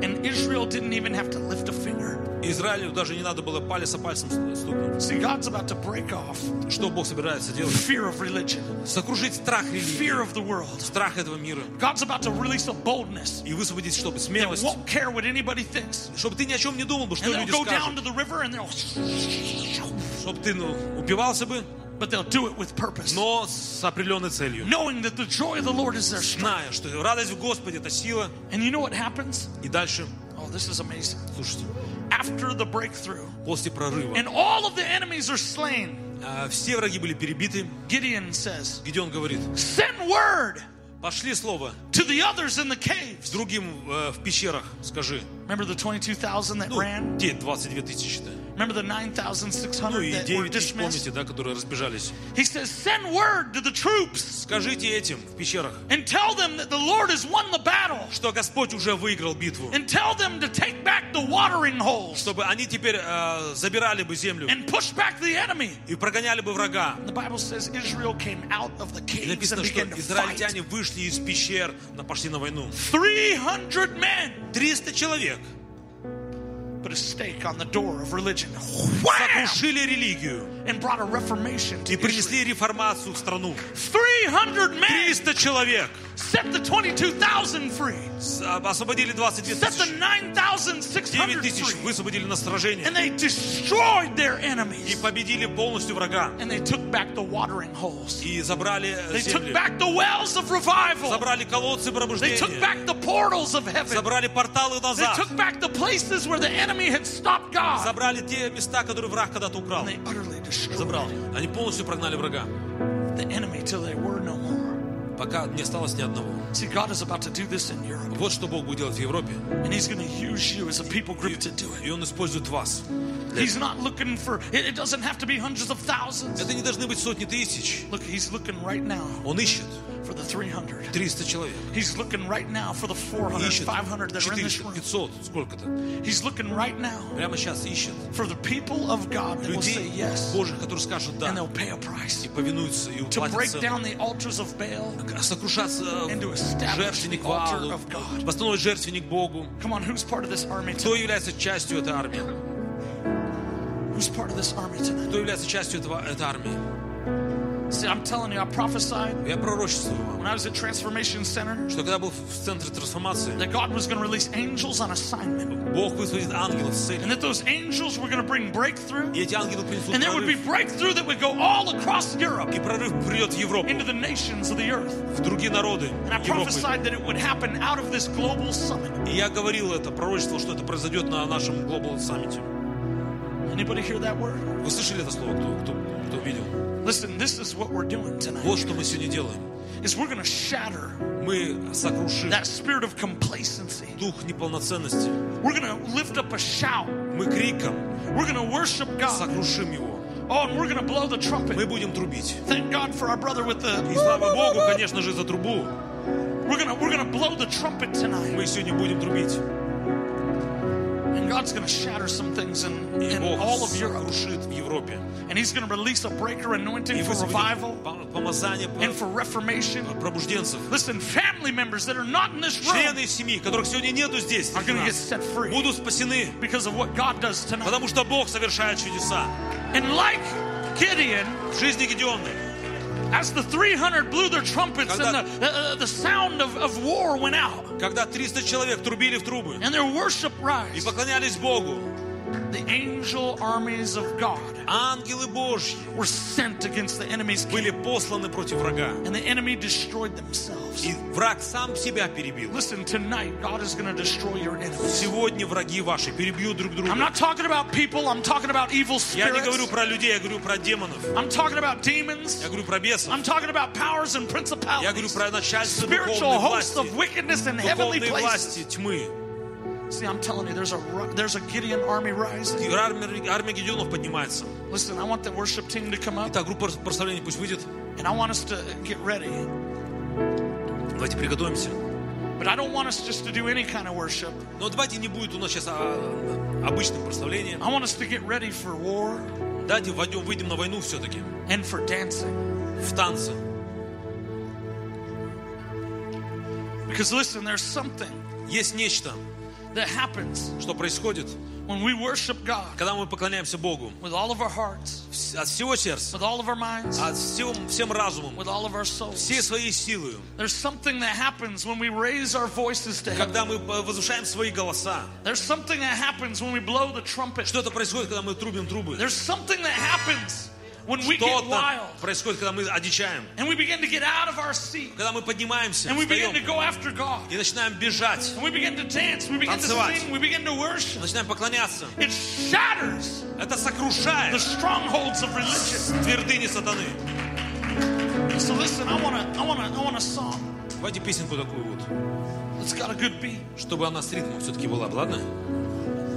And Israel didn't even have to lift a finger. Израилю даже не надо было палец о пальцем стукнуть. See, God's about to break off Что Бог собирается делать? fear of religion, Сокрушить страх религии, fear of the world. страх этого мира. God's about to release a boldness И высвободить, чтобы that смелость, won't care what anybody thinks. чтобы ты ни о чем не думал бы, что And they'll люди go down скажут. to the river and they'll, Чтобы ты ну, упивался бы, but they'll do it with purpose, но с определенной целью. knowing that the joy of the Lord is their strength. Зная, что радость в Господе – это сила. And you know what happens? И дальше, Oh, this is amazing. слушайте, After the breakthrough, после прорыва and all of the enemies are slain, а, все враги были перебиты. Gideon says, Гедеон говорит, Send word пошли слово to the others in the caves. другим э, в пещерах, скажи. Remember the 22,000 that Ну, ran? те 22 тысячи-то. Remember the Ну 9,600 и that were 9 тысяч, dismissed? помните, да, которые разбежались. He says, Send word to the troops Скажите этим в пещерах, and tell them that the Lord has won the battle. что Господь уже выиграл битву. And tell them to take back the watering holes Чтобы они теперь э, забирали бы землю and push back the enemy. и прогоняли бы врага. The Bible says Israel came out of the И caves and написано, что began to fight. израильтяне вышли из пещер, на- пошли на войну. 300 men 300 человек put a stake on the door of religion. Wham! сокрушили религию And brought a reformation to и Israel. принесли реформацию в страну. 300 men 300 человек set the 22,000 free. С- освободили 22 Set the тысячи. 9,600 9 тысяч free. высвободили на сражение And they destroyed their и enemies. победили полностью врага. And they took back the watering holes. И забрали э, They took земли, back the wells of revival. забрали колодцы They took пробуждения, back the portals of heaven. забрали порталы They назад, took back the places where the enemy had stopped God. забрали те места, которые враг когда-то украл. And they utterly destroyed Забрал. Они полностью прогнали врага, the enemy till they were no more. пока не осталось ни одного. See, God is about to do this in Europe. Вот что Бог будет делать в Европе. And He's going to use you as a people group to do И it. Он использует вас. He's not looking for, it, it doesn't have to be hundreds of thousands. Это не должны быть сотни тысяч. Look, He's looking right now Он ищет for the 300. 300 человек. He's looking right now for the 400, Ищет 500 that are in this 400, room. 500, сколько-то. He's looking right now Прямо сейчас ищет for the people of God that will say людей yes Божьих, которые скажут and да, they'll pay a price. и повинуются, и To break уплатят цену. down the altars of Baal. Сокрушаться And to в establish жертвенник the altar Ваалу, of God. восстановить жертвенник Богу. Come on, who's part of this army Кто tonight? является частью этой армии? Who's part of this army tonight? Кто является частью этого, этой армии? See, I'm telling you, I prophesied Я пророчествую вам, when I was at Transformation Center что когда был в центре трансформации, that God was going to release angels on assignment. Бог высвободит ангелов с And целью. that those angels were going to bring breakthrough. И эти ангелы принесут And there would be прорыв. breakthrough that would go all across Europe И прорыв придет в Европу, into the nations of the earth. в другие народы And I Европы. prophesied that it would happen out of this global summit. И я говорил это, пророчествовал, что это произойдет на нашем Global Summit. Anybody hear that word? Вы слышали это слово, кто, кто, кто видел? Listen, this is what we're doing tonight. Вот что мы сегодня делаем. Is we're going to shatter Мы сокрушим that spirit of complacency. дух неполноценности. We're going to lift up a shout. Мы криком We're going to worship God. сокрушим его. Oh, and we're going to blow the trumpet. Мы будем трубить. Thank God for our brother with И the. слава Богу, конечно же, за трубу. We're gonna we're gonna blow the trumpet tonight, Мы сегодня будем трубить. and God's gonna shatter some things in, И in Бог all of Europe, сокрушит в Европе. and He's gonna release a breaker И anointing for высвободит revival пом- помазание and for reformation. пробужденцев. Listen, family members that are not in this room Члены семьи, которых сегодня нету здесь, are среди gonna get нас, set free будут спасены, because of what God does tonight. потому что Бог совершает чудеса. And like Gideon, В жизни Гедеона As the 300 blew their trumpets Когда- and the, uh, the sound of, of war went out Когда 300 человек трубили в трубы and their worship и rise, поклонялись Богу, the angel armies of God ангелы Божьи were sent against the enemy's camp были посланы против врага. and the enemy destroyed themselves. И враг сам себя перебил. Listen, tonight God is going to destroy your enemies. Сегодня враги ваши перебьют друг I'm друга. not talking about people, I'm talking about evil Я не говорю spirits. про людей, я говорю про демонов. I'm talking about demons. Я говорю про бесов. I'm talking about powers and Я говорю principalities. про начальство Spiritual духовной hosts of власти. wickedness in heavenly Духовной places. власти тьмы. See, I'm telling you, there's a ru- there's a Gideon army rising. И армия, армия Гедеонов поднимается. Listen, I want the worship team to come up, Итак, группа прославления пусть выйдет. and I want us to get ready. Давайте приготовимся. But I don't want us just to do any kind of worship. Но давайте не будет у нас сейчас а, обычным прославлением. I want us to get ready for war Давайте войдем, выйдем на войну все-таки. and for dancing. В танце. Because listen, there's something Есть нечто, that happens что происходит, when we worship God когда мы поклоняемся Богу. with all of our hearts, Вс- От всего сердца, with all of our minds, от всем, всем разумом, with all of our souls. всей своей силой. There's something that happens when we raise our voices to heaven. Когда мы возвышаем свои голоса. There's something that happens when we blow the trumpet. Что-то происходит, когда мы трубим трубы. There's something that happens when we get Что-то wild происходит, когда мы одичаем. and we begin to get out of our seat Когда мы поднимаемся, and we begin to встаем go after God и начинаем бежать, and we begin to dance, we begin to Танцевать. sing, we begin to worship. начинаем поклоняться. It shatters Это the сокрушает strongholds of religion. твердыни сатаны. So listen, I want to I want to I want a song Давайте песенку такую вот, that's got a good beat чтобы она с ритмом все-таки была, ладно?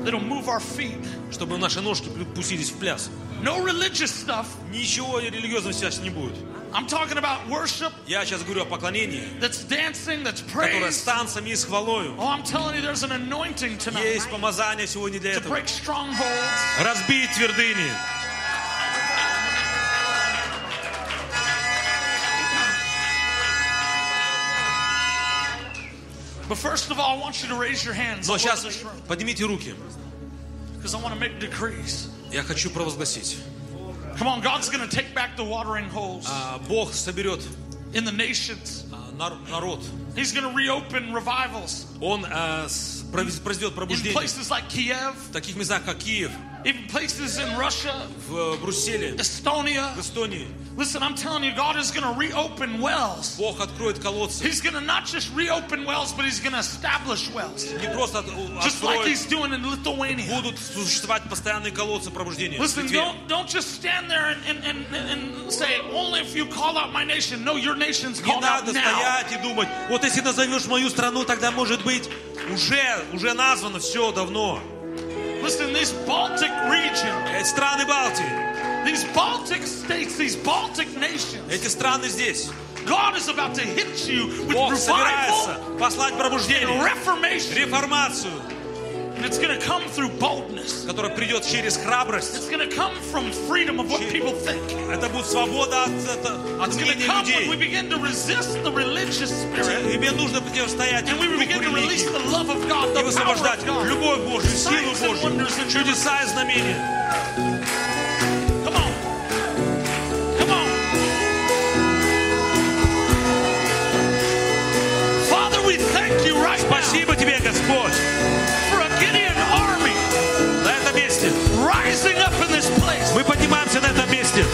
that'll move our feet. Чтобы наши ножки пустились в пляс. No religious stuff. Ничего религиозного сейчас не будет. I'm talking about worship Я сейчас говорю о поклонении, that's dancing, that's которое с praise. танцами и с хвалою. Oh, I'm telling you, there's an anointing tonight Есть помазание сегодня для to этого. break strongholds. Разбить твердыни. But first of all, I want you to raise your hands Но all over сейчас this room поднимите руки. because I want to make decrees. Я хочу провозгласить. Come on, God's going to take back the watering holes А, Бог соберет in the nations. а, нар- народ. He's going to reopen revivals Он а, с- провез- произведет in пробуждение places like Kiev, в таких местах, как Киев, even places in Russia, в э, Брюсселе, Estonia. в Эстонии. Listen, I'm telling you, God is going to reopen wells. Бог откроет колодцы. He's going to not just reopen wells, but He's going to establish wells. Не просто от- у- Just like откроет, He's doing in Lithuania. будут существовать постоянные колодцы пробуждения. в Listen, Литве. don't, don't just stand there and, and, and, and say, only if you call out my nation. No, your nation's Не called out надо now. стоять и думать, вот если назовешь мою страну, тогда может быть уже, уже названо все давно. Listen, this Baltic region, Эти страны Балтии, these Baltic states, these Baltic nations, эти страны здесь. God is about to hit you with Бог revival собирается послать and пробуждение, reformation. реформацию, And it's going to come through boldness. которая придет через храбрость. It's going to come from freedom of what people think. Это будет свобода от, это- от It's going to мнения come when we людей. begin to resist the religious spirit. Тебе нужно противостоять And we духу begin to release религии the love of God, и the power высвобождать of God. любовь Божью, силу Signs and wonders Божью, and чудеса и знамения. Come on. Come on. Father, we thank you right now Спасибо тебе, Господь, Мы поднимаемся на этом месте.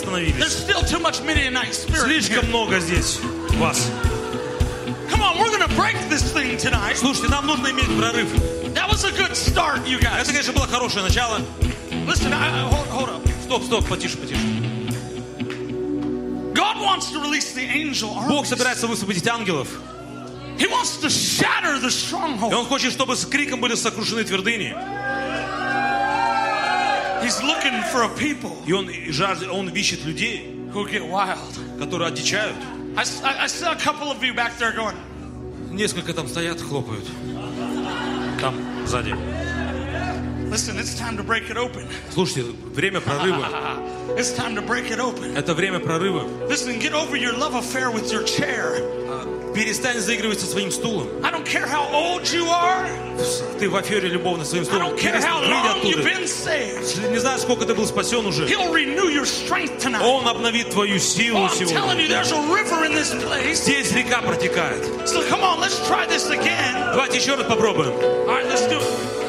Остановились. Слишком много здесь вас. Слушайте, нам нужно иметь прорыв. Это, конечно, было хорошее начало. Listen, I, hold, hold up. Стоп, стоп, потише, потише. God wants to release the angel Бог собирается высвободить ангелов. He wants to shatter the И stronghold. Он хочет, чтобы с криком были сокрушены твердыни. He's looking for a people И Он и жаждет, Он ищет людей, who get wild. которые одичают. I, s- I- I saw a couple of you back there going, Несколько там стоят, хлопают. Там, сзади. listen, it's time to break it open. Слушайте, время прорыва. It's time to break it open. Это время прорыва. Listen, get over your love affair with your chair. Перестань заигрывать со своим стулом. I don't care how old you are. Ты в афере любовно своим I стулом. don't care how long you've been saved. Не знаю, сколько ты был спасен уже. He'll renew your strength tonight. Он обновит твою Oh, силу I'm telling сегодня. you, there's a river in this place. Здесь река протекает. So come on, let's try this again. Давайте еще раз попробуем. All right, let's do it.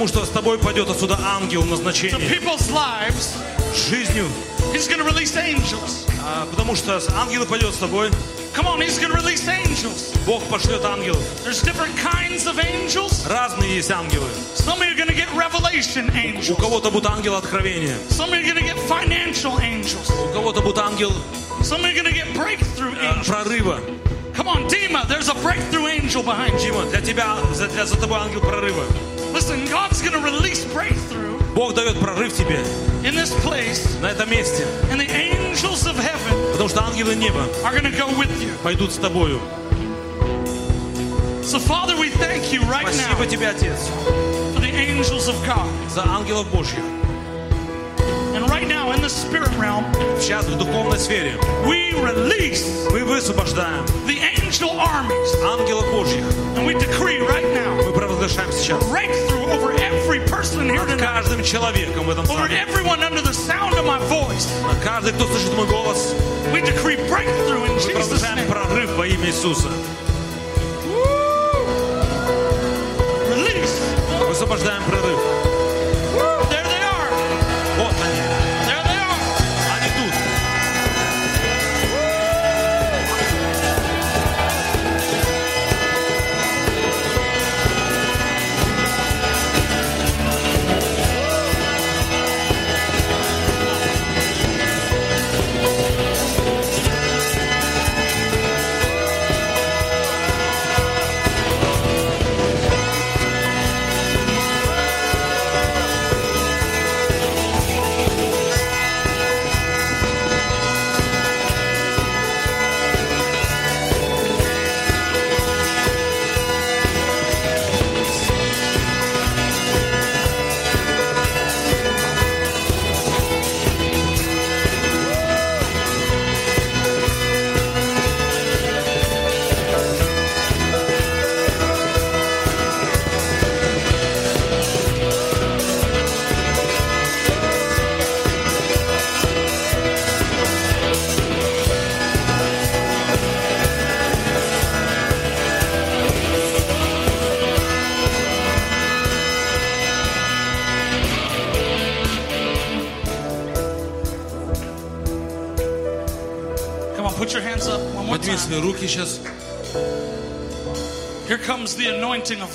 Потому что с тобой пойдет отсюда ангел to назначения. people's lives. Жизнью. He's to release angels. А, потому что ангел пойдет с тобой. Come on, He's to release angels. Бог пошлет ангелов. There's different kinds of angels. Разные есть ангелы. Some are to get revelation У angels. кого-то будут ангел откровения. Some are to get financial angels. У кого-то будет ангел Some are to get breakthrough э, angels. прорыва. Come on, Dima, there's a breakthrough angel behind you. Дима, для тебя, за, для- за тобой ангел прорыва. Listen, God's going to release breakthrough Бог дает прорыв тебе in this place, на этом месте. and the angels of heaven Потому что ангелы неба are going to go with you. пойдут с тобою. So, Father, we thank you right Спасибо now тебе, Отец, for the angels of God. за ангелов Божьих. And right now, in the spirit realm, Сейчас в духовной сфере we release мы высвобождаем the angel armies, ангелов Божьих. and we decree right now Мы провозглашаем сейчас breakthrough over every person here над tonight, каждым человеком в этом over зале. everyone under the sound of my voice. На каждый, кто слышит мой голос, We decree breakthrough in мы Jesus' провозглашаем name. прорыв во имя Иисуса. Release. Высвобождаем прорыв.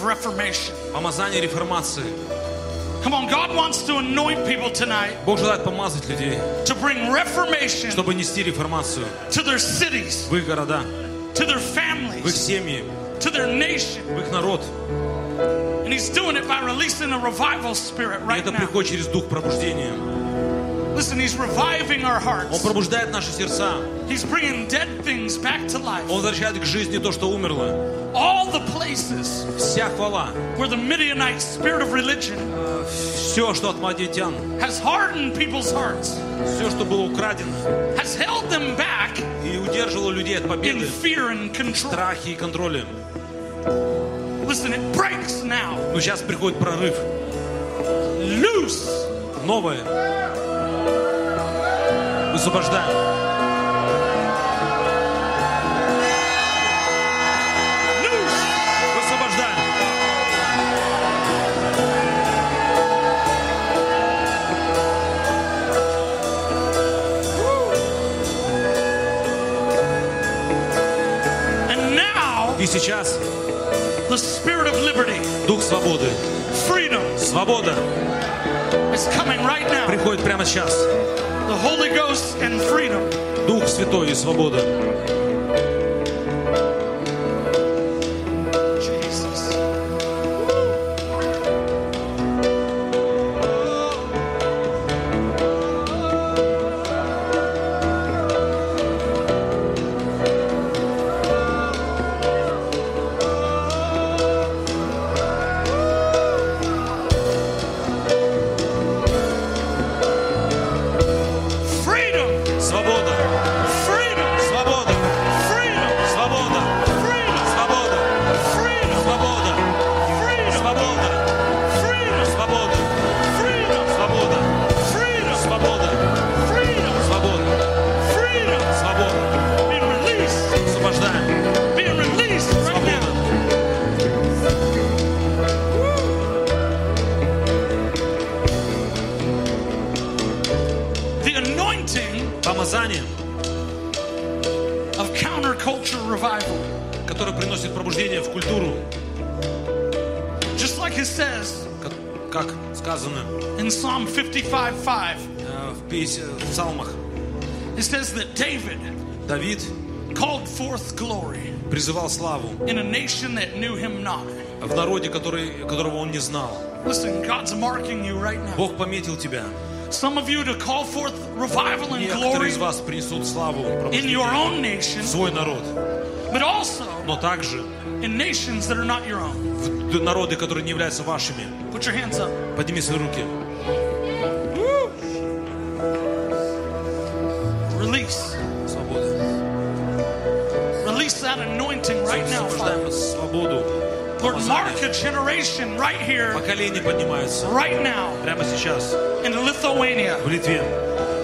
reformation. Помазание реформации. Come on, God wants to anoint people tonight Бог желает помазать людей, to bring reformation чтобы нести реформацию to their cities, в их города, to their в их families, семьи, to their nation. в их народ. And He's doing it by releasing a revival spirit И right это now. приходит через дух пробуждения. Listen, He's reviving our Он hearts. пробуждает наши сердца. He's bringing dead things back to life. Он возвращает к жизни то, что умерло. All the places Вся хвала, where the Midianite spirit of religion все, что от мадитян, has hardened people's hearts, все, что было украдено has held them back и удерживало людей от in победы, fear and control. страхе и контроле. Listen, it breaks now. Но сейчас приходит прорыв, Loose. новое. Высвобождаем. И сейчас the spirit of liberty, дух свободы, freedom свобода is coming right now. приходит прямо сейчас. The Holy Ghost and freedom. Дух Святой и свобода. сказано in Psalm 55:5, э, в, пес- в псалмах. it says that David Давид called forth glory призывал славу in a nation that knew him not. в народе, который, которого он не знал. Listen, God's marking you right now. Бог пометил тебя. Some of you to call forth revival and Некоторые glory из вас принесут славу in your пробуждение own nation, в свой народ, but also но также in nations that are not your own. в народы, которые не являются вашими. Put your hands up. Подними свои руки. Release. Свобода. Release that anointing right now, Father. Освобождаем свободу. Lord, mark a generation right here, Поколения поднимаются right now прямо сейчас in Lithuania в Литве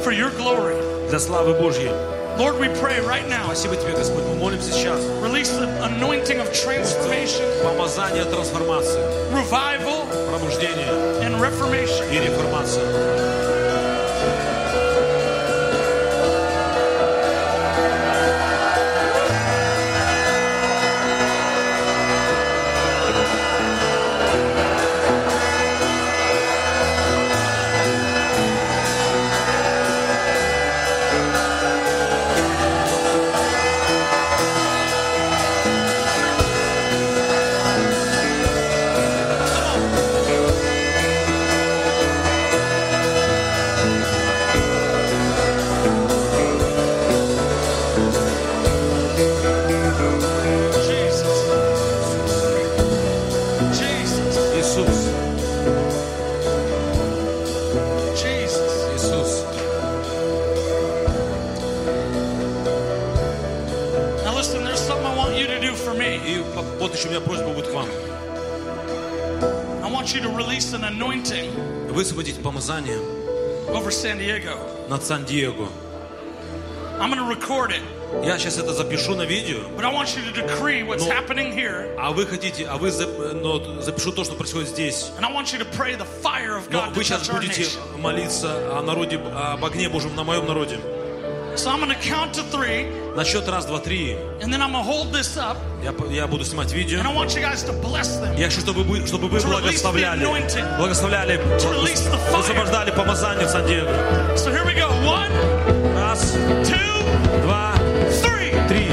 for your glory. для славы Божьей. Lord, we pray right now. Спасибо Тебе, Господь. Мы молимся сейчас. Release the anointing of transformation, Помазание трансформации, revival, пробуждение and reformation. и реформация. Высвободить помазание over San Diego. над Сан-Диего. I'm going to record it, Я сейчас это запишу на видео, but I want you to decree what's No. happening here, а вы хотите, а вы зап- но запишу то, что происходит здесь. and I want you to pray the fire of Но God вы to сейчас будете молиться о народе, об огне Божьем на моем народе. So I'm going to count to three, На счет раз, два, три and then I'm going to hold this up, я, по- я буду снимать видео. and I want you guys to bless them. Я хочу, чтобы вы, чтобы вы To release the благословляли, anointing. благословляли, release the fire. высвобождали помазание в Сан-Диего. So here we go. One, Раз, two, два, three. три.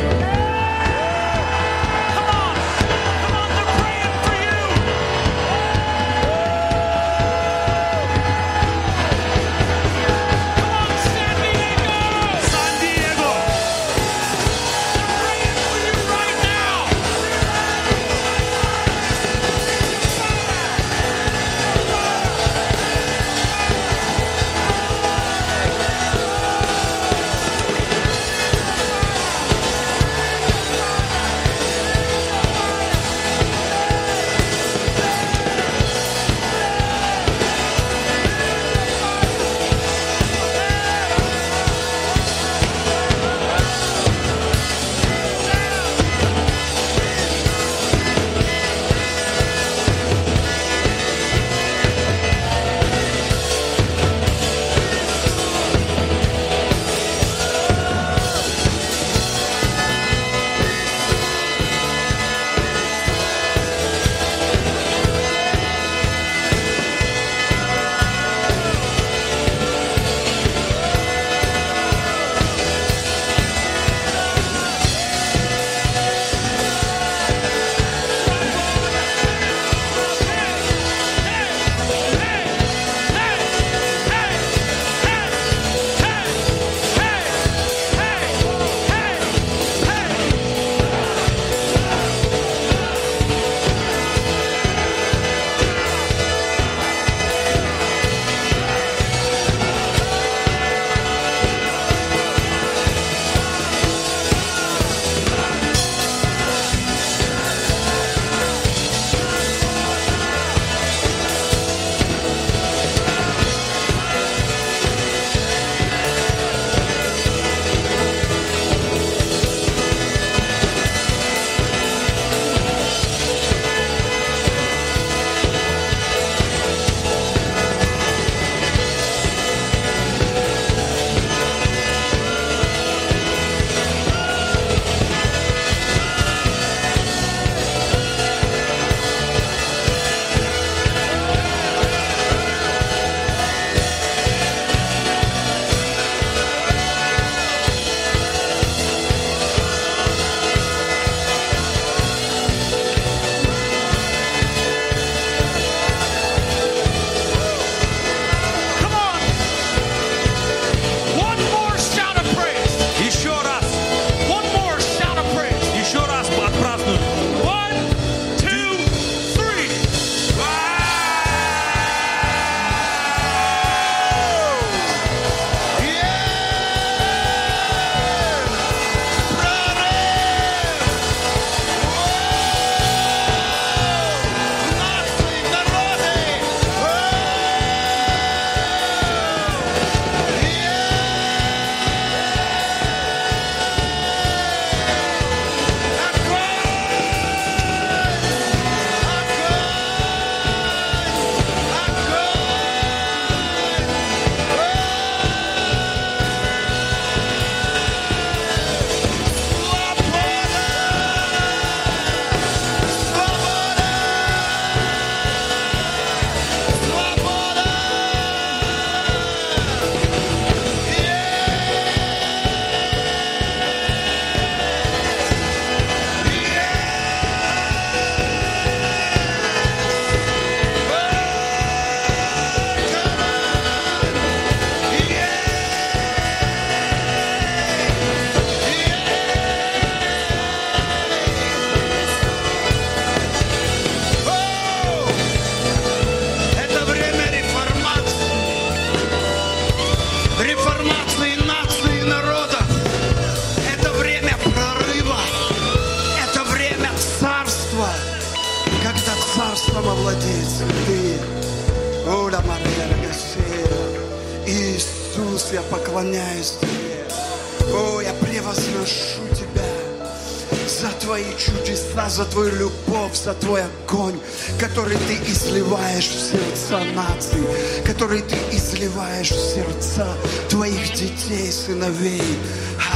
Твою любовь, за Твой огонь, который Ты изливаешь в сердца наций, который Ты изливаешь в сердца Твоих детей, сыновей.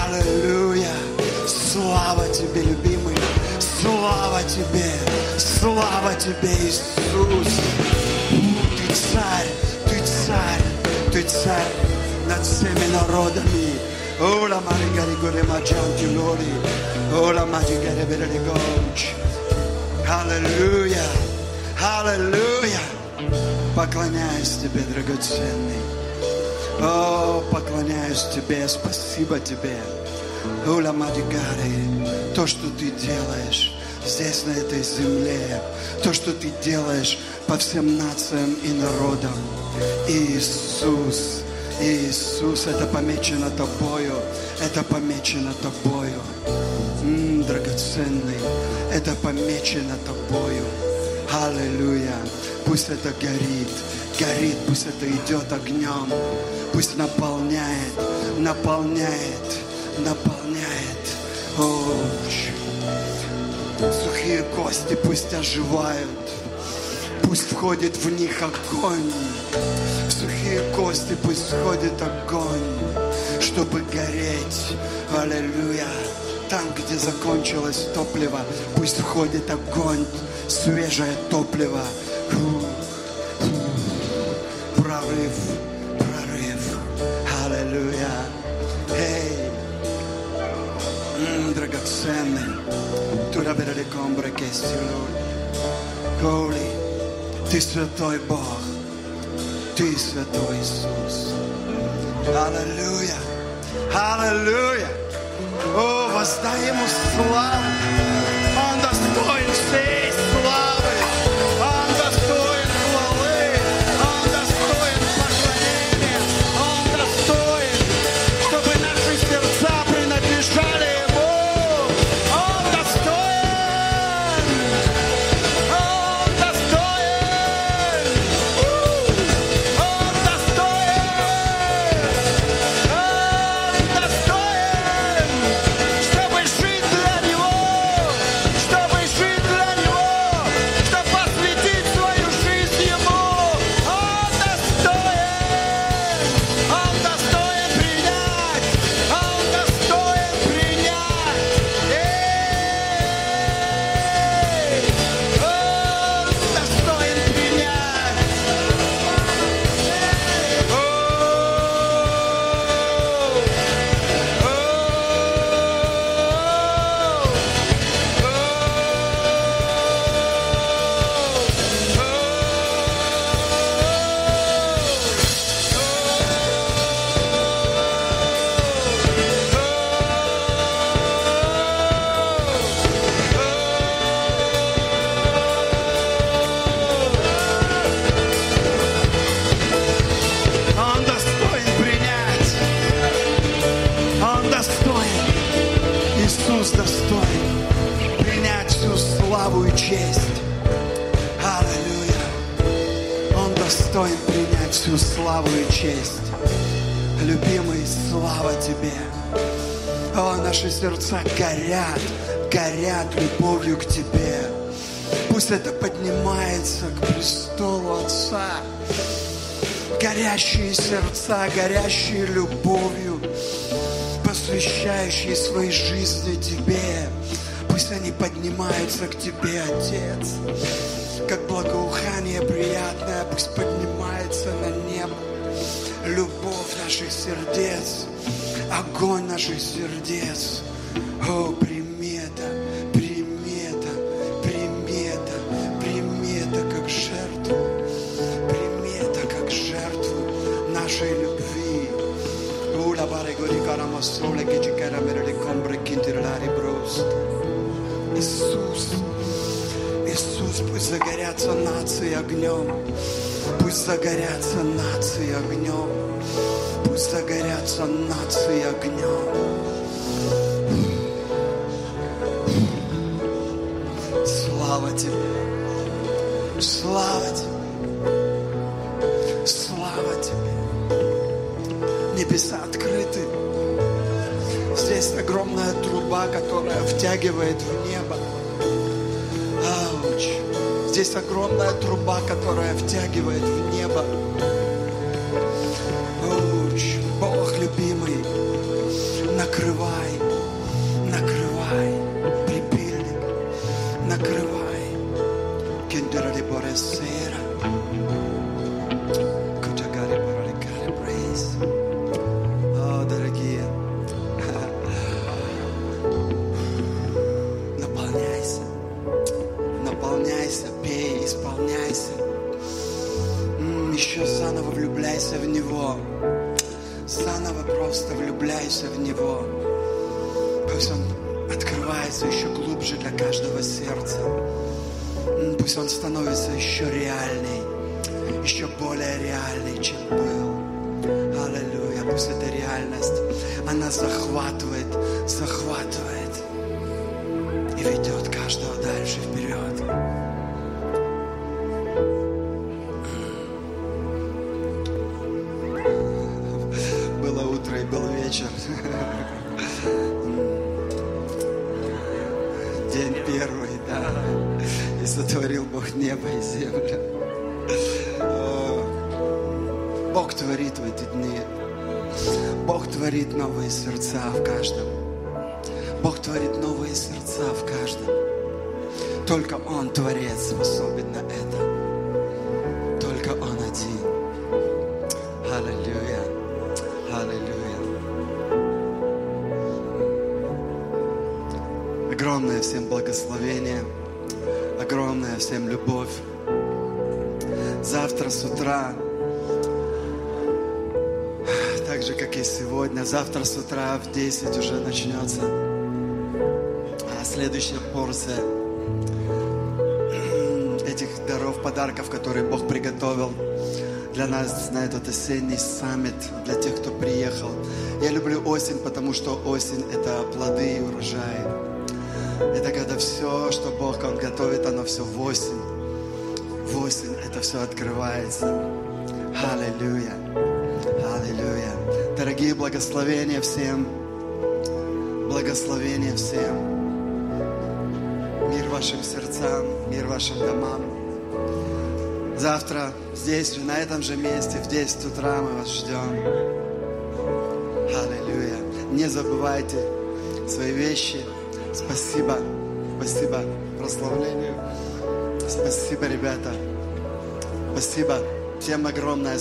Аллилуйя! Слава Тебе, любимый! Слава Тебе! Слава Тебе, Иисус! Ты царь, Ты царь, Ты царь над всеми народами. Ола Маригари Горе Маджанти Лори. Ола Маригари Берели Гонч. Аллилуйя! Аллилуйя! Поклоняюсь Тебе, драгоценный. О, поклоняюсь Тебе, спасибо Тебе. Ола Мадигари, то, что Ты делаешь здесь, на этой земле, то, что Ты делаешь по всем нациям и народам. Иисус, Иисус, это помечено Тобою, это помечено Тобою. М, драгоценный, это помечено Тобою. Аллилуйя. Пусть это горит, горит, пусть это идет огнем, пусть наполняет, наполняет, наполняет. О, сухие кости пусть оживают, пусть входит в них огонь. В сухие кости пусть входит огонь, чтобы гореть. Аллилуйя. Там, где закончилось топливо, пусть входит огонь, свежее топливо. Прорыв, прорыв. Аллилуйя. Эй, М, драгоценный. Тура берели комбре. Голи, ты святой Бог. Ты святой Иисус. Аллилуйя. Аллилуйя. О, воздай ему славу. Он достоин всей и честь. Любимый, слава Тебе. О, наши сердца горят, горят любовью к Тебе. Пусть это поднимается к престолу Отца горящие сердца, горящие любовью, посвящающие свои жизни Тебе. Пусть они поднимаются к Тебе, Отец, как благоухание приятное, пусть поднимается на небо. Любовь наших сердец, огонь наших сердец. О, прими это, прими это как жертву. Прими это как жертву нашей любви. Ула баре гори карама соле ке чикара мере комбре кинтирлари брост. Иисус, Иисус, пусть загорятся нации огнем. Пусть загорятся нации огнем. Пусть загорятся нации огнем. Слава Тебе. Слава Тебе. Слава Тебе. Небеса открыты. Здесь огромная труба, которая втягивает в небо. Ауч. Здесь огромная труба, которая втягивает в небо. Бог творит новые сердца в каждом. Бог творит новые сердца в каждом. Только Он, Творец, способен на это. Завтра с утра в 10 уже начнется а, следующая порция этих даров, подарков, которые Бог приготовил для нас на этот осенний саммит, для тех, кто приехал. Я люблю осень, потому что осень – это плоды и урожаи. Это когда все, что Бог Он готовит, оно все в осень. В осень это все открывается. Аллилуйя. Дорогие благословения всем. Благословения всем. Мир вашим сердцам, мир вашим домам. Завтра здесь на этом же месте, в 10 утра мы вас ждем. Аллилуйя. Не забывайте свои вещи. Спасибо. Спасибо прославлению. Спасибо, ребята. Спасибо. Всем огромное